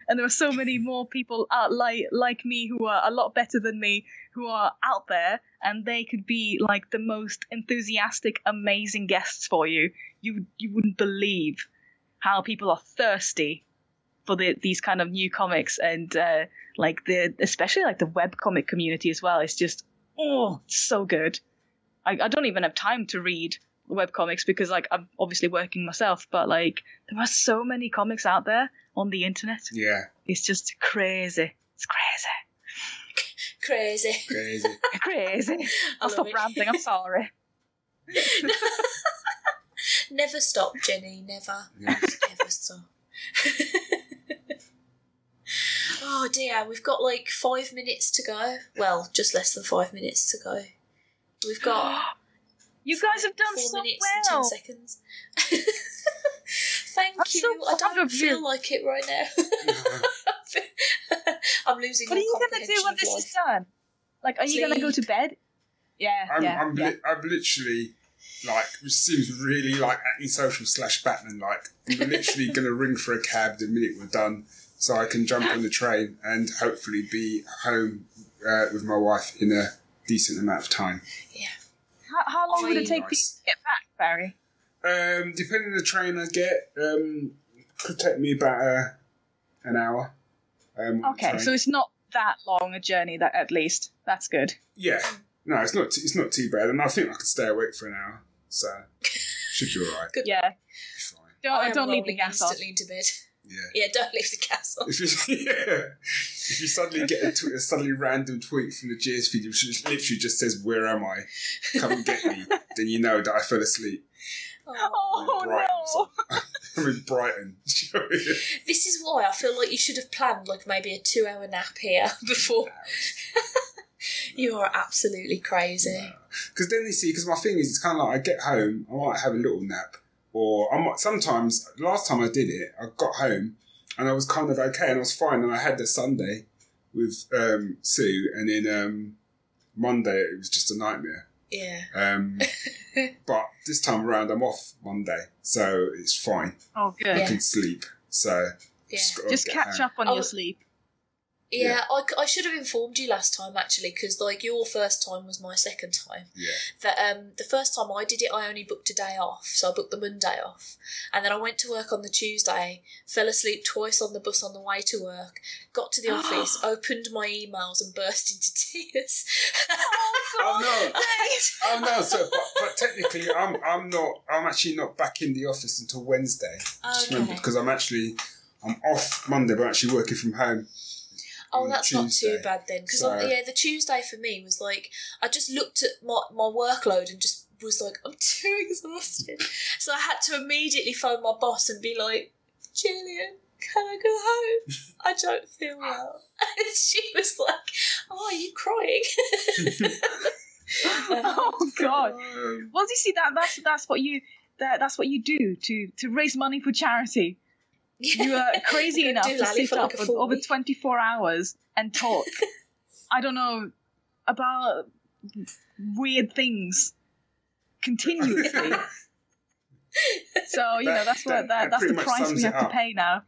And there are so many more people uh, out like like me who are a lot better than me who are out there, and they could be like the most enthusiastic, amazing guests for you. You you wouldn't believe how people are thirsty for the, these kind of new comics and uh, like the especially like the web comic community as well. It's just oh, so good. I, I don't even have time to read web comics because like I'm obviously working myself, but like there are so many comics out there on the internet. yeah, It's just crazy. It's crazy. Crazy. crazy. Crazy. I'll love stop it. ranting. I'm sorry. Never stop, Jenny. Never. Yeah. Never stop. oh dear, we've got like five minutes to go. Well, just less than five minutes to go. We've got You guys have done four so minutes and ten well. seconds. Thank I'm you. so I don't feel you. like it right now. I'm losing What are you gonna do when this life. is done? Like, are you gonna go to bed? Yeah, I'm, yeah, I'm, yeah. li- I'm literally like, which seems really like antisocial slash Batman. Like, I'm literally going to ring for a cab the minute we're done, so I can jump on the train and hopefully be home uh, with my wife in a decent amount of time. Yeah. How, how long would it take for you Nice. to get back, Barry? Um, depending on the train I get, um, could take me about uh, an hour. Um, Okay, so it's not that long a journey. That at least that's good. yeah, no, it's not. T- it's not too bad, and I think I could stay awake for an hour, so should be all right. Good. Yeah, fine. don't I am don't leave the rolling gas on. into bed. Yeah. Yeah, don't leave the castle. If you, yeah. if you suddenly get a, tw- a suddenly random tweet from the GS feed, which literally just says, Where am I? Come and get me, then you know that I fell asleep. Oh Brighton, no! I'm in Brighton. This is why I feel like you should have planned like maybe a two hour nap here before. you are absolutely crazy. Because then you see, because my thing is, it's kind of like I get home, I might have a little nap, or I might sometimes. Last time I did it, I got home and I was kind of okay and I was fine, and I had the Sunday with um, Sue, and then um, Monday it was just a nightmare. Yeah. Um, but this time around, I'm off Monday, so it's fine. Oh, good. I Yeah. can sleep. So Yeah. gotta Just catch home. up on Oh. your sleep. Yeah, I, I should have informed you last time actually, because like your first time was my second time. Yeah, That um the first time I did it, I only booked a day off, so I booked the Monday off, and then I went to work on the Tuesday, fell asleep twice on the bus on the way to work, got to the office, opened my emails, and burst into tears. Oh, no. Oh no! So, but, but technically, I'm I'm not. I'm actually not back in the office until Wednesday. Remember, Okay. because I'm actually I'm off Monday, but I'm actually working from home. Oh, that's not too bad then. Because So- yeah, the Tuesday for me was like I just looked at my my workload and just was like I'm too exhausted. so I had to immediately phone my boss and be like, Gillian, can I go home? I don't feel well. And she was like, Oh, are you crying? oh God. Um, Well, you see that that's that's what you that that's what you do to to raise money for charity. You are crazy enough to sit for up like a for over 24 hours and talk. I don't know about weird things continuously. so you know that's That- what that, that that's the price we it have to pay now.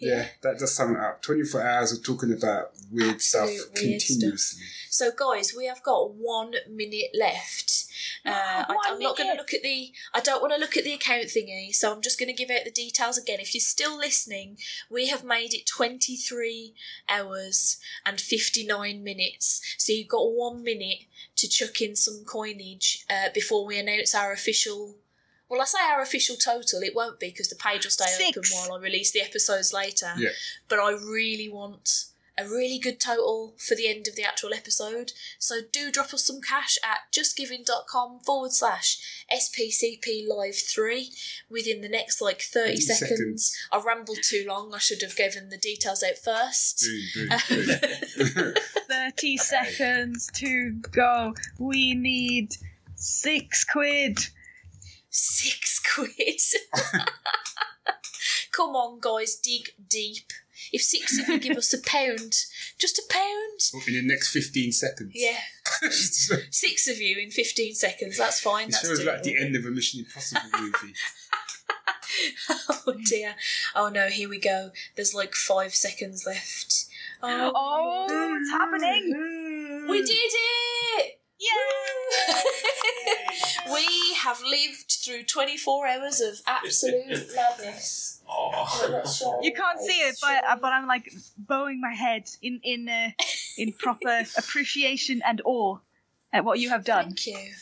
Yeah, that does sum it up. 24 hours of talking about weird stuff Absolute weird stuff. continuously. So, guys, we have got one minute left. Uh, I, I'm not going to look at the. I don't want to look at the account thingy, so I'm just going to give out the details again. If you're still listening, we have made it 23 hours and 59 minutes. So you've got one minute to chuck in some coinage uh, before we announce our official. Well, I say our official total. It won't be because the page will stay open while I release the episodes later. Yeah. But I really want a really good total for the end of the actual episode. So do drop us some cash at justgiving.com forward slash SPCP Live 3 within the next like 30 30 seconds. seconds. I rambled too long. I should have given the details out first. Do, do, do. 30 seconds to go. We need six quid. Six quid. Come on, guys, dig deep. If six of you give us a pound, just a pound. In the next 15 seconds. Yeah, six of you in 15 seconds. That's fine. That's feels like the end of a Mission Impossible movie. Oh dear. Oh no, here we go. There's like five seconds left. Oh, Oh, it's happening. we did it! Yay! We have lived through 24 hours of absolute madness. Oh. You can't see it, but uh, but I'm like bowing my head in in uh, in proper appreciation and awe at what you have done. Thank you.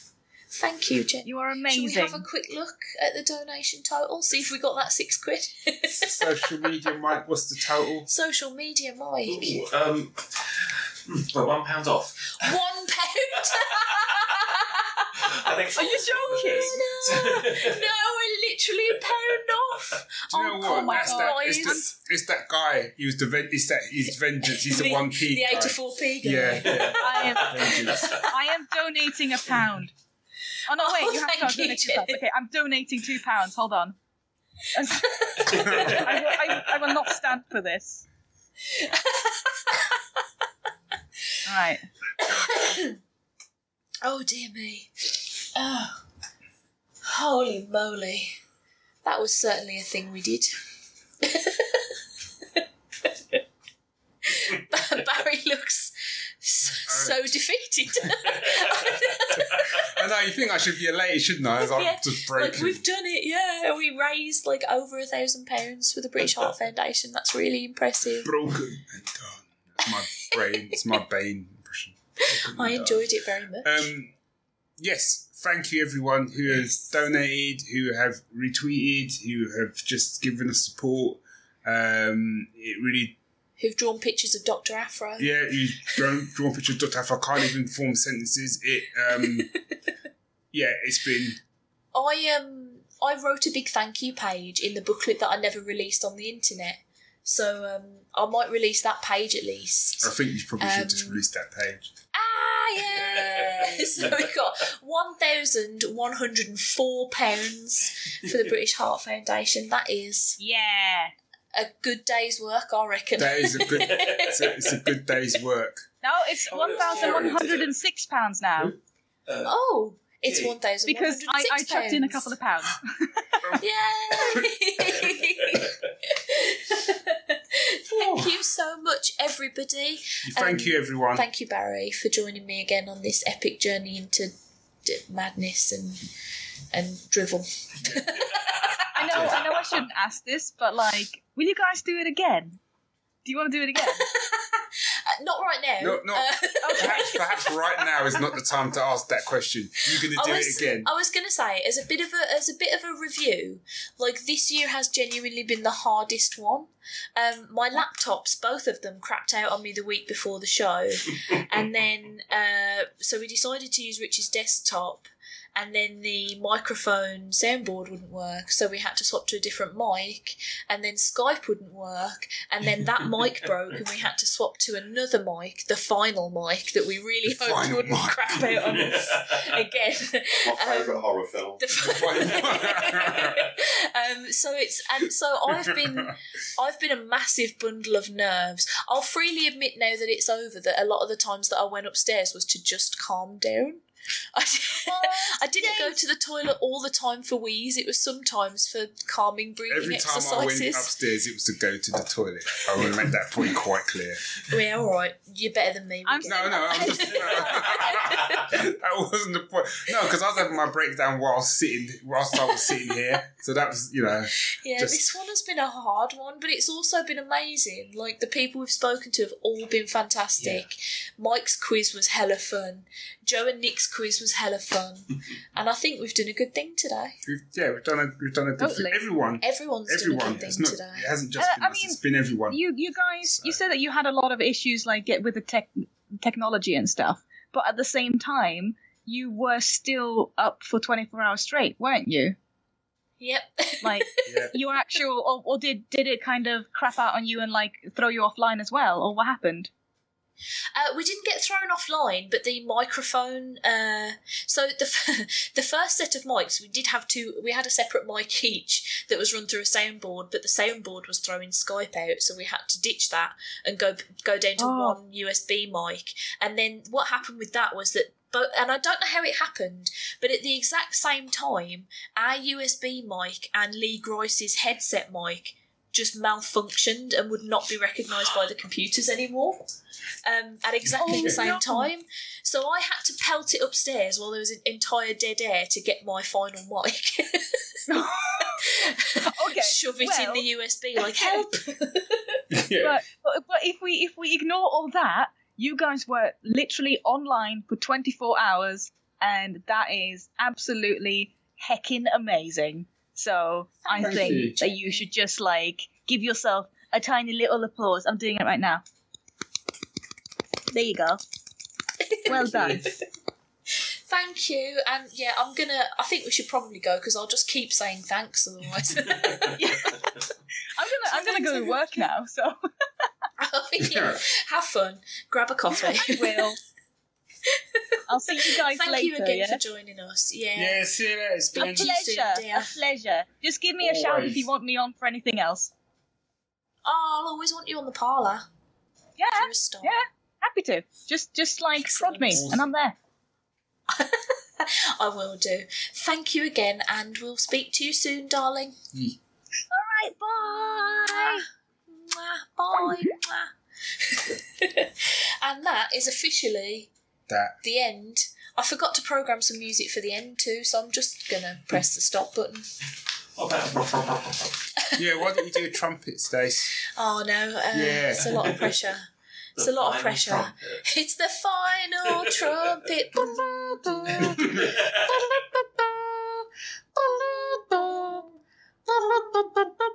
Thank you, Jen. You are Shall amazing. we have a quick look at the donation total? See if we got that six quid. Social media, Mike, what's the total? Social media, Mike. Ooh, um, hmm, well, one pound off. One pound. I think. Are you joking? no, we're literally a pound off. Do you know Oh, what? That's that. It's, the, it's that guy. He was the ven- it's that he's vengeance. He's the, The- one p The guy. 84p. Yeah, yeah. I am Vengeance. I am donating a pound. Oh no, wait, Oh, you have thank to you, donate two pounds. Okay, I'm donating two pounds. Hold on. I, will- I, I will not stand for this. All right. Oh dear me. Oh. Holy moly. That was certainly a thing we did. Barry looks so, so defeated. I know. You think I should be elated, shouldn't I? As I'm Yeah, just broken. like we've done it, yeah. We raised like over a thousand pounds for the British Heart Foundation. That's really impressive. broken and done. That's my brain. It's my Bane I enjoyed it very much. Um, yes, thank you everyone who has donated, who have retweeted, who have just given us support. Um, it really, Who've drawn pictures of Dr. Afro. yeah, you drawn, drawn pictures of Dr. Afro. I can't even form sentences. It, um, yeah, it's been. I um I wrote a big thank you page in the booklet that I never released on the internet. So um I might release that page at least. I think you probably should just Um, release that page. Yeah. so we got one thousand one hundred and four pounds for the British Heart Foundation. That is Yeah. a good day's work, I reckon. That is a good. It's a, it's a good day's work. No, it's Oh, one it's thousand one hundred and six pounds now Uh, oh, it's Yeah. one thousand because I, I chucked in a couple of pounds. Yay! Thank you so much, everybody. Thank Um, you, everyone. Thank you, Barry, for joining me again on this epic journey into d- madness and and drivel. I know, I know, I shouldn't ask this, but like, will you guys do it again? Do you want to do it again? Not right now. No, no. Uh, perhaps, perhaps right now is not the time to ask that question. You're going to do was, it again. I was gonna say, as a bit of a as a bit of a review, like this year has genuinely been the hardest one. Um, my laptops, both of them, crapped out on me the week before the show, and then uh, so we decided to use Rich's desktop. And then the microphone soundboard wouldn't work, so we had to swap to a different mic, and then Skype wouldn't work, and then that mic broke, and we had to swap to another mic, the final mic that we really The hoped final wouldn't mic. crap out on us again. My favourite Um, horror film. The um, so it's and so I've been I've been a massive bundle of nerves. I'll freely admit now that it's over that a lot of the times that I went upstairs was to just calm down. I, I didn't go to the toilet all the time for wheeze. It was sometimes for calming breathing Every time I went exercises. upstairs, it was to go to the toilet. I want to make that point quite clear. yeah, all right. You're better than me. I'm No, no, that. I'm just, that wasn't the point. No, because I was having my breakdown whilst sitting, whilst I was sitting here. So that was, you know, Yeah, Just- this one has been a hard one, but it's also been amazing. Like the people we've spoken to have all been fantastic. Mike's quiz was hella fun. Joe and Nick's quiz was hella fun, and I think we've done a good thing today. we've, yeah, we've done a, we've done a good Totally. thing. Everyone, Everyone's done a good thing not, today. it hasn't just Uh, been I us, mean, it's been everyone. You you guys, you said that you had a lot of issues like get with the tech technology and stuff, but at the same time, you were still up for twenty four hours straight, weren't you? Yep. Like yeah. your actual, or, or did did it kind of crap out on you and like throw you offline as well, or what happened? Uh, we didn't get thrown offline, but the microphone. Uh, so the f- the first set of mics, we did have two. We had a separate mic each that was run through a soundboard, but the soundboard was throwing Skype out, so we had to ditch that and go go down to Oh. one USB mic. And then what happened with that was that. But, and I don't know how it happened, but at the exact same time, our USB mic and Lee Groyce's headset mic just malfunctioned and would not be recognised by the computers anymore um, at exactly Oh, the same no. time. So I had to pelt it upstairs while there was an entire dead air to get my final mic. Okay, Shove it well- in the USB, like help. yeah. But, but but if we if we ignore all that, you guys were literally online for 24 hours, and that is absolutely heckin' amazing. So I Thank think you. that you should just like give yourself a tiny little applause. I'm doing it right now. There you go. Well done. Thank you, and yeah, I'm gonna. I think we should probably go because I'll just keep saying thanks otherwise. I'm gonna I'm gonna go to work now. So Oh, yeah. Have fun. Grab a coffee. will. I'll see you guys Thank later. Thank you again yeah? for joining us. Yeah. Yeah, see you later. It's A been Thank you soon, pleasure. dear. A pleasure. Just give me a shout if you want me on for anything else. Oh, I'll always want you on the parlour. Yeah, You're a star. yeah. Happy to. Just just like prod me, and I'm there. I will do. Thank you again, and we'll speak to you soon, darling. Mm. Right, bye. Mwah, bye. And that is officially that. the end. I forgot to program some music for the end too, so I'm just gonna press the stop button. Yeah, why don't you do a trumpet, Stace? Oh no, uh, Yeah. it's a lot of pressure. It's a lot of pressure. It's the final trumpet.